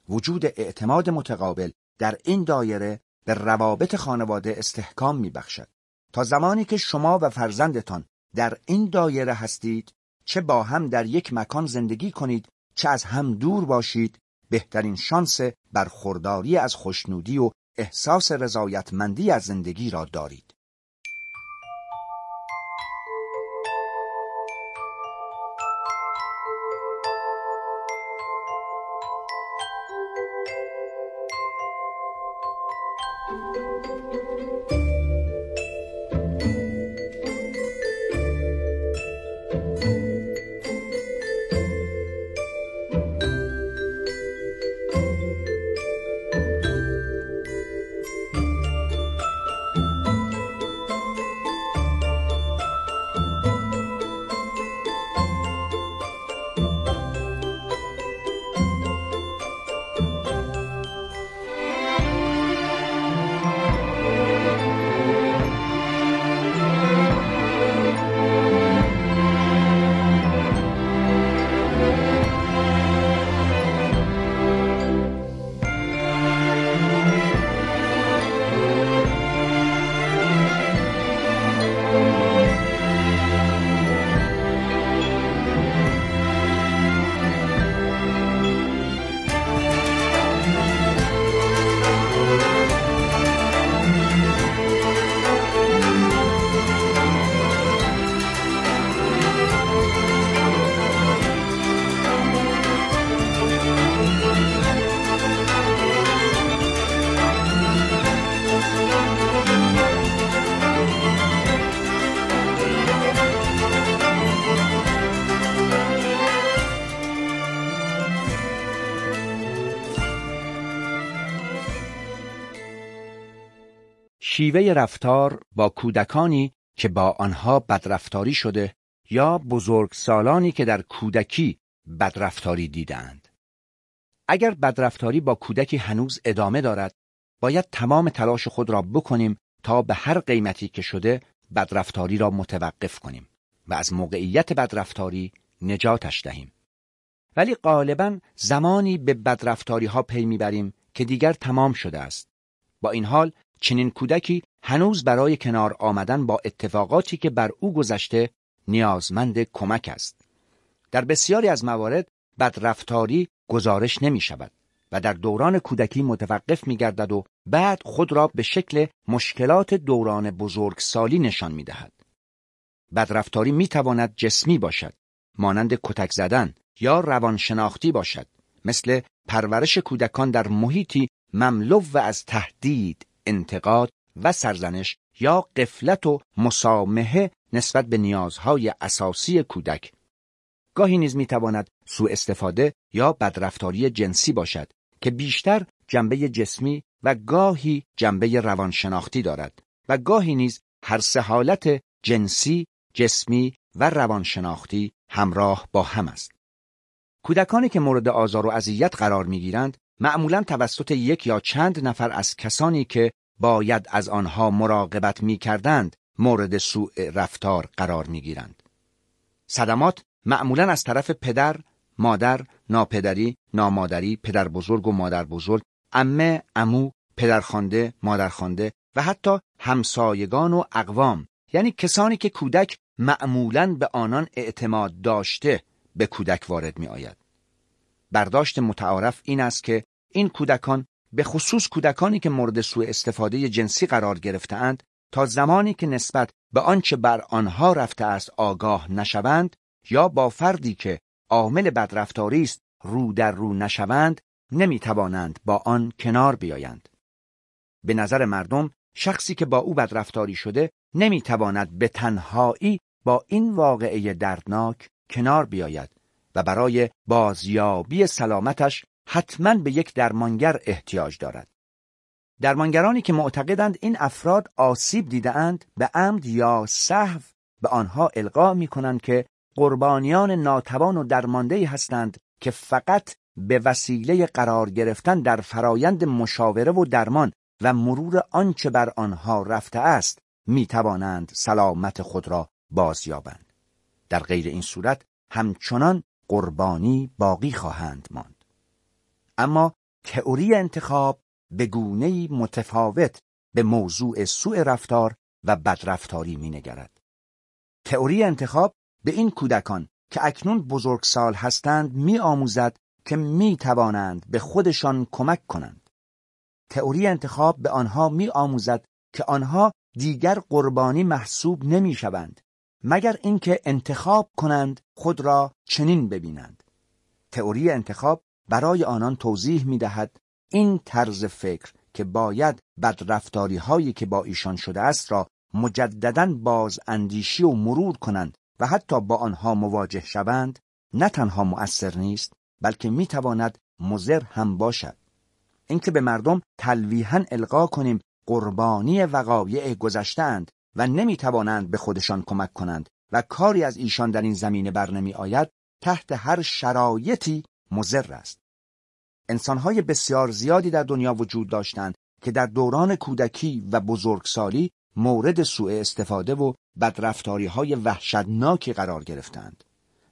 وجود اعتماد متقابل در این دایره به روابط خانواده استحکام می بخشد. تا زمانی که شما و فرزندتان در این دایره هستید چه با هم در یک مکان زندگی کنید چه از هم دور باشید بهترین شانس برخورداری از خوشنودی و احساس رضایتمندی از زندگی را دارید. شیوه رفتار با کودکانی که با آنها بدرفتاری شده یا بزرگسالانی که در کودکی بدرفتاری دیدند. اگر بدرفتاری با کودکی هنوز ادامه دارد، باید تمام تلاش خود را بکنیم تا به هر قیمتی که شده بدرفتاری را متوقف کنیم و از موقعیت بدرفتاری نجاتش دهیم. ولی غالبا زمانی به بدرفتاری ها پی می‌بریم که دیگر تمام شده است. با این حال چنین کودکی هنوز برای کنار آمدن با اتفاقاتی که بر او گذشته نیازمند کمک است. در بسیاری از موارد بدرفتاری گزارش نمی شود و در دوران کودکی متوقف می گردد و بعد خود را به شکل مشکلات دوران بزرگسالی نشان می دهد. بدرفتاری می تواند جسمی باشد مانند کتک زدن یا روانشناختی باشد مثل پرورش کودکان در محیطی مملو و از تهدید، انتقاد و سرزنش یا قفلت و مسامحه نسبت به نیازهای اساسی کودک گاهی نیز می‌تواند سوء استفاده یا بدرفتاری جنسی باشد که بیشتر جنبه جسمی و گاهی جنبه روانشناختی دارد و گاهی نیز هر سه حالت جنسی، جسمی و روانشناختی همراه با هم است. کودکانی که مورد آزار و اذیت قرار می‌گیرند معمولا توسط یک یا چند نفر از کسانی که باید از آنها مراقبت می کردند مورد سوء رفتار قرار می گیرند. صدمات معمولا از طرف پدر، مادر، ناپدری، نامادری، پدر بزرگ و مادر بزرگ، امه، امو، پدرخوانده، مادرخوانده و حتی همسایگان و اقوام یعنی کسانی که کودک معمولا به آنان اعتماد داشته به کودک وارد می آید. برداشت متعارف این است که این کودکان به خصوص کودکانی که مورد سوء استفاده جنسی قرار گرفتهاند تا زمانی که نسبت به آنچه بر آنها رفته است آگاه نشوند یا با فردی که عامل بدرفتاری است رو در رو نشوند نمی‌توانند با آن کنار بیایند. به نظر مردم شخصی که با او بدرفتاری شده نمی‌تواند به تنهایی با این واقعه دردناک کنار بیاید و برای بازیابی سلامتش حتما به یک درمانگر احتیاج دارد. درمانگرانی که معتقدند این افراد آسیب دیدهاند به عمد یا صحو به آنها القا می کنند که قربانیان ناتوان و درمانده هستند که فقط به وسیله قرار گرفتن در فرایند مشاوره و درمان و مرور آنچه بر آنها رفته است می توانند سلامت خود را بازیابند. در غیر این صورت همچنان قربانی باقی خواهند ماند. اما تئوری انتخاب به گونه متفاوت به موضوع سوء رفتار و بدرفتاری مینگرد. تئوری انتخاب به این کودکان که اکنون بزرگسال هستند می آموزد که می توانند به خودشان کمک کنند. تئوری انتخاب به آنها می آموزد که آنها دیگر قربانی محسوب نمی شوند مگر اینکه انتخاب کنند خود را چنین ببینند. تئوری انتخاب برای آنان توضیح می دهد این طرز فکر که باید بدرفتاری هایی که با ایشان شده است را مجددا باز اندیشی و مرور کنند و حتی با آنها مواجه شوند نه تنها مؤثر نیست بلکه می تواند مزر هم باشد. اینکه به مردم تلویحا القا کنیم قربانی وقایع گذشتند و نمی توانند به خودشان کمک کنند و کاری از ایشان در این زمینه بر نمی آید تحت هر شرایطی مزر است انسانهای بسیار زیادی در دنیا وجود داشتند که در دوران کودکی و بزرگسالی مورد سوء استفاده و بدرفتاری های وحشتناکی قرار گرفتند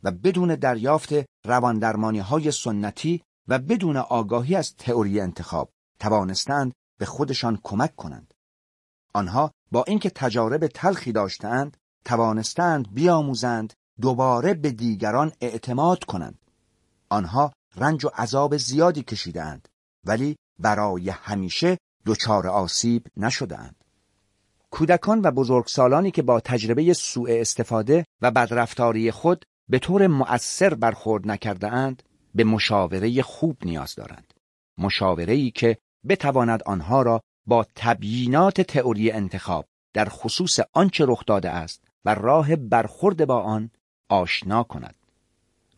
و بدون دریافت رواندرمانی های سنتی و بدون آگاهی از تئوری انتخاب توانستند به خودشان کمک کنند. آنها با اینکه تجارب تلخی داشتند توانستند بیاموزند دوباره به دیگران اعتماد کنند. آنها رنج و عذاب زیادی کشیدند ولی برای همیشه دچار آسیب نشدهاند. کودکان و بزرگسالانی که با تجربه سوء استفاده و بدرفتاری خود به طور مؤثر برخورد نکرده اند به مشاوره خوب نیاز دارند. مشاوره ای که بتواند آنها را با تبیینات تئوری انتخاب در خصوص آنچه رخ داده است و راه برخورد با آن آشنا کند.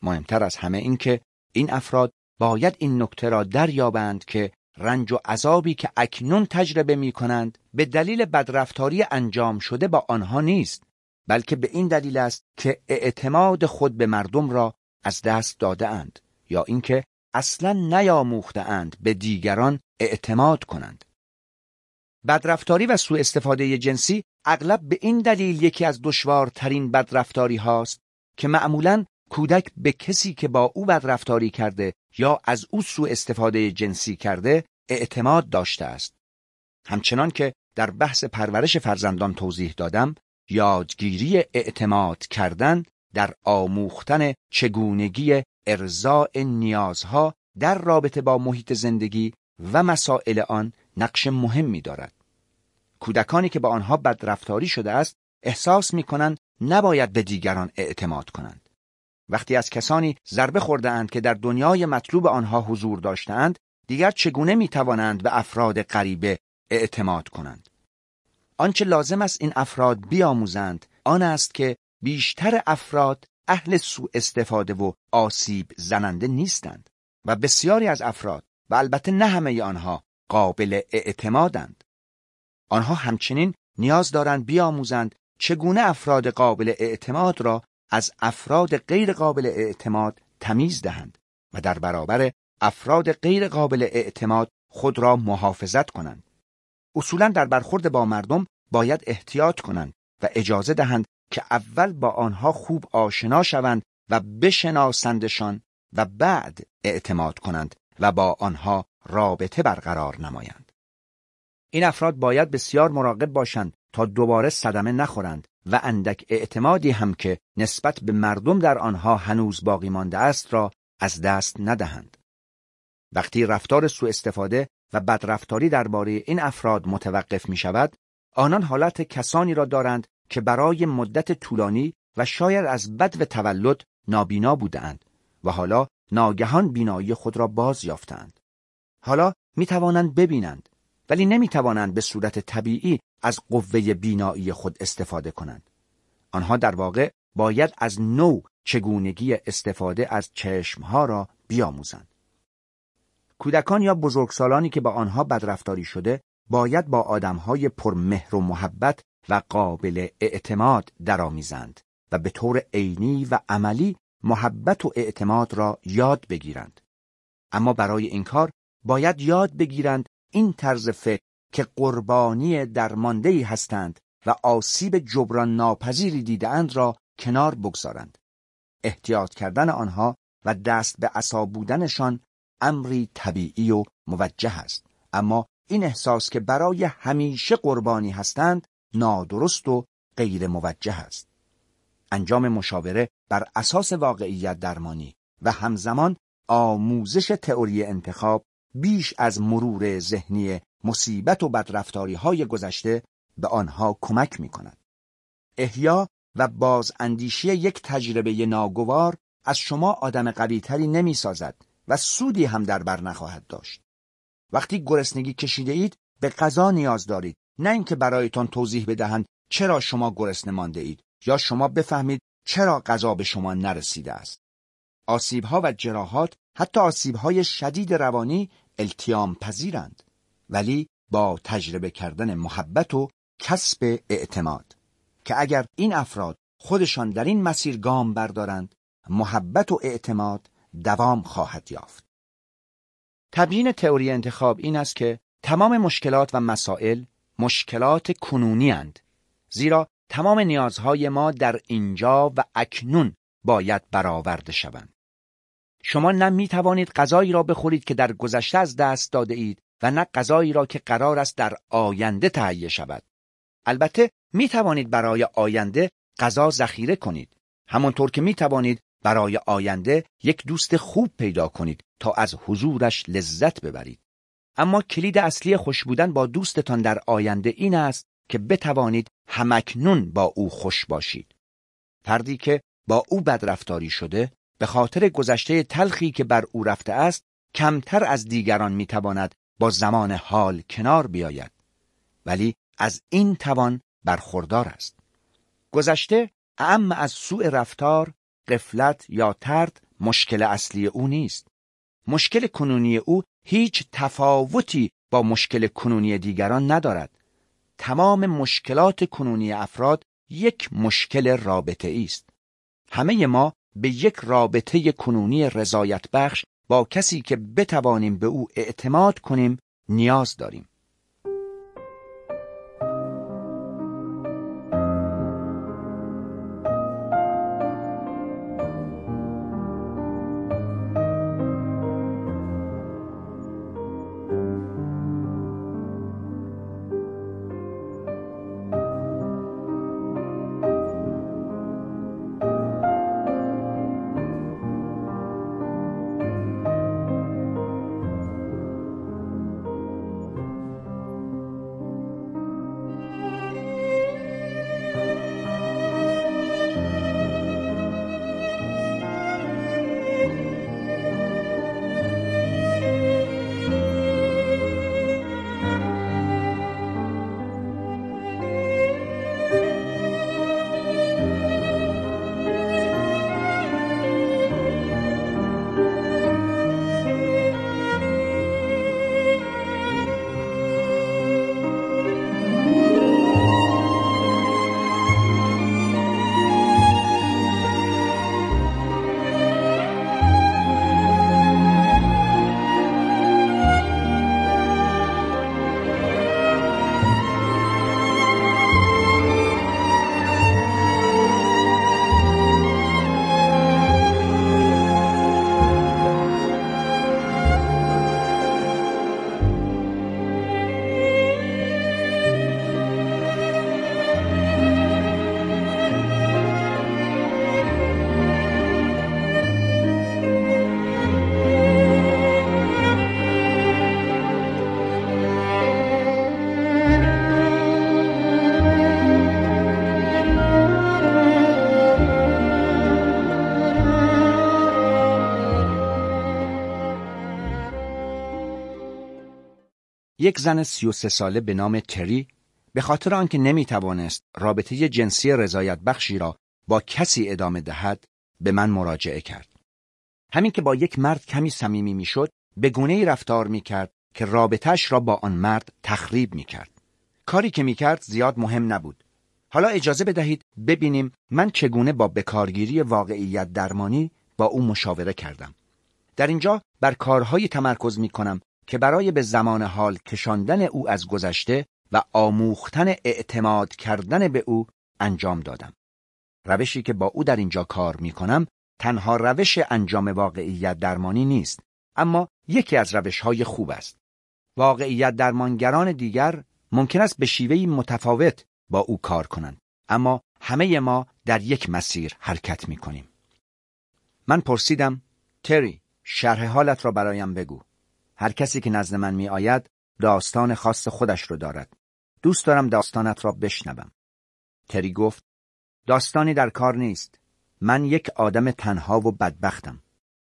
مهمتر از همه این که این افراد باید این نکته را دریابند که رنج و عذابی که اکنون تجربه می کنند به دلیل بدرفتاری انجام شده با آنها نیست بلکه به این دلیل است که اعتماد خود به مردم را از دست داده اند یا اینکه اصلا نیاموخته اند به دیگران اعتماد کنند. بدرفتاری و سوء استفاده جنسی اغلب به این دلیل یکی از دشوارترین بدرفتاری هاست که معمولا کودک به کسی که با او بدرفتاری کرده یا از او سوء استفاده جنسی کرده اعتماد داشته است. همچنان که در بحث پرورش فرزندان توضیح دادم، یادگیری اعتماد کردن در آموختن چگونگی ارزاء نیازها در رابطه با محیط زندگی و مسائل آن نقش مهمی دارد. کودکانی که با آنها بدرفتاری شده است احساس می کنند نباید به دیگران اعتماد کنند. وقتی از کسانی ضربه خورده اند که در دنیای مطلوب آنها حضور داشتند دیگر چگونه می توانند به افراد غریبه اعتماد کنند؟ آنچه لازم است این افراد بیاموزند آن است که بیشتر افراد اهل سوء استفاده و آسیب زننده نیستند و بسیاری از افراد و البته نه همه آنها قابل اعتمادند. آنها همچنین نیاز دارند بیاموزند چگونه افراد قابل اعتماد را از افراد غیر قابل اعتماد تمیز دهند و در برابر افراد غیر قابل اعتماد خود را محافظت کنند. اصولا در برخورد با مردم باید احتیاط کنند و اجازه دهند که اول با آنها خوب آشنا شوند و بشناسندشان و بعد اعتماد کنند و با آنها رابطه برقرار نمایند. این افراد باید بسیار مراقب باشند تا دوباره صدمه نخورند و اندک اعتمادی هم که نسبت به مردم در آنها هنوز باقی مانده است را از دست ندهند. وقتی رفتار سوء استفاده و بدرفتاری درباره این افراد متوقف می شود، آنان حالت کسانی را دارند که برای مدت طولانی و شاید از بد و تولد نابینا بودند و حالا ناگهان بینایی خود را باز یافتند. حالا می توانند ببینند ولی نمی توانند به صورت طبیعی از قوه بینایی خود استفاده کنند. آنها در واقع باید از نو چگونگی استفاده از چشمها را بیاموزند. کودکان یا بزرگسالانی که با آنها بدرفتاری شده باید با آدمهای پرمهر و محبت و قابل اعتماد درآمیزند و به طور عینی و عملی محبت و اعتماد را یاد بگیرند. اما برای این کار باید یاد بگیرند این طرز فکر که قربانی درماندهی هستند و آسیب جبران ناپذیری دیدهاند را کنار بگذارند. احتیاط کردن آنها و دست به عصا بودنشان امری طبیعی و موجه است اما این احساس که برای همیشه قربانی هستند نادرست و غیر موجه است انجام مشاوره بر اساس واقعیت درمانی و همزمان آموزش تئوری انتخاب بیش از مرور ذهنی مصیبت و بدرفتاری های گذشته به آنها کمک می کند. احیا و بازاندیشی یک تجربه ناگوار از شما آدم قویتری نمی سازد و سودی هم در بر نخواهد داشت. وقتی گرسنگی کشیده اید به غذا نیاز دارید نه اینکه برایتان توضیح بدهند چرا شما گرسنه مانده اید یا شما بفهمید چرا غذا به شما نرسیده است. آسیبها و جراحات حتی آسیبهای شدید روانی التیام پذیرند ولی با تجربه کردن محبت و کسب اعتماد که اگر این افراد خودشان در این مسیر گام بردارند محبت و اعتماد دوام خواهد یافت. تبیین تئوری انتخاب این است که تمام مشکلات و مسائل مشکلات کنونی اند. زیرا تمام نیازهای ما در اینجا و اکنون باید برآورده شوند. شما نه می توانید غذایی را بخورید که در گذشته از دست داده اید و نه غذایی را که قرار است در آینده تهیه شود. البته می توانید برای آینده غذا ذخیره کنید. همانطور که می توانید برای آینده یک دوست خوب پیدا کنید تا از حضورش لذت ببرید. اما کلید اصلی خوش بودن با دوستتان در آینده این است که بتوانید همکنون با او خوش باشید. فردی که با او بدرفتاری شده به خاطر گذشته تلخی که بر او رفته است کمتر از دیگران می‌تواند با زمان حال کنار بیاید ولی از این توان برخوردار است گذشته اما از سوء رفتار قفلت یا ترد مشکل اصلی او نیست مشکل کنونی او هیچ تفاوتی با مشکل کنونی دیگران ندارد. تمام مشکلات کنونی افراد یک مشکل رابطه است. همه ما به یک رابطه کنونی رضایت بخش با کسی که بتوانیم به او اعتماد کنیم نیاز داریم. یک زن سی و سه ساله به نام تری به خاطر آنکه نمی توانست رابطه جنسی رضایت بخشی را با کسی ادامه دهد به من مراجعه کرد. همین که با یک مرد کمی صمیمی می‌شد به گونه ای رفتار می کرد که رابطهش را با آن مرد تخریب می کرد. کاری که می کرد زیاد مهم نبود. حالا اجازه بدهید ببینیم من چگونه با بکارگیری واقعیت درمانی با او مشاوره کردم. در اینجا بر کارهایی تمرکز می کنم که برای به زمان حال کشاندن او از گذشته و آموختن اعتماد کردن به او انجام دادم. روشی که با او در اینجا کار می کنم تنها روش انجام واقعیت درمانی نیست اما یکی از روش های خوب است. واقعیت درمانگران دیگر ممکن است به شیوهی متفاوت با او کار کنند اما همه ما در یک مسیر حرکت می کنیم. من پرسیدم تری شرح حالت را برایم بگو. هر کسی که نزد من می آید داستان خاص خودش رو دارد. دوست دارم داستانت را بشنوم. تری گفت داستانی در کار نیست. من یک آدم تنها و بدبختم.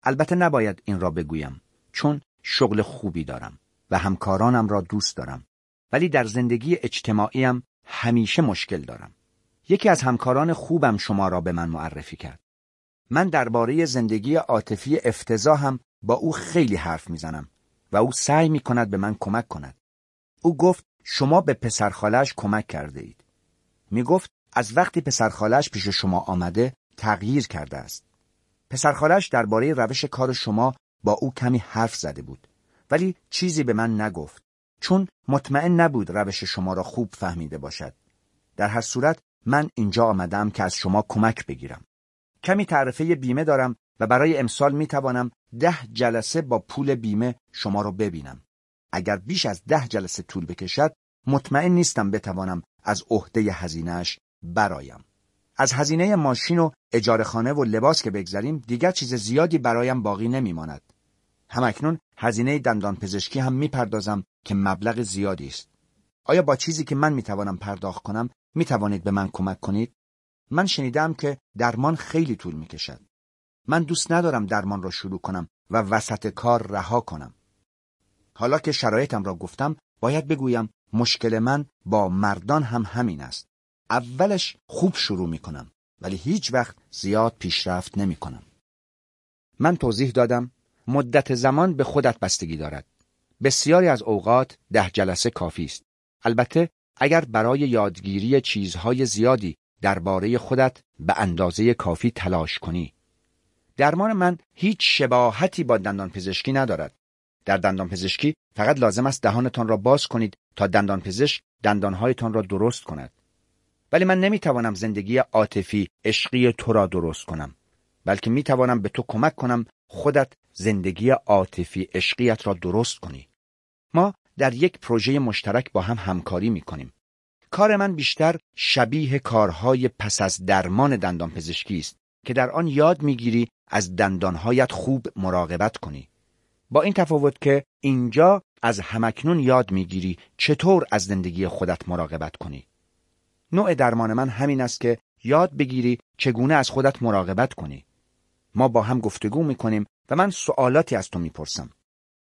البته نباید این را بگویم چون شغل خوبی دارم و همکارانم را دوست دارم. ولی در زندگی اجتماعیم همیشه مشکل دارم. یکی از همکاران خوبم شما را به من معرفی کرد. من درباره زندگی عاطفی افتضاحم با او خیلی حرف می‌زنم و او سعی می کند به من کمک کند. او گفت شما به پسرخالش کمک کرده اید. می گفت از وقتی پسرخالش پیش شما آمده تغییر کرده است. پسرخالش درباره روش کار شما با او کمی حرف زده بود. ولی چیزی به من نگفت. چون مطمئن نبود روش شما را خوب فهمیده باشد. در هر صورت من اینجا آمدم که از شما کمک بگیرم. کمی تعرفه بیمه دارم و برای امسال می توانم ده جلسه با پول بیمه شما را ببینم. اگر بیش از ده جلسه طول بکشد مطمئن نیستم بتوانم از عهده هزینهش برایم. از هزینه ماشین و اجاره خانه و لباس که بگذریم دیگر چیز زیادی برایم باقی نمیماند. همکنون هزینه دندان پزشکی هم می‌پردازم که مبلغ زیادی است. آیا با چیزی که من می‌توانم پرداخت کنم می‌توانید به من کمک کنید؟ من شنیدم که درمان خیلی طول می‌کشد. من دوست ندارم درمان را شروع کنم و وسط کار رها کنم. حالا که شرایطم را گفتم باید بگویم مشکل من با مردان هم همین است. اولش خوب شروع می کنم ولی هیچ وقت زیاد پیشرفت نمی کنم. من توضیح دادم مدت زمان به خودت بستگی دارد. بسیاری از اوقات ده جلسه کافی است. البته اگر برای یادگیری چیزهای زیادی درباره خودت به اندازه کافی تلاش کنی. درمان من هیچ شباهتی با دندان پزشکی ندارد. در دندان پزشکی فقط لازم است دهانتان را باز کنید تا دندان پزشک دندانهایتان را درست کند. ولی من نمی‌توانم زندگی عاطفی عشقی تو را درست کنم بلکه می‌توانم به تو کمک کنم خودت زندگی عاطفی عشقیت را درست کنی ما در یک پروژه مشترک با هم همکاری می‌کنیم کار من بیشتر شبیه کارهای پس از درمان دندان پزشکی است که در آن یاد می‌گیری از دندانهایت خوب مراقبت کنی با این تفاوت که اینجا از همکنون یاد می‌گیری چطور از زندگی خودت مراقبت کنی نوع درمان من همین است که یاد بگیری چگونه از خودت مراقبت کنی. ما با هم گفتگو می‌کنیم و من سوالاتی از تو می‌پرسم.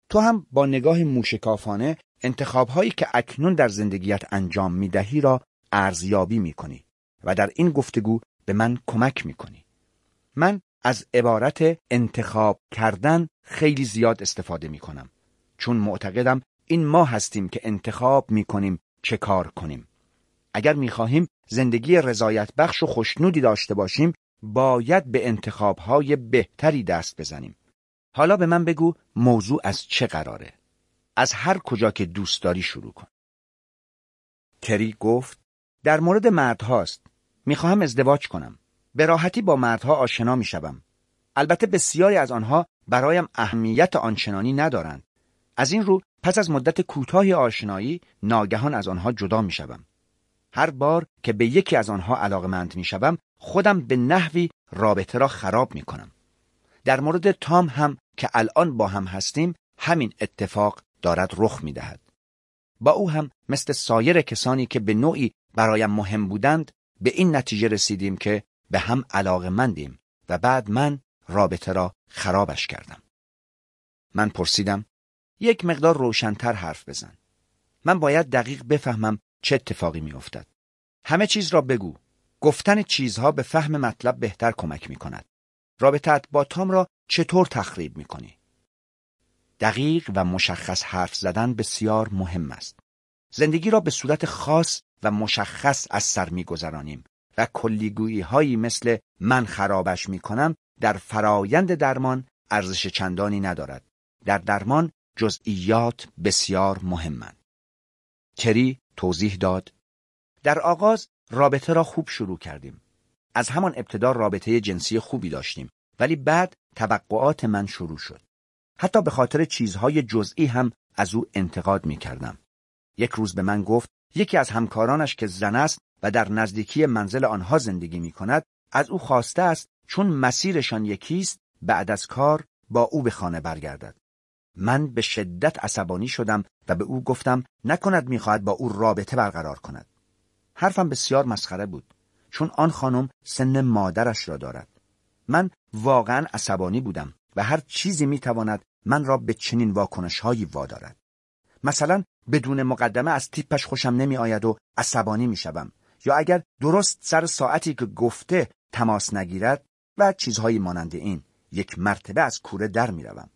تو هم با نگاه موشکافانه انتخابهایی که اکنون در زندگیت انجام می‌دهی را ارزیابی می‌کنی و در این گفتگو به من کمک می‌کنی. من از عبارت انتخاب کردن خیلی زیاد استفاده می‌کنم چون معتقدم این ما هستیم که انتخاب می‌کنیم چه کار کنیم. اگر می‌خواهیم زندگی رضایت بخش و خوشنودی داشته باشیم باید به انتخابهای بهتری دست بزنیم. حالا به من بگو موضوع از چه قراره؟ از هر کجا که دوست داری شروع کن. کری گفت در مورد مردهاست. می‌خواهم ازدواج کنم. به راحتی با مردها آشنا می‌شوم. البته بسیاری از آنها برایم اهمیت آنچنانی ندارند. از این رو پس از مدت کوتاهی آشنایی ناگهان از آنها جدا می‌شوم. هر بار که به یکی از آنها علاقمند می شوم خودم به نحوی رابطه را خراب می کنم. در مورد تام هم که الان با هم هستیم همین اتفاق دارد رخ می دهد. با او هم مثل سایر کسانی که به نوعی برایم مهم بودند به این نتیجه رسیدیم که به هم علاقمندیم و بعد من رابطه را خرابش کردم. من پرسیدم یک مقدار روشنتر حرف بزن. من باید دقیق بفهمم چه اتفاقی میافتد همه چیز را بگو گفتن چیزها به فهم مطلب بهتر کمک می کند رابطت با تام را چطور تخریب می کنی؟ دقیق و مشخص حرف زدن بسیار مهم است زندگی را به صورت خاص و مشخص از سر میگذرانیم و کلیگویی هایی مثل من خرابش می کنم در فرایند درمان ارزش چندانی ندارد. در درمان جزئیات بسیار مهمند. کری توضیح داد در آغاز رابطه را خوب شروع کردیم. از همان ابتدا رابطه جنسی خوبی داشتیم ولی بعد توقعات من شروع شد. حتی به خاطر چیزهای جزئی هم از او انتقاد می کردم. یک روز به من گفت یکی از همکارانش که زن است و در نزدیکی منزل آنها زندگی می کند از او خواسته است چون مسیرشان یکیست بعد از کار با او به خانه برگردد. من به شدت عصبانی شدم و به او گفتم نکند می‌خواهد با او رابطه برقرار کند. حرفم بسیار مسخره بود چون آن خانم سن مادرش را دارد. من واقعا عصبانی بودم و هر چیزی می‌تواند من را به چنین واکنش هایی وادارد. مثلا بدون مقدمه از تیپش خوشم نمی آید و عصبانی می شوم. یا اگر درست سر ساعتی که گفته تماس نگیرد و چیزهایی مانند این یک مرتبه از کوره در می روم.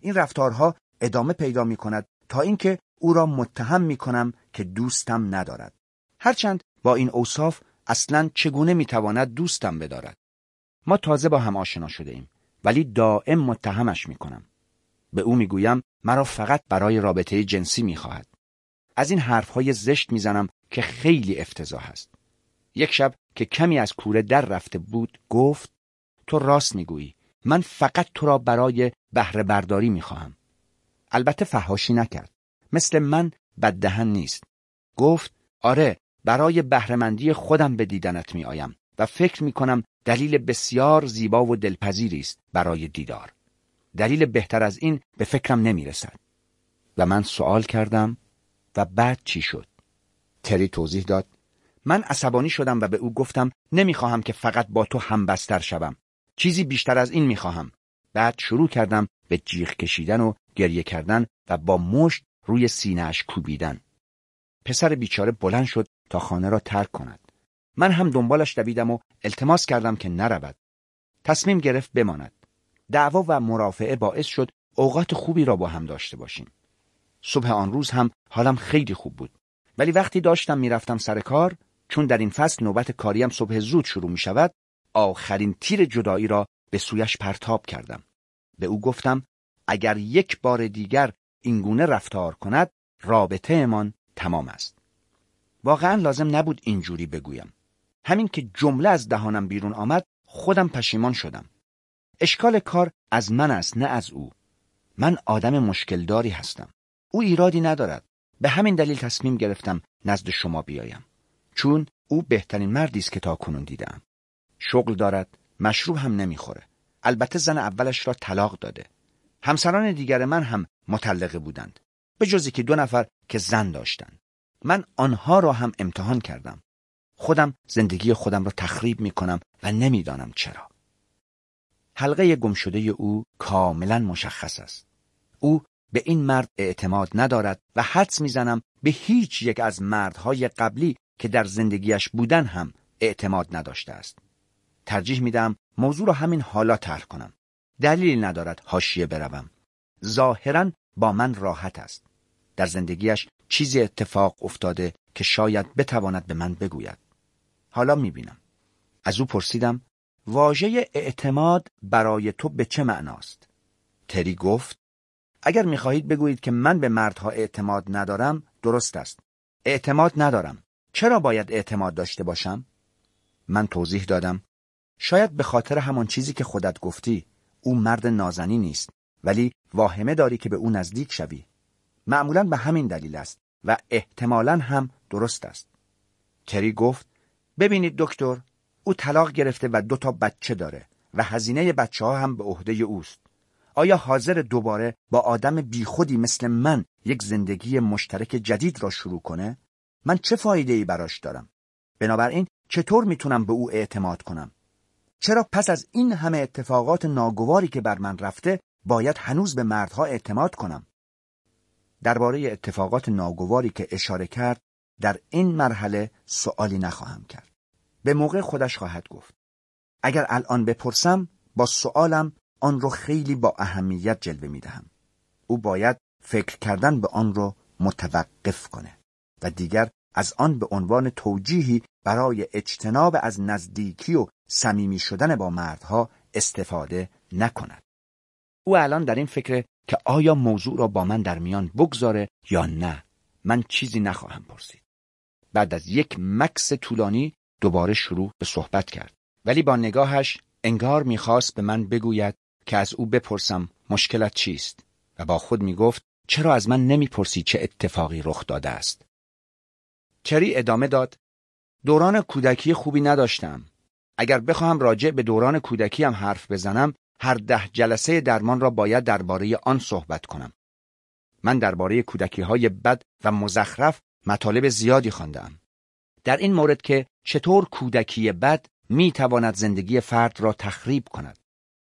این رفتارها ادامه پیدا می کند تا اینکه او را متهم می کنم که دوستم ندارد. هرچند با این اوصاف اصلا چگونه می تواند دوستم بدارد. ما تازه با هم آشنا شده ایم ولی دائم متهمش می کنم. به او می گویم مرا فقط برای رابطه جنسی می خواهد. از این حرفهای زشت می‌زنم که خیلی افتضاح است. یک شب که کمی از کوره در رفته بود گفت تو راست می‌گویی من فقط تو را برای بهره برداری می‌خواهم. البته فهاشی نکرد. مثل من بددهن نیست. گفت آره برای بهرهمندی خودم به دیدنت می آیم و فکر می کنم دلیل بسیار زیبا و دلپذیری است برای دیدار. دلیل بهتر از این به فکرم نمی رسد. و من سوال کردم و بعد چی شد؟ تری توضیح داد من عصبانی شدم و به او گفتم نمی‌خواهم که فقط با تو همبستر شوم. چیزی بیشتر از این می‌خواهم. بعد شروع کردم به جیغ کشیدن و گریه کردن و با مشت روی سینهاش کوبیدن. پسر بیچاره بلند شد تا خانه را ترک کند. من هم دنبالش دویدم و التماس کردم که نرود. تصمیم گرفت بماند. دعوا و مرافعه باعث شد اوقات خوبی را با هم داشته باشیم. صبح آن روز هم حالم خیلی خوب بود. ولی وقتی داشتم می‌رفتم سر کار چون در این فصل نوبت کاریم صبح زود شروع می شود آخرین تیر جدایی را به سویش پرتاب کردم. به او گفتم اگر یک بار دیگر اینگونه رفتار کند رابطه امان تمام است. واقعا لازم نبود اینجوری بگویم. همین که جمله از دهانم بیرون آمد خودم پشیمان شدم. اشکال کار از من است نه از او. من آدم مشکلداری هستم. او ایرادی ندارد. به همین دلیل تصمیم گرفتم نزد شما بیایم. چون او بهترین مردی است که تا کنون دیدم. شغل دارد، مشروب هم نمی‌خوره. البته زن اولش را طلاق داده. همسران دیگر من هم مطلقه بودند. به جزی که دو نفر که زن داشتند. من آنها را هم امتحان کردم. خودم زندگی خودم را تخریب می کنم و نمی‌دانم چرا. حلقه گمشده او کاملا مشخص است. او به این مرد اعتماد ندارد و حدس می‌زنم به هیچ یک از مردهای قبلی که در زندگیش بودن هم اعتماد نداشته است. ترجیح میدم موضوع را همین حالا طرح کنم. دلیل ندارد حاشیه بروم. ظاهرا با من راحت است. در زندگیش چیزی اتفاق افتاده که شاید بتواند به من بگوید. حالا می‌بینم. از او پرسیدم واژه اعتماد برای تو به چه معناست؟ تری گفت اگر می‌خواهید بگویید که من به مردها اعتماد ندارم درست است. اعتماد ندارم. چرا باید اعتماد داشته باشم؟ من توضیح دادم شاید به خاطر همان چیزی که خودت گفتی او مرد نازنی نیست ولی واهمه داری که به او نزدیک شوی معمولا به همین دلیل است و احتمالا هم درست است تری گفت ببینید دکتر او طلاق گرفته و دو تا بچه داره و هزینه بچه ها هم به عهده اوست آیا حاضر دوباره با آدم بیخودی مثل من یک زندگی مشترک جدید را شروع کنه؟ من چه فایده ای براش دارم؟ بنابراین چطور می‌تونم به او اعتماد کنم؟ چرا پس از این همه اتفاقات ناگواری که بر من رفته باید هنوز به مردها اعتماد کنم؟ درباره اتفاقات ناگواری که اشاره کرد در این مرحله سوالی نخواهم کرد. به موقع خودش خواهد گفت. اگر الان بپرسم با سوالم آن رو خیلی با اهمیت جلوه می دهم. او باید فکر کردن به آن رو متوقف کنه و دیگر از آن به عنوان توجیهی برای اجتناب از نزدیکی و صمیمی شدن با مردها استفاده نکند. او الان در این فکره که آیا موضوع را با من در میان بگذاره یا نه من چیزی نخواهم پرسید. بعد از یک مکس طولانی دوباره شروع به صحبت کرد ولی با نگاهش انگار می‌خواست به من بگوید که از او بپرسم مشکلت چیست؟ و با خود می‌گفت چرا از من نمی‌پرسی چه اتفاقی رخ داده است؟ چری ادامه داد دوران کودکی خوبی نداشتم. اگر بخواهم راجع به دوران کودکی هم حرف بزنم هر ده جلسه درمان را باید درباره آن صحبت کنم. من درباره کودکی های بد و مزخرف مطالب زیادی خواندم. در این مورد که چطور کودکی بد می تواند زندگی فرد را تخریب کند.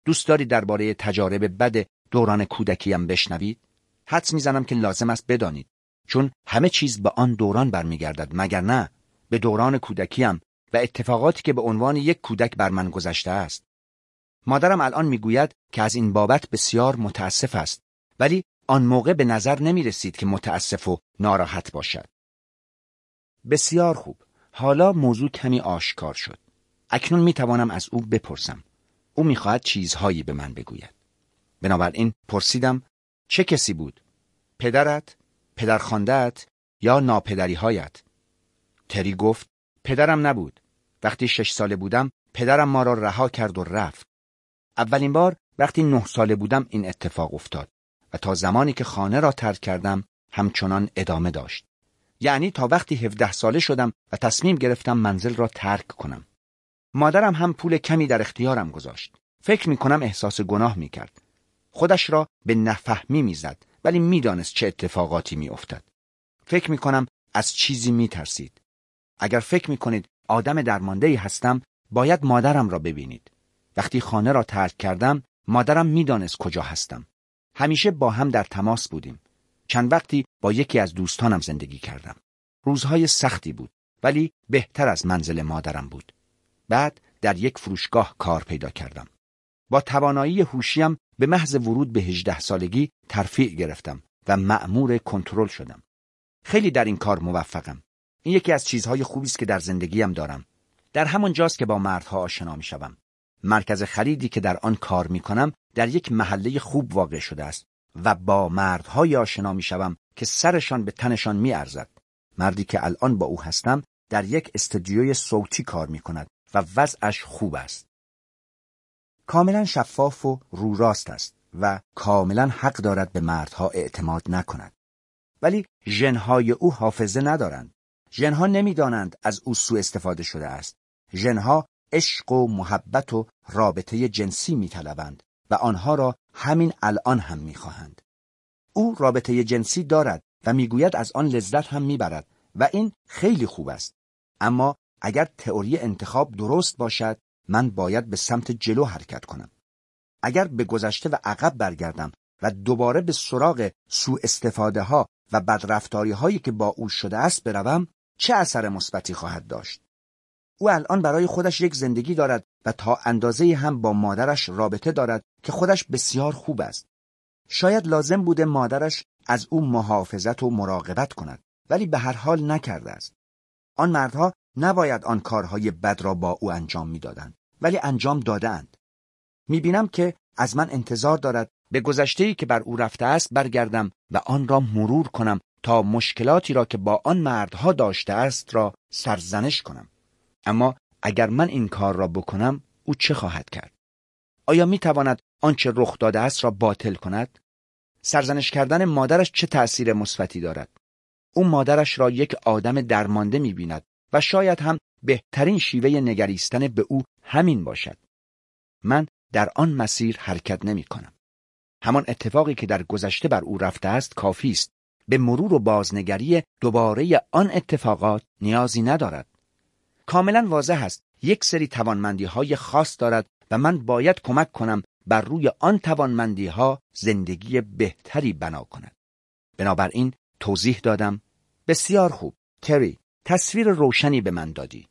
دوست داری درباره تجارب بد دوران کودکیم بشنوید حدس می‌زنم که لازم است بدانید چون همه چیز به آن دوران برمیگردد مگر نه؟ به دوران کودکیم و اتفاقاتی که به عنوان یک کودک بر من گذشته است. مادرم الان می‌گوید که از این بابت بسیار متاسف است ولی آن موقع به نظر نمی رسید که متاسف و ناراحت باشد. بسیار خوب. حالا موضوع کمی آشکار شد. اکنون می توانم از او بپرسم. او می‌خواهد چیزهایی به من بگوید. بنابراین پرسیدم چه کسی بود؟ پدرت پدرخواندهت یا ناپدری هایت تری گفت پدرم نبود. وقتی شش ساله بودم پدرم ما را رها کرد و رفت. اولین بار وقتی نه ساله بودم این اتفاق افتاد و تا زمانی که خانه را ترک کردم همچنان ادامه داشت. یعنی تا وقتی هفده ساله شدم و تصمیم گرفتم منزل را ترک کنم. مادرم هم پول کمی در اختیارم گذاشت. فکر می کنم احساس گناه می کرد. خودش را به نفهمی می‌زد ولی می‌دانست چه اتفاقاتی می افتد. فکر می کنم از چیزی می ترسید. اگر فکر می کنید آدم درمانده هستم باید مادرم را ببینید. وقتی خانه را ترک کردم مادرم می‌دانست کجا هستم. همیشه با هم در تماس بودیم. چند وقتی با یکی از دوستانم زندگی کردم. روزهای سختی بود ولی بهتر از منزل مادرم بود. بعد در یک فروشگاه کار پیدا کردم. با توانایی هوشیم به محض ورود به 18 سالگی ترفیع گرفتم و مأمور کنترل شدم. خیلی در این کار موفقم. این یکی از چیزهای خوبی است که در زندگیم دارم. در همان جاست که با مردها آشنا می شوم. مرکز خریدی که در آن کار می کنم در یک محله خوب واقع شده است و با مردهای آشنا می شوم که سرشان به تنشان می ارزد. مردی که الان با او هستم در یک استودیوی صوتی کار می کند و وضعش خوب است. کاملا شفاف و رو راست است و کاملا حق دارد به مردها اعتماد نکند. ولی ژنهای او حافظه ندارند. ژنها نمی‌دانند از او سوء استفاده شده است. ژنها عشق و محبت و رابطه جنسی میطلبند و آنها را همین الان هم می‌خواهند. او رابطه جنسی دارد و می‌گوید از آن لذت هم می‌برد و این خیلی خوب است. اما اگر تئوری انتخاب درست باشد من باید به سمت جلو حرکت کنم. اگر به گذشته و عقب برگردم و دوباره به سراغ سوء استفاده ها و بدرفتاری هایی که با او شده است بروم چه اثر مثبتی خواهد داشت؟ او الان برای خودش یک زندگی دارد و تا اندازه هم با مادرش رابطه دارد که خودش بسیار خوب است. شاید لازم بوده مادرش از او محافظت و مراقبت کند ولی به هر حال نکرده است. آن مردها نباید آن کارهای بد را با او انجام می‌دادند ولی انجام دادهاند. می‌بینم که از من انتظار دارد به گذشته که بر او رفته است برگردم و آن را مرور کنم تا مشکلاتی را که با آن مردها داشته است را سرزنش کنم. اما اگر من این کار را بکنم او چه خواهد کرد؟ آیا می تواند آنچه رخ داده است را باطل کند؟ سرزنش کردن مادرش چه تأثیر مثبتی دارد؟ او مادرش را یک آدم درمانده می بیند و شاید هم بهترین شیوه نگریستن به او همین باشد. من در آن مسیر حرکت نمی کنم. همان اتفاقی که در گذشته بر او رفته است کافی است. به مرور و بازنگری دوباره آن اتفاقات نیازی ندارد. کاملا واضح است یک سری توانمندی های خاص دارد و من باید کمک کنم بر روی آن توانمندی ها زندگی بهتری بنا کند. بنابراین توضیح دادم بسیار خوب تری تصویر روشنی به من دادی.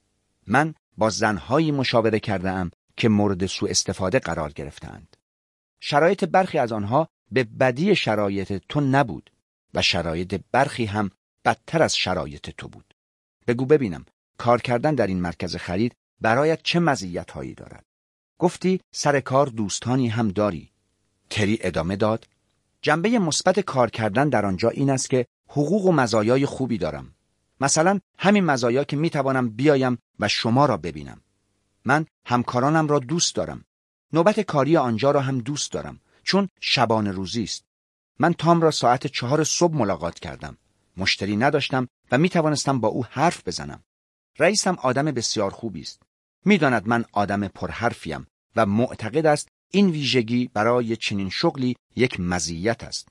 من با زنهایی مشاوره ام که مورد سوء استفاده قرار گرفتند. شرایط برخی از آنها به بدی شرایط تو نبود و شرایط برخی هم بدتر از شرایط تو بود. بگو ببینم کار کردن در این مرکز خرید برایت چه مزیت هایی دارد؟ گفتی سر کار دوستانی هم داری. تری ادامه داد جنبه مثبت کار کردن در آنجا این است که حقوق و مزایای خوبی دارم. مثلا همین مزایا که می‌توانم بیایم و شما را ببینم. من همکارانم را دوست دارم. نوبت کاری آنجا را هم دوست دارم چون شبانه روزی است. من تام را ساعت چهار صبح ملاقات کردم. مشتری نداشتم و می توانستم با او حرف بزنم. رئیسم آدم بسیار خوبی است. می‌داند من آدم پرحرفیم و معتقد است این ویژگی برای چنین شغلی یک مزیت است.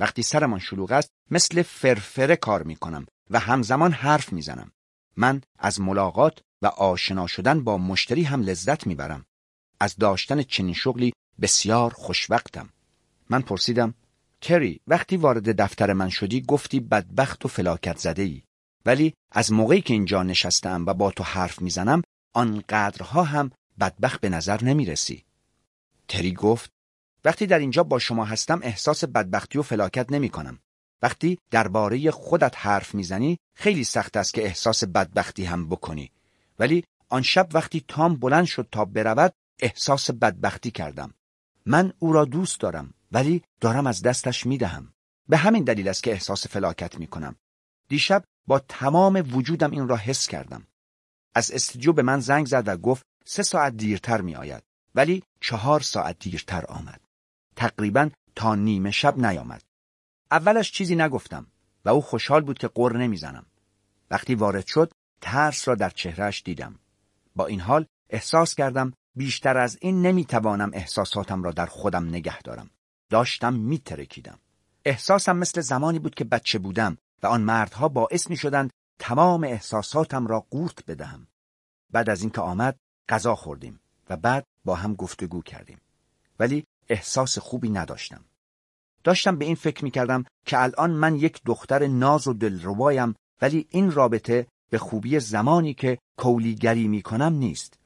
وقتی سرمان شلوغ است مثل فرفره کار می کنم و همزمان حرف می‌زنم. من از ملاقات و آشنا شدن با مشتری هم لذت می‌برم. از داشتن چنین شغلی بسیار خوشوقتم. من پرسیدم تری وقتی وارد دفتر من شدی گفتی بدبخت و فلاکت زده ای. ولی از موقعی که اینجا نشستم و با تو حرف می‌زنم آنقدرها هم بدبخت به نظر نمی‌رسی. تری گفت وقتی در اینجا با شما هستم احساس بدبختی و فلاکت نمی کنم. وقتی درباره خودت حرف می‌زنی خیلی سخت است که احساس بدبختی هم بکنی. ولی آن شب وقتی تام بلند شد تا برود احساس بدبختی کردم. من او را دوست دارم ولی دارم از دستش می‌دهم. به همین دلیل است که احساس فلاکت می کنم. دیشب با تمام وجودم این را حس کردم. از استودیو به من زنگ زد و گفت سه ساعت دیرتر می آید. ولی چهار ساعت دیرتر آمد. تقریبا تا نیمه شب نیامد. اولش چیزی نگفتم و او خوشحال بود که قر نمی‌زنم. وقتی وارد شد ترس را در چهرهش دیدم. با این حال احساس کردم بیشتر از این نمی‌توانم احساساتم را در خودم نگه دارم. داشتم میترکیدم. احساسم مثل زمانی بود که بچه بودم و آن مردها باعث می شدند تمام احساساتم را قورت بدهم. بعد از اینکه آمد غذا خوردیم و بعد با هم گفتگو کردیم. ولی احساس خوبی نداشتم. داشتم به این فکر می کردم که الان من یک دختر ناز و دلربایم ولی این رابطه به خوبی زمانی که کولیگری می کنم نیست.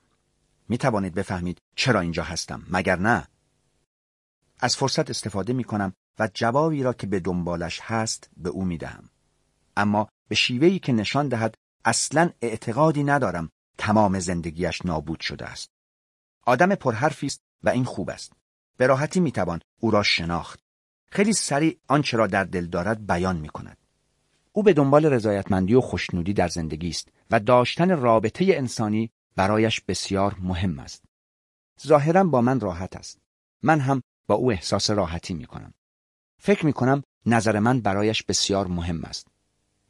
می توانید بفهمید چرا اینجا هستم مگر نه؟ از فرصت استفاده می کنم و جوابی را که به دنبالش هست به او می‌دهم. اما به شیوهی که نشان دهد اصلا اعتقادی ندارم تمام زندگیش نابود شده است. آدم پرحرفی است و این خوب است. به راحتی می‌توان او را شناخت. خیلی سریع آنچه را در دل دارد بیان می کند. او به دنبال رضایتمندی و خوشنودی در زندگی است و داشتن رابطه انسانی برایش بسیار مهم است. ظاهرا با من راحت است. من هم با او احساس راحتی می کنم. فکر می کنم نظر من برایش بسیار مهم است.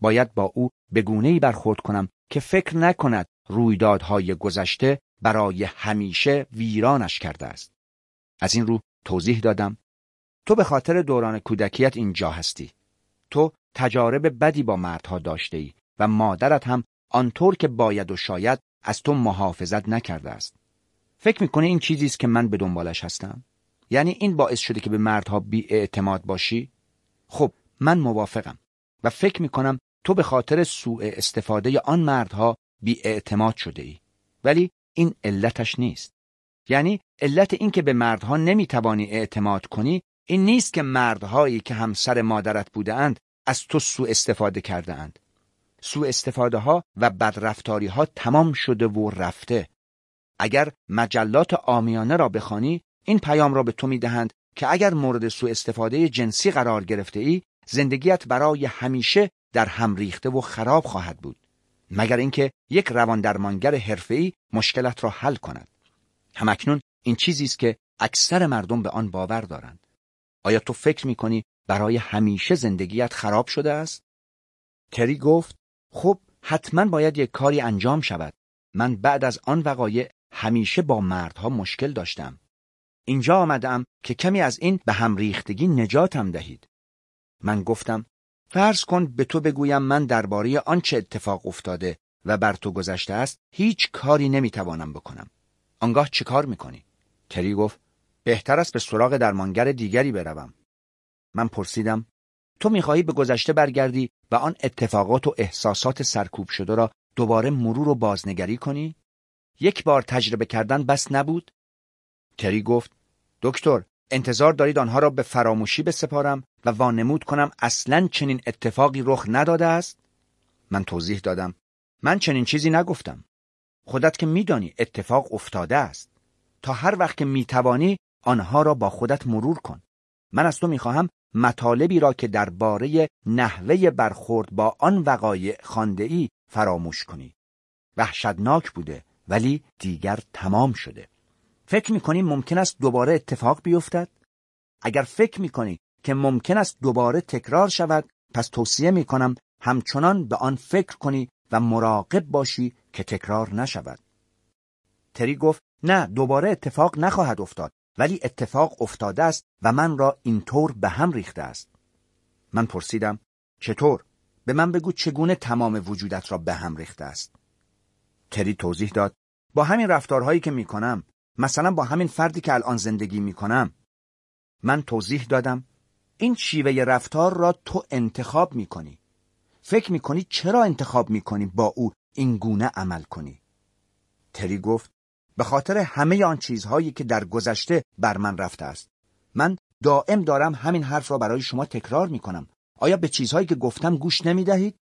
باید با او به گونه برخورد کنم که فکر نکند رویدادهای گذشته برای همیشه ویرانش کرده است. از این رو توضیح دادم تو به خاطر دوران کودکیت اینجا هستی. تو تجارب بدی با مردها داشته ای و مادرت هم آنطور که باید و شاید از تو محافظت نکرده است. فکر می‌کنه این چیزی است که من به دنبالش هستم؟ یعنی این باعث شده که به مردها بی اعتماد باشی؟ خب من موافقم و فکر می‌کنم تو به خاطر سوء استفاده آن مردها بی اعتماد شده ای. ولی این علتش نیست. یعنی علت این که به مردها نمی‌توانی اعتماد کنی این نیست که مردهایی که همسر مادرت بودند از تو سوء استفاده کرده اند. سوء استفاده ها و بدرفتاری ها تمام شده و رفته. اگر مجلات آمیانه را بخوانی این پیام را به تو می‌دهند که اگر مورد سوء استفاده جنسی قرار گرفته ای زندگیت برای همیشه در هم ریخته و خراب خواهد بود مگر اینکه یک روان درمانگر حرفه‌ای مشکلت را حل کند همکنون این چیزی است که اکثر مردم به آن باور دارند. آیا تو فکر می‌کنی برای همیشه زندگیت خراب شده است؟ تری گفت خب حتما باید یک کاری انجام شود. من بعد از آن وقایع همیشه با مردها مشکل داشتم. اینجا آمدم که کمی از این به هم ریختگی نجاتم دهید. من گفتم فرض کن به تو بگویم من درباره آنچه اتفاق افتاده و بر تو گذشته است هیچ کاری نمی‌توانم بکنم. آنگاه چه کار می‌کنی؟ تری گفت بهتر است به سراغ درمانگر دیگری بروم من پرسیدم تو می‌خواهی به گذشته برگردی و آن اتفاقات و احساسات سرکوب شده را دوباره مرور و بازنگری کنی؟ یک بار تجربه کردن بس نبود؟ تری گفت دکتر انتظار دارید آنها را به فراموشی بسپارم و وانمود کنم اصلا چنین اتفاقی رخ نداده است؟ من توضیح دادم من چنین چیزی نگفتم خودت که میدانی اتفاق افتاده است. تا هر وقت که می‌توانی آنها را با خودت مرور کن. من از تو می‌خواهم مطالبی را که درباره نحوه برخورد با آن وقایع خانده ای فراموش کنی. وحشتناک بوده ولی دیگر تمام شده. فکر می‌کنی ممکن است دوباره اتفاق بیفتد؟ اگر فکر می‌کنی که ممکن است دوباره تکرار شود پس توصیه می‌کنم همچنان به آن فکر کنی و مراقب باشی که تکرار نشود. تری گفت نه دوباره اتفاق نخواهد افتاد ولی اتفاق افتاده است و من را اینطور به هم ریخته است. من پرسیدم چطور؟ به من بگو چگونه تمام وجودت را به هم ریخته است. تری توضیح داد با همین رفتارهایی که می‌کنم مثلا با همین فردی که الان زندگی می‌کنم من توضیح دادم این شیوه رفتار را تو انتخاب می‌کنی فکر می‌کنی چرا انتخاب می‌کنی با او این گونه عمل کنی؟ تری گفت به خاطر همه آن چیزهایی که در گذشته بر من رفته است. من دائم دارم همین حرف را برای شما تکرار می‌کنم. آیا به چیزهایی که گفتم گوش نمی‌دهید؟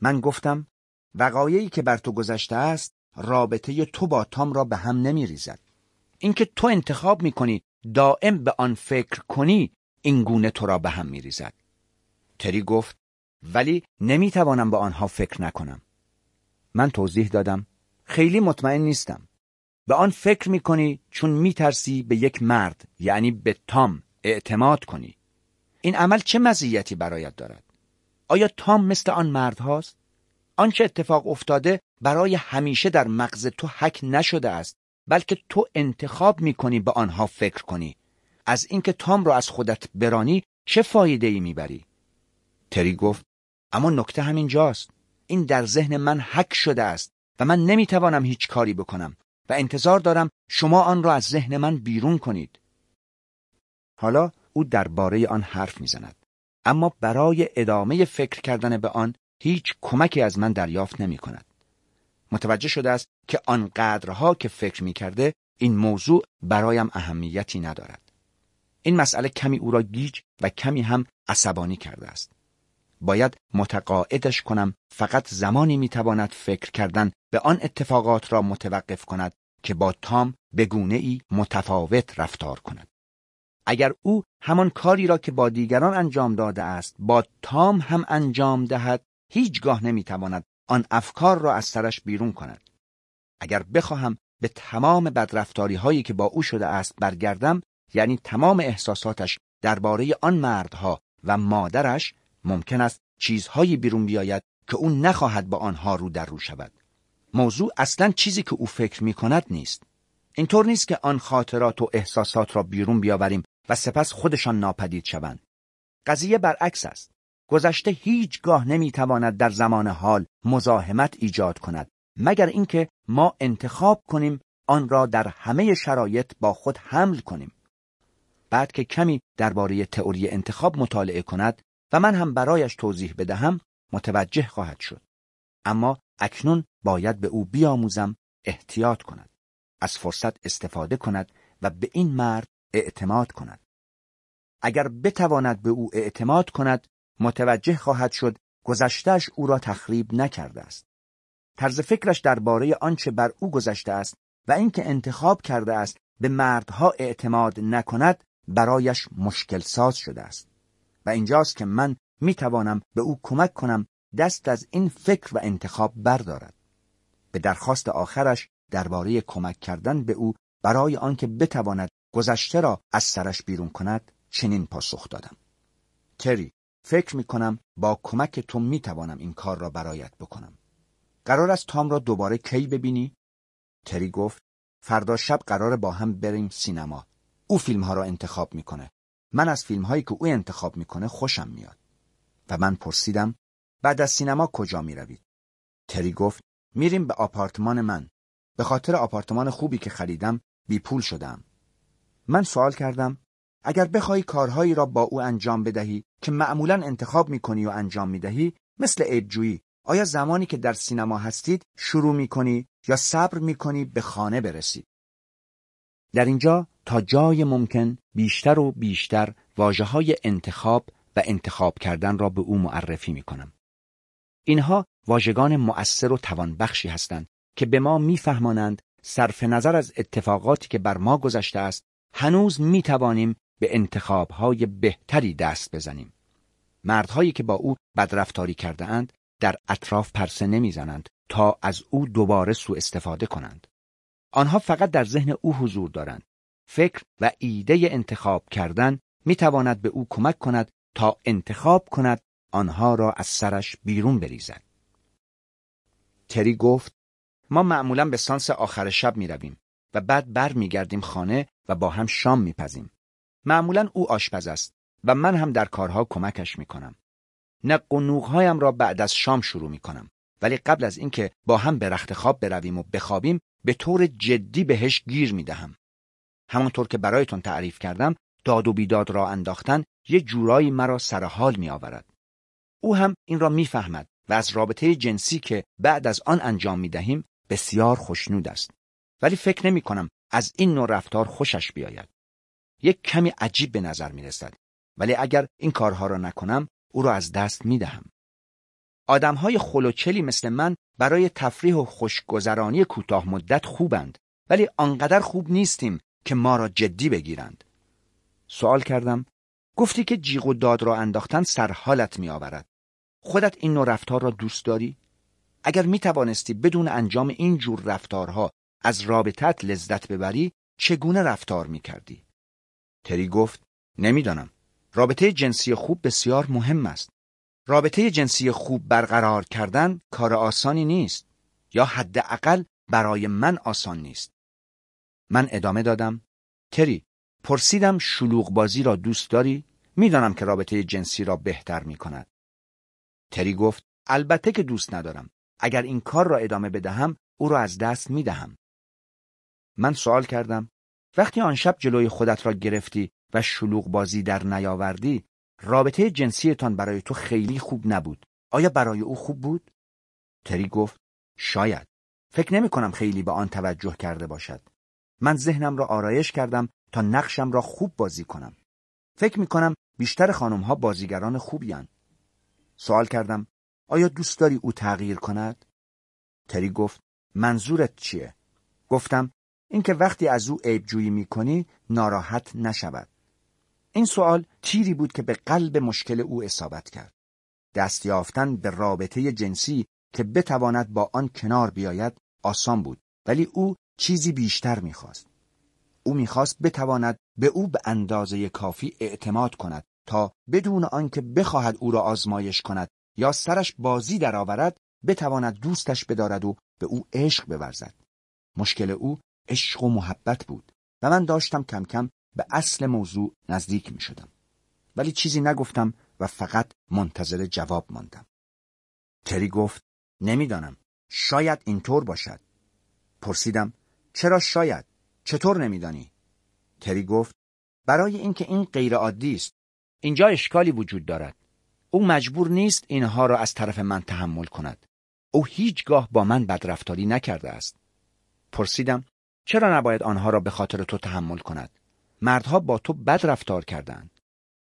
من گفتم وقایعی که بر تو گذشته است رابطه تو با تام را به هم نمیریزد. اینکه تو انتخاب می‌کنی دائم به آن فکر کنی این گونه تو را به هم میریزد. تری گفت ولی نمی‌توانم به آنها فکر نکنم. من توضیح دادم. خیلی مطمئن نیستم. به آن فکر می‌کنی چون میترسی به یک مرد یعنی به تام اعتماد کنی. این عمل چه مزیتی برایت دارد؟ آیا تام مثل آن مرد هاست آنچه اتفاق افتاده برای همیشه در مغز تو حک نشده است بلکه تو انتخاب می‌کنی به آنها فکر کنی. از اینکه تام را از خودت برانی چه فایده ای می‌بری؟ تری گفت اما نکته همین جاست این در ذهن من حک شده است و من نمی‌توانم هیچ کاری بکنم و انتظار دارم شما آن را از ذهن من بیرون کنید حالا او درباره آن حرف می‌زند اما برای ادامه فکر کردن به آن هیچ کمکی از من دریافت نمی کند. متوجه شده است که آنقدرها که فکر می کرده این موضوع برایم اهمیتی ندارد. این مسئله کمی او را گیج و کمی هم عصبانی کرده است. باید متقاعدش کنم فقط زمانی می‌تواند فکر کردن به آن اتفاقات را متوقف کند که با تام به گونه ای متفاوت رفتار کند. اگر او همان کاری را که با دیگران انجام داده است با تام هم انجام دهد هیچگاه نمی‌تواند آن افکار را از سرش بیرون کند. اگر بخواهم به تمام بدرفتاری هایی که با او شده است برگردم یعنی تمام احساساتش درباره آن مردها و مادرش ممکن است چیزهایی بیرون بیاید که او نخواهد با آنها رو در رو شود. موضوع اصلا چیزی که او فکر می کند نیست. اینطور نیست که آن خاطرات و احساسات را بیرون بیاوریم و سپس خودشان ناپدید شوند. قضیه برعکس است. گذشته هیچگاه نمی‌تواند در زمان حال مزاحمت ایجاد کند مگر اینکه ما انتخاب کنیم آن را در همه شرایط با خود حمل کنیم. بعد که کمی درباره تئوری انتخاب مطالعه کند و من هم برایش توضیح بدهم متوجه خواهد شد. اما اکنون باید به او بیاموزم احتیاط کند. از فرصت استفاده کند و به این مرد اعتماد کند. اگر بتواند به او اعتماد کند متوجه خواهد شد گذشتهش او را تخریب نکرده است. طرز فکرش درباره آنچه بر او گذشته است و اینکه انتخاب کرده است به مردها اعتماد نکند برایش مشکل ساز شده است و اینجاست که من می توانم به او کمک کنم دست از این فکر و انتخاب بردارد. به درخواست آخرش درباره کمک کردن به او برای آنکه بتواند گذشته را از سرش بیرون کند چنین پاسخ دادم. تری فکر می کنم با کمک تو می توانم این کار را برایت بکنم. قرار است تام را دوباره کی ببینی؟ تری گفت فردا شب قرار با هم بریم سینما. او فیلم ها را انتخاب می‌کنه. من از فیلم هایی که او انتخاب می‌کنه خوشم میاد. و من پرسیدم بعد از سینما کجا می‌روید؟ تری گفت میریم به آپارتمان من. به خاطر آپارتمان خوبی که خریدم بی پول شدم. من سوال کردم اگر بخواهی کارهایی را با او انجام بدهی که معمولا انتخاب می‌کنی و انجام می‌دهی مثل عیبجویی آیا زمانی که در سینما هستید شروع می‌کنی یا صبر می‌کنی به خانه برسید در اینجا تا جای ممکن بیشتر و بیشتر واجه های انتخاب و انتخاب کردن را به او معرفی می کنم. اینها واژگان مؤثر و توانبخشی هستند که به ما میفهمانند صرف نظر از اتفاقاتی که بر ما گذشته است هنوز می توانیم به انتخابهای بهتری دست بزنیم. مردهایی که با او بدرفتاری کرده اند در اطراف پرسه نمی‌زنند تا از او دوباره سوء استفاده کنند. آنها فقط در ذهن او حضور دارند. فکر و ایده انتخاب کردن می تواند به او کمک کند تا انتخاب کند آنها را از سرش بیرون بریزد. تری گفت ما معمولا به سانس آخر شب می رویم و بعد بر می گردیم خانه و با هم شام می پزیم. معمولا او آشپز است و من هم در کارها کمکش می کنم. نق را بعد از شام شروع می کنم. ولی قبل از اینکه با هم به رخت خواب برویم و بخوابیم به طور جدی بهش گیر می دهم. همانطور که برایتون تعریف کردم داد و بیداد را انداختن یه جورایی مرا سر حال می آورد. او هم این را می‌فهمد و از رابطه جنسی که بعد از آن انجام می دهیم بسیار خوشنود است. ولی فکر نمی کنم از این نوع رفتار خوشش بیاید. یک کمی عجیب به نظر می رسد. ولی اگر این کارها را نکنم او را از دست می دهم. آدم های خلوچلی مثل من برای تفریح و خوشگذرانی کوتاه مدت خوبند ولی آنقدر خوب نیستیم که ما را جدی بگیرند. سوال کردم گفتی که جیغ و داد را انداختن سر حالت می آورد. خودت این نوع رفتار را دوست داری؟ اگر می توانستی بدون انجام این جور رفتارها از رابطت لذت ببری چگونه رفتار می کردی؟ تری گفت نمی‌دانم. رابطه جنسی خوب بسیار مهم است. رابطه جنسی خوب برقرار کردن کار آسانی نیست یا حداقل برای من آسان نیست. من ادامه دادم تری پرسیدم شلوغ بازی را دوست داری؟ می‌دانم که رابطه جنسی را بهتر می کند. تری گفت البته که دوست ندارم. اگر این کار را ادامه بدهم او را از دست می دهم. من سوال کردم وقتی آن شب جلوی خودت را گرفتی و شلوغ بازی در نیاوردی رابطه جنسیتان برای تو خیلی خوب نبود. آیا برای او خوب بود؟ تری گفت شاید. فکر نمی کنم خیلی به آن توجه کرده باشد. من ذهنم را آرایش کردم تا نقشم را خوب بازی کنم. فکر می کنم بیشتر خانم ها بازیگران خوبی سوال کردم آیا دوست داری او تغییر کند؟ تری گفت منظورت چیه؟ گفتم اینکه وقتی از او عیبجویی می‌کنی ناراحت نشود. این سوال تیری بود که به قلب مشکل او اصابت کرد. دست یافتن به رابطه جنسی که بتواند با آن کنار بیاید آسان بود ولی او چیزی بیشتر می‌خواست. او می‌خواست بتواند به او به اندازه کافی اعتماد کند تا بدون آنکه بخواهد او را آزمایش کند یا سرش بازی درآورد بتواند دوستش بدارد و به او عشق بورزد. مشکل او عشق و محبت بود و من داشتم کم کم به اصل موضوع نزدیک می شدم. ولی چیزی نگفتم و فقط منتظر جواب ماندم. تری گفت نمی‌دانم شاید اینطور باشد. پرسیدم چرا شاید چطور نمیدانی؟ تری گفت برای اینکه این غیر عادی است. اینجا اشکالی وجود دارد. او مجبور نیست اینها را از طرف من تحمل کند. او هیچگاه با من بدرفتاری نکرده است. پرسیدم چرا نباید آنها را به خاطر تو تحمل کند؟ مردها با تو بد رفتار کردند.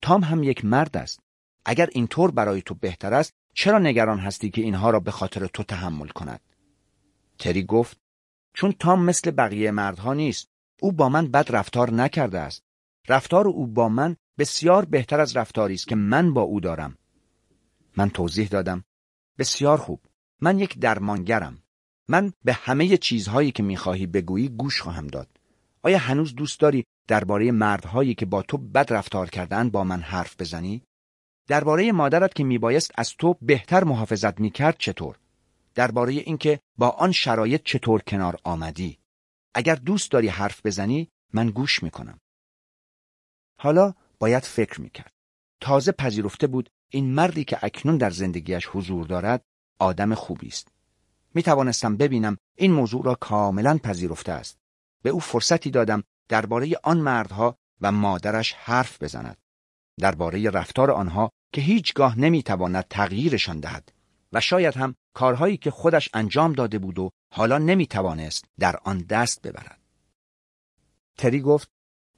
تام هم یک مرد است. اگر اینطور برای تو بهتر است چرا نگران هستی که اینها را به خاطر تو تحمل کند؟ تری گفت چون تام مثل بقیه مردها نیست. او با من بد رفتار نکرده است. رفتار او با من بسیار بهتر از رفتاری است که من با او دارم. من توضیح دادم. بسیار خوب. من یک درمانگرم. من به همه چیزهایی که می‌خواهی بگویی گوش خواهم داد. آیا هنوز دوست داری درباره مردهایی که با تو بد رفتار کردن با من حرف بزنی؟ درباره مادرت که میبایست از تو بهتر محافظت می‌کرد چطور؟ درباره اینکه با آن شرایط چطور کنار آمدی؟ اگر دوست داری حرف بزنی من گوش می‌کنم. حالا باید فکر می‌کرد. تازه پذیرفته بود این مردی که اکنون در زندگیش حضور دارد آدم خوبی است. می توانستم ببینم این موضوع را کاملا پذیرفته است. به او فرصتی دادم درباره آن مردها و مادرش حرف بزند. درباره رفتار آنها که هیچگاه نمی‌تواند تغییرشان دهد و شاید هم کارهایی که خودش انجام داده بود و حالا نمی‌توانست در آن دست ببرد. تری گفت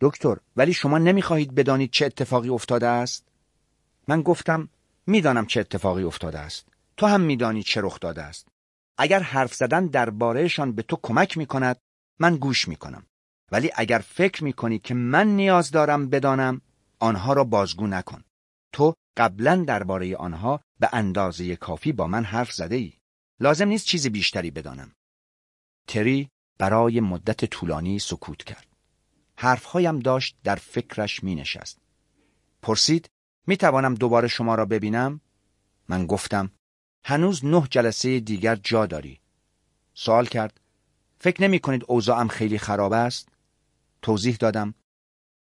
دکتر ولی شما نمی‌خواهید بدانید چه اتفاقی افتاده است؟ من گفتم می‌دانم چه اتفاقی افتاده است. تو هم میدانی چه رخ داده است. اگر حرف زدن دربارهشان به تو کمک می کند من گوش می کنم. ولی اگر فکر می کنی که من نیاز دارم بدانم آنها را بازگو نکن. تو قبلا درباره آنها به اندازه کافی با من حرف زده ای. لازم نیست چیز بیشتری بدانم. تری برای مدت طولانی سکوت کرد. حرفهایم داشت در فکرش می نشست. پرسید می توانم دوباره شما را ببینم؟ من گفتم هنوز نه جلسه دیگر جا داری. سوال کرد فکر نمی کنید اوضاعم خیلی خراب است؟ توضیح دادم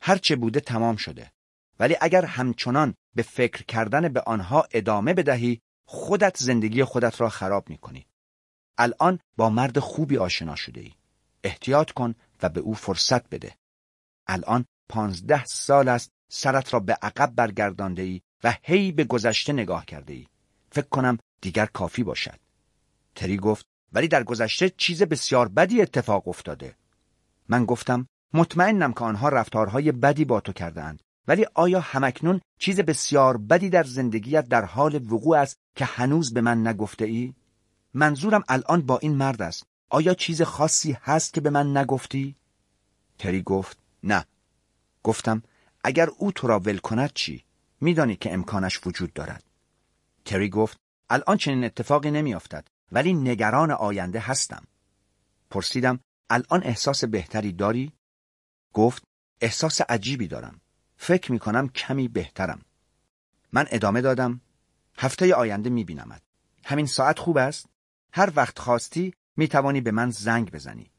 هرچه بوده تمام شده. ولی اگر همچنان به فکر کردن به آنها ادامه بدهی خودت زندگی خودت را خراب می کنی. الان با مرد خوبی آشنا شده ای. احتیاط کن و به او فرصت بده. الان پانزده سال است سرت را به عقب برگردانده ای و هی به گذشته نگاه کرده ای. فکر کنم دیگر کافی باشد. تری گفت ولی در گذشته چیز بسیار بدی اتفاق افتاده. من گفتم مطمئنم که آنها رفتارهای بدی با تو کردند ولی آیا همکنون چیز بسیار بدی در زندگیت در حال وقوع است که هنوز به من نگفته ای؟ منظورم الان با این مرد است. آیا چیز خاصی هست که به من نگفتی؟ تری گفت نه. گفتم اگر او تو را ول کند چی؟ میدانی که امکانش وجود دارد. تری گفت الان چنین اتفاقی نمیافتد ولی نگران آینده هستم. پرسیدم الان احساس بهتری داری؟ گفت احساس عجیبی دارم. فکر می کنم کمی بهترم. من ادامه دادم هفته آینده می بینمد. همین ساعت خوب است؟ هر وقت خواستی می توانی به من زنگ بزنی.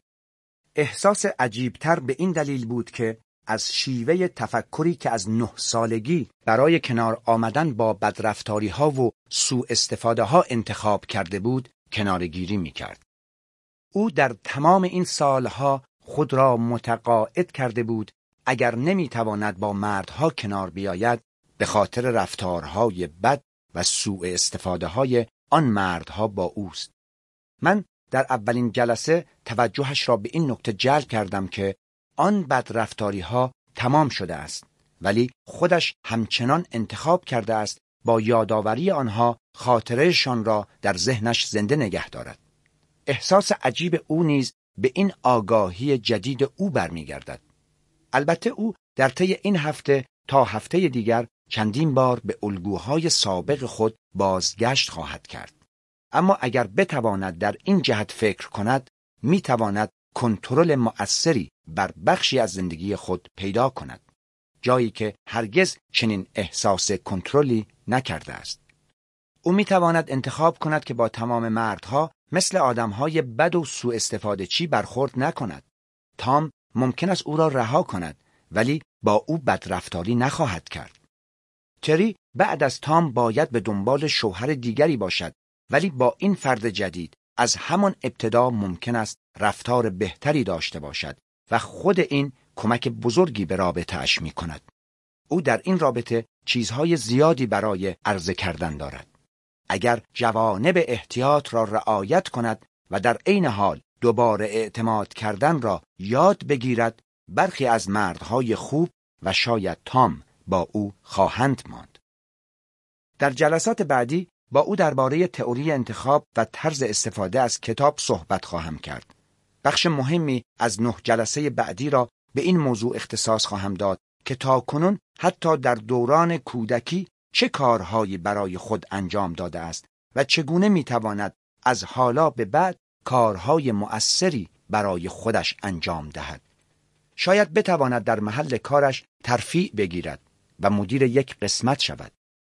احساس عجیبتر به این دلیل بود که از شیوه تفکری که از نه سالگی برای کنار آمدن با بدرفتاری ها و سوء استفاده ها انتخاب کرده بود کنارگیری می کرد. او در تمام این سالها خود را متقاعد کرده بود اگر نمی‌تواند با مردها کنار بیاید به خاطر رفتارهای بد و سوء استفاده های آن مردها با اوست. من در اولین جلسه توجهش را به این نکته جلب کردم که آن بدرفتاری ها تمام شده است ولی خودش همچنان انتخاب کرده است با یادآوری آنها خاطرهشان را در ذهنش زنده نگه دارد. احساس عجیب او نیز به این آگاهی جدید او برمیگردد. البته او در طی این هفته تا هفته دیگر چندین بار به الگوهای سابق خود بازگشت خواهد کرد. اما اگر بتواند در این جهت فکر کند، می‌تواند کنترل مؤثری بر بخشی از زندگی خود پیدا کند. جایی که هرگز چنین احساس کنترلی نکرده است. او می تواند انتخاب کند که با تمام مردها مثل آدمهای بد و سوء استفاده چی برخورد نکند. تام ممکن است او را رها کند ولی با او بدرفتاری نخواهد کرد. تری بعد از تام باید به دنبال شوهر دیگری باشد ولی با این فرد جدید از همان ابتدا ممکن است رفتار بهتری داشته باشد و خود این کمک بزرگی به رابطه اش می کند. او در این رابطه چیزهای زیادی برای عرضه کردن دارد. اگر جوانب احتیاط را رعایت کند و در عین حال دوباره اعتماد کردن را یاد بگیرد برخی از مردهای خوب و شاید تام با او خواهند ماند. در جلسات بعدی با او درباره تئوری انتخاب و طرز استفاده از کتاب صحبت خواهم کرد. بخش مهمی از نه جلسه بعدی را به این موضوع اختصاص خواهم داد که تا کنون حتی در دوران کودکی چه کارهایی برای خود انجام داده است و چگونه می‌تواند از حالا به بعد کارهای مؤثری برای خودش انجام دهد. شاید بتواند در محل کارش ترفیع بگیرد و مدیر یک قسمت شود.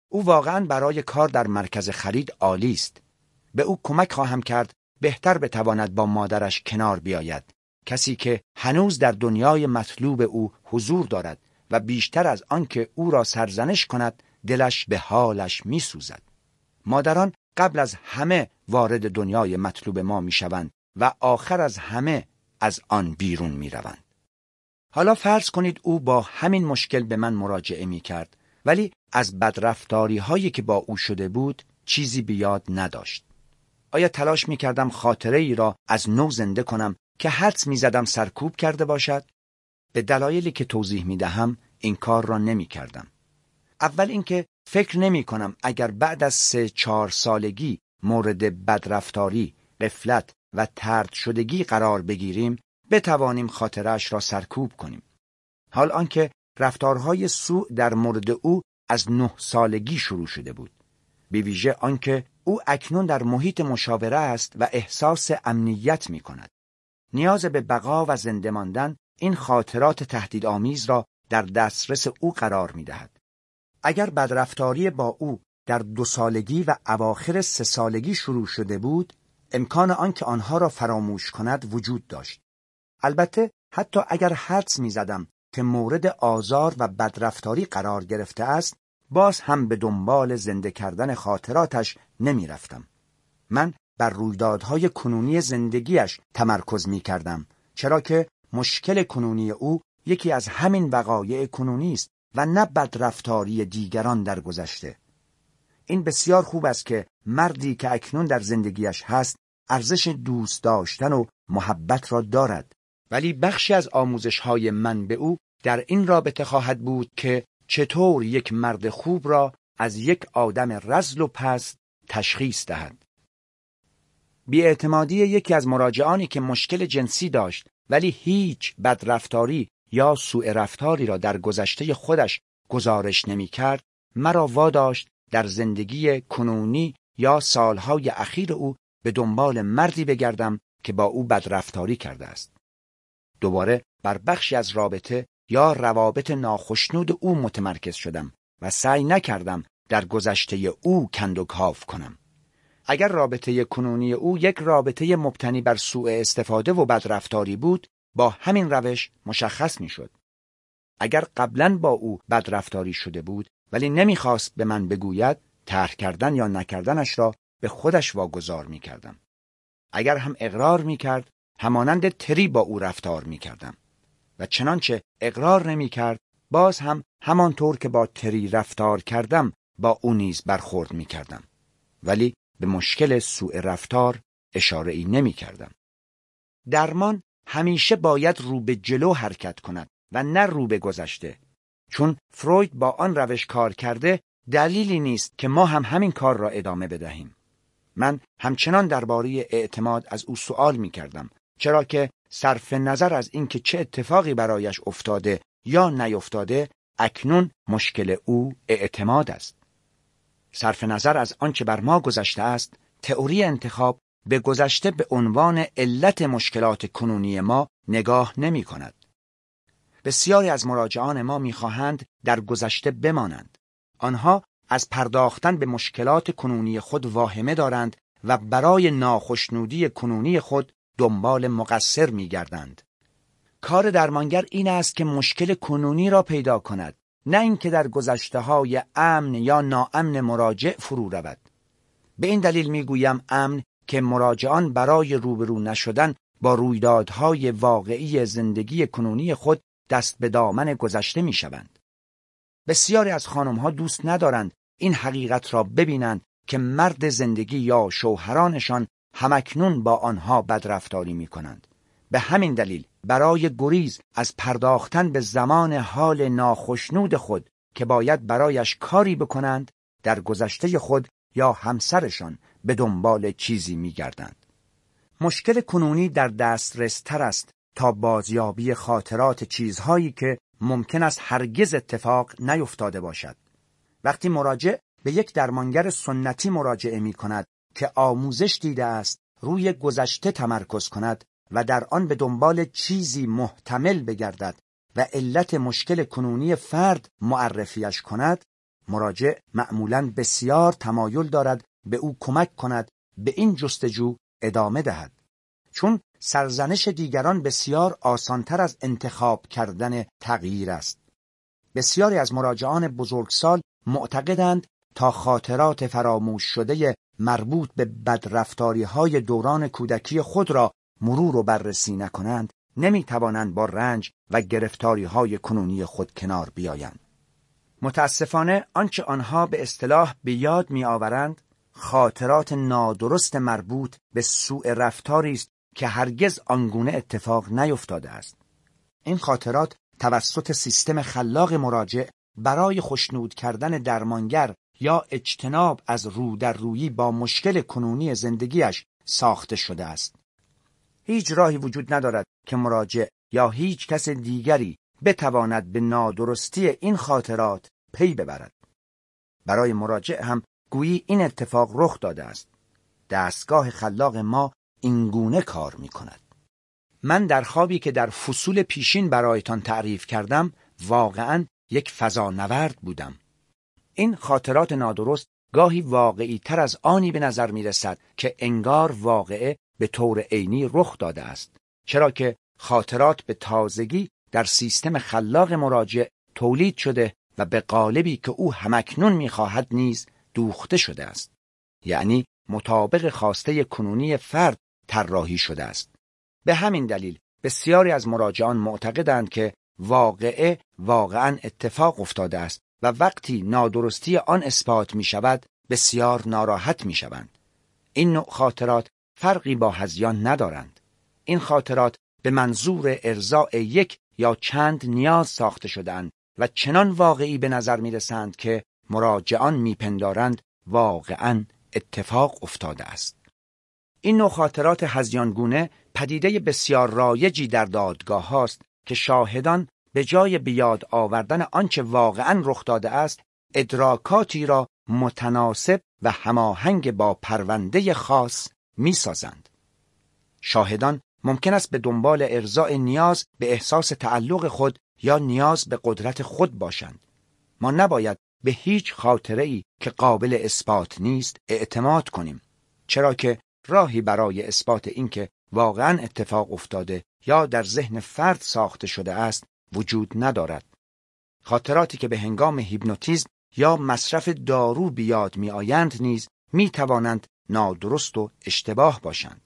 او واقعا برای کار در مرکز خرید عالی است. به او کمک خواهم کرد بهتر بتواند با مادرش کنار بیاید. کسی که هنوز در دنیای مطلوب او حضور دارد و بیشتر از آنکه او را سرزنش کند دلش به حالش می سوزد. مادران قبل از همه وارد دنیای مطلوب ما می شوند و آخر از همه از آن بیرون می روند. حالا فرض کنید او با همین مشکل به من مراجعه می کرد ولی از بدرفتاری هایی که با او شده بود چیزی بیاد نداشت. آیا تلاش می کردم خاطره ای را از نو زنده کنم که حدس می زدم سرکوب کرده باشد؟ به دلایلی که توضیح می دهم این کار را نمی کردم. اول اینکه فکر نمی کنم اگر بعد از سه چهار سالگی مورد بدرفتاری، قفلت و ترد شدگی قرار بگیریم بتوانیم خاطرش را سرکوب کنیم. حال آنکه رفتارهای سوء در مورد او از نه سالگی شروع شده بود. به ویژه آنکه او اکنون در محیط مشاوره است و احساس امنیت می کند. نیاز به بقا و زنده ماندن این خاطرات تهدیدآمیز را در دسترس او قرار می دهد. اگر بدرفتاری با او در دو سالگی و اواخر سه سالگی شروع شده بود، امکان آنکه آنها را فراموش کند وجود داشت. البته حتی اگر حدس می زدم که مورد آزار و بدرفتاری قرار گرفته است، باز هم به دنبال زنده کردن خاطراتش نمی رفتم. من بر رویدادهای کنونی زندگیش تمرکز می کردم چرا که مشکل کنونی او یکی از همین وقایع کنونی است و نه بدرفتاری دیگران در گذشته. این بسیار خوب است که مردی که اکنون در زندگیش هست ارزش دوست داشتن و محبت را دارد ولی بخشی از آموزش های من به او در این رابطه خواهد بود که چطور یک مرد خوب را از یک آدم رزل و پست تشخیص دهد. بیاعتمادی یکی از مراجعانی که مشکل جنسی داشت ولی هیچ بدرفتاری یا سوء رفتاری را در گذشته خودش گزارش نمی کرد مرا واداشت در زندگی کنونی یا سالهای اخیر او به دنبال مردی بگردم که با او بدرفتاری کرده است. دوباره بر بخشی از رابطه یا روابط ناخشنود او متمرکز شدم و سعی نکردم در گذشته او کند و کاف کنم. اگر رابطه کنونی او یک رابطه مبتنی بر سوء استفاده و بدرفتاری بود با همین روش مشخص می‌شد. اگر قبلا با او بدرفتاری شده بود ولی نمی‌خواست به من بگوید طرح کردن یا نکردنش را به خودش واگذار می‌کردم. اگر هم اقرار می‌کرد همانند تری با او رفتار می‌کردم و چنانچه اقرار نمی‌کرد باز هم همانطور که با تری رفتار کردم با او نیز برخورد می‌کردم ولی به مشکل سوء رفتار اشاره ای نمی کردم. درمان همیشه باید رو به جلو حرکت کند و نه رو به گذشته. چون فروید با آن روش کار کرده دلیلی نیست که ما هم همین کار را ادامه بدهیم من همچنان درباره اعتماد از او سوال می کردم چرا که صرف نظر از اینکه چه اتفاقی برایش افتاده یا نیفتاده اکنون مشکل او اعتماد است صرف نظر از آنچه بر ما گذشته است تئوری انتخاب به گذشته به عنوان علت مشکلات کنونی ما نگاه نمی کند. بسیاری از مراجعان ما می‌خواهند در گذشته بمانند. آنها از پرداختن به مشکلات کنونی خود واهمه دارند و برای ناخشنودی کنونی خود دنبال مقصر میگردند. کار درمانگر این است که مشکل کنونی را پیدا کند نه اینکه در گذشته های امن یا ناامن مراجع فرو رود. به این دلیل می‌گویم امن که مراجعان برای روبرو نشدن با رویدادهای واقعی زندگی کنونی خود دست به دامن گذشته می شوند. بسیاری از خانمها دوست ندارند این حقیقت را ببینند که مرد زندگی یا شوهرانشان همکنون با آنها بدرفتاری می کنند. به همین دلیل برای گریز از پرداختن به زمان حال ناخشنود خود که باید برایش کاری بکنند در گذشته خود یا همسرشان به دنبال چیزی میگردند. مشکل کنونی در دسترس تر است تا بازیابی خاطرات چیزهایی که ممکن است هرگز اتفاق نیفتاده باشد. وقتی مراجع به یک درمانگر سنتی مراجعه می کند که آموزش دیده است روی گذشته تمرکز کند و در آن به دنبال چیزی محتمل بگردد و علت مشکل کنونی فرد معرفیش کند مراجع معمولا بسیار تمایل دارد به او کمک کند به این جستجو ادامه دهد چون سرزنش دیگران بسیار آسانتر از انتخاب کردن تغییر است بسیاری از مراجعان بزرگسال معتقدند تا خاطرات فراموش شده مربوط به بدرفتاری های دوران کودکی خود را مرور و بررسی نکنند نمی توانند با رنج و گرفتاری های کنونی خود کنار بیایند. متاسفانه آنچه آنها به اصطلاح به یاد می آورند خاطرات نادرست مربوط به سوء رفتاری است که هرگز آنگونه اتفاق نیفتاده است. این خاطرات توسط سیستم خلاق مراجع برای خشنود کردن درمانگر یا اجتناب از رو در رویی با مشکل کنونی زندگیش ساخته شده است. هیچ راهی وجود ندارد که مراجع یا هیچ کس دیگری بتواند به نادرستی این خاطرات پی ببرد. برای مراجع هم گویی این اتفاق رخ داده است. دستگاه خلاق ما اینگونه کار می کند. من در خوابی که در فصول پیشین برایتان تعریف کردم واقعا یک فضانورد بودم. این خاطرات نادرست گاهی واقعی تر از آنی به نظر می رسد که انگار واقعه به طور عینی رخ داده است. چرا که خاطرات به تازگی در سیستم خلاق مراجع تولید شده و به قالبی که او همکنون می‌خواهد نیز دوخته شده است یعنی مطابق خواسته کنونی فرد طراحی شده است به همین دلیل بسیاری از مراجعان معتقدند که واقعه واقعا اتفاق افتاده است و وقتی نادرستی آن اثبات می شود بسیار ناراحت می شوند. این نوع خاطرات فرقی با هزیان ندارند. این خاطرات به منظور ارزاع یک یا چند نیاز ساخته شدهاند و چنان واقعی به نظر می رسند که مراجعان میپندارند واقعا اتفاق افتاده است. این نوع خاطرات هزیانگونه پدیده بسیار رایجی در دادگاه هاست که شاهدان به جای بیاد آوردن آنچه واقعا رخ داده است ادراکاتی را متناسب و هماهنگ با پرونده خاص می‌سازند. شاهدان ممکن است به دنبال ارزای نیاز به احساس تعلق خود یا نیاز به قدرت خود باشند. ما نباید به هیچ خاطره ای که قابل اثبات نیست اعتماد کنیم چرا که راهی برای اثبات اینکه واقعا اتفاق افتاده یا در ذهن فرد ساخته شده است وجود ندارد. خاطراتی که به هنگام هیپنوتیزم یا مصرف دارو بیاد می آیند نیز می توانند نادرست و اشتباه باشند.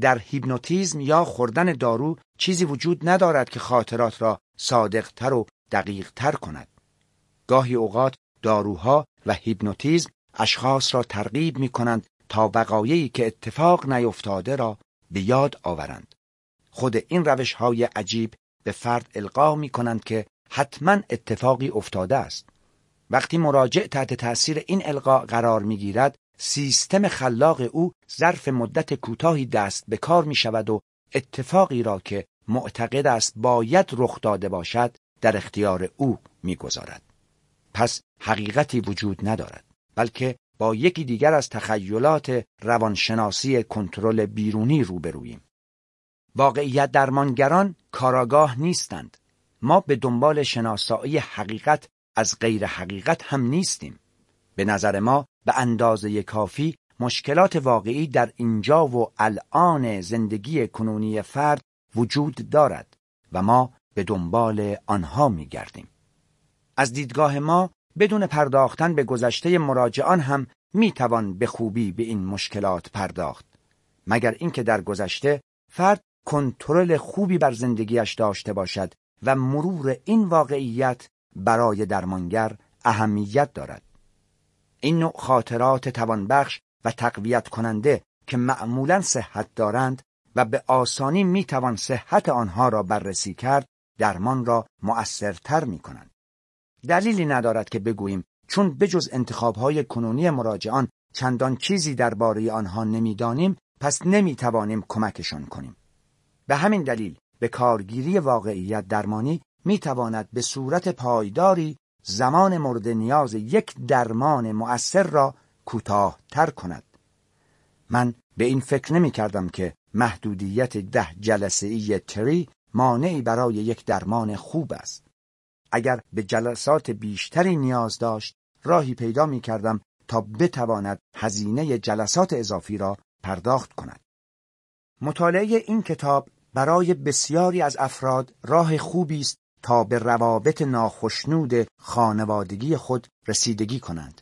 در هیپنوتیزم یا خوردن دارو چیزی وجود ندارد که خاطرات را صادقتر و دقیقتر کند. گاهی اوقات داروها و هیپنوتیزم اشخاص را ترغیب می کنند تا وقایعی که اتفاق نیفتاده را به یاد آورند. خود این روش های عجیب به فرد القا می کنند که حتما اتفاقی افتاده است وقتی مراجع تحت تأثیر این القا قرار می‌گیرد سیستم خلاق او ظرف مدت کوتاهی دست به کار می شود و اتفاقی را که معتقد است باید رخ داده باشد در اختیار او می‌گذارد پس حقیقتی وجود ندارد بلکه با یکی دیگر از تخیلات روانشناسی کنترل بیرونی روبرویم. واقعیت درمانگران کاراگاه نیستند. ما به دنبال شناسایی حقیقت از غیر حقیقت هم نیستیم. به نظر ما به اندازه کافی مشکلات واقعی در اینجا و الان زندگی کنونی فرد وجود دارد و ما به دنبال آنها می گردیم. از دیدگاه ما بدون پرداختن به گذشته مراجعان هم می توان به خوبی به این مشکلات پرداخت مگر اینکه در گذشته فرد کنترل خوبی بر زندگیش داشته باشد و مرور این واقعیت برای درمانگر اهمیت دارد این نوع خاطرات توانبخش و تقویت کننده که معمولا صحت دارند و به آسانی می توان صحت آنها را بررسی کرد درمان را مؤثرتر می کنند. دلیلی ندارد که بگوییم چون بجز انتخابهای کنونی مراجعان چندان چیزی درباره آنها نمی‌دانیم پس نمی‌توانیم کمکشان کنیم. به همین دلیل به کارگیری واقعیت درمانی می‌تواند به صورت پایداری زمان مورد نیاز یک درمان مؤثر را کوتاهتر کند. من به این فکر نمی کردم که محدودیت ده جلسه ای تری مانعی برای یک درمان خوب است. اگر به جلسات بیشتری نیاز داشت راهی پیدا می کردم تا بتواند هزینه جلسات اضافی را پرداخت کند. مطالعه این کتاب برای بسیاری از افراد راه خوبی است تا به روابط ناخشنود خانوادگی خود رسیدگی کنند.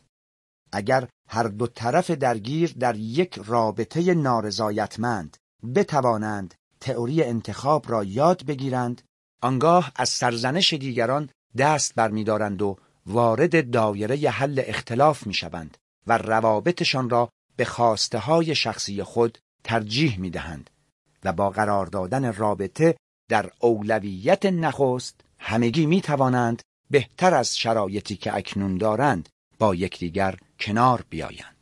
اگر هر دو طرف درگیر در یک رابطه نارضایتمند بتوانند تئوری انتخاب را یاد بگیرند آنگاه از سرزنش دیگران دست برمیدارند و وارد دایره حل اختلاف می‌شوند و روابطشان را به خواسته های شخصی خود ترجیح می دهند و با قرار دادن رابطه در اولویت نخست همگی می توانند بهتر از شرایطی که اکنون دارند با یکدیگر کنار بیایند.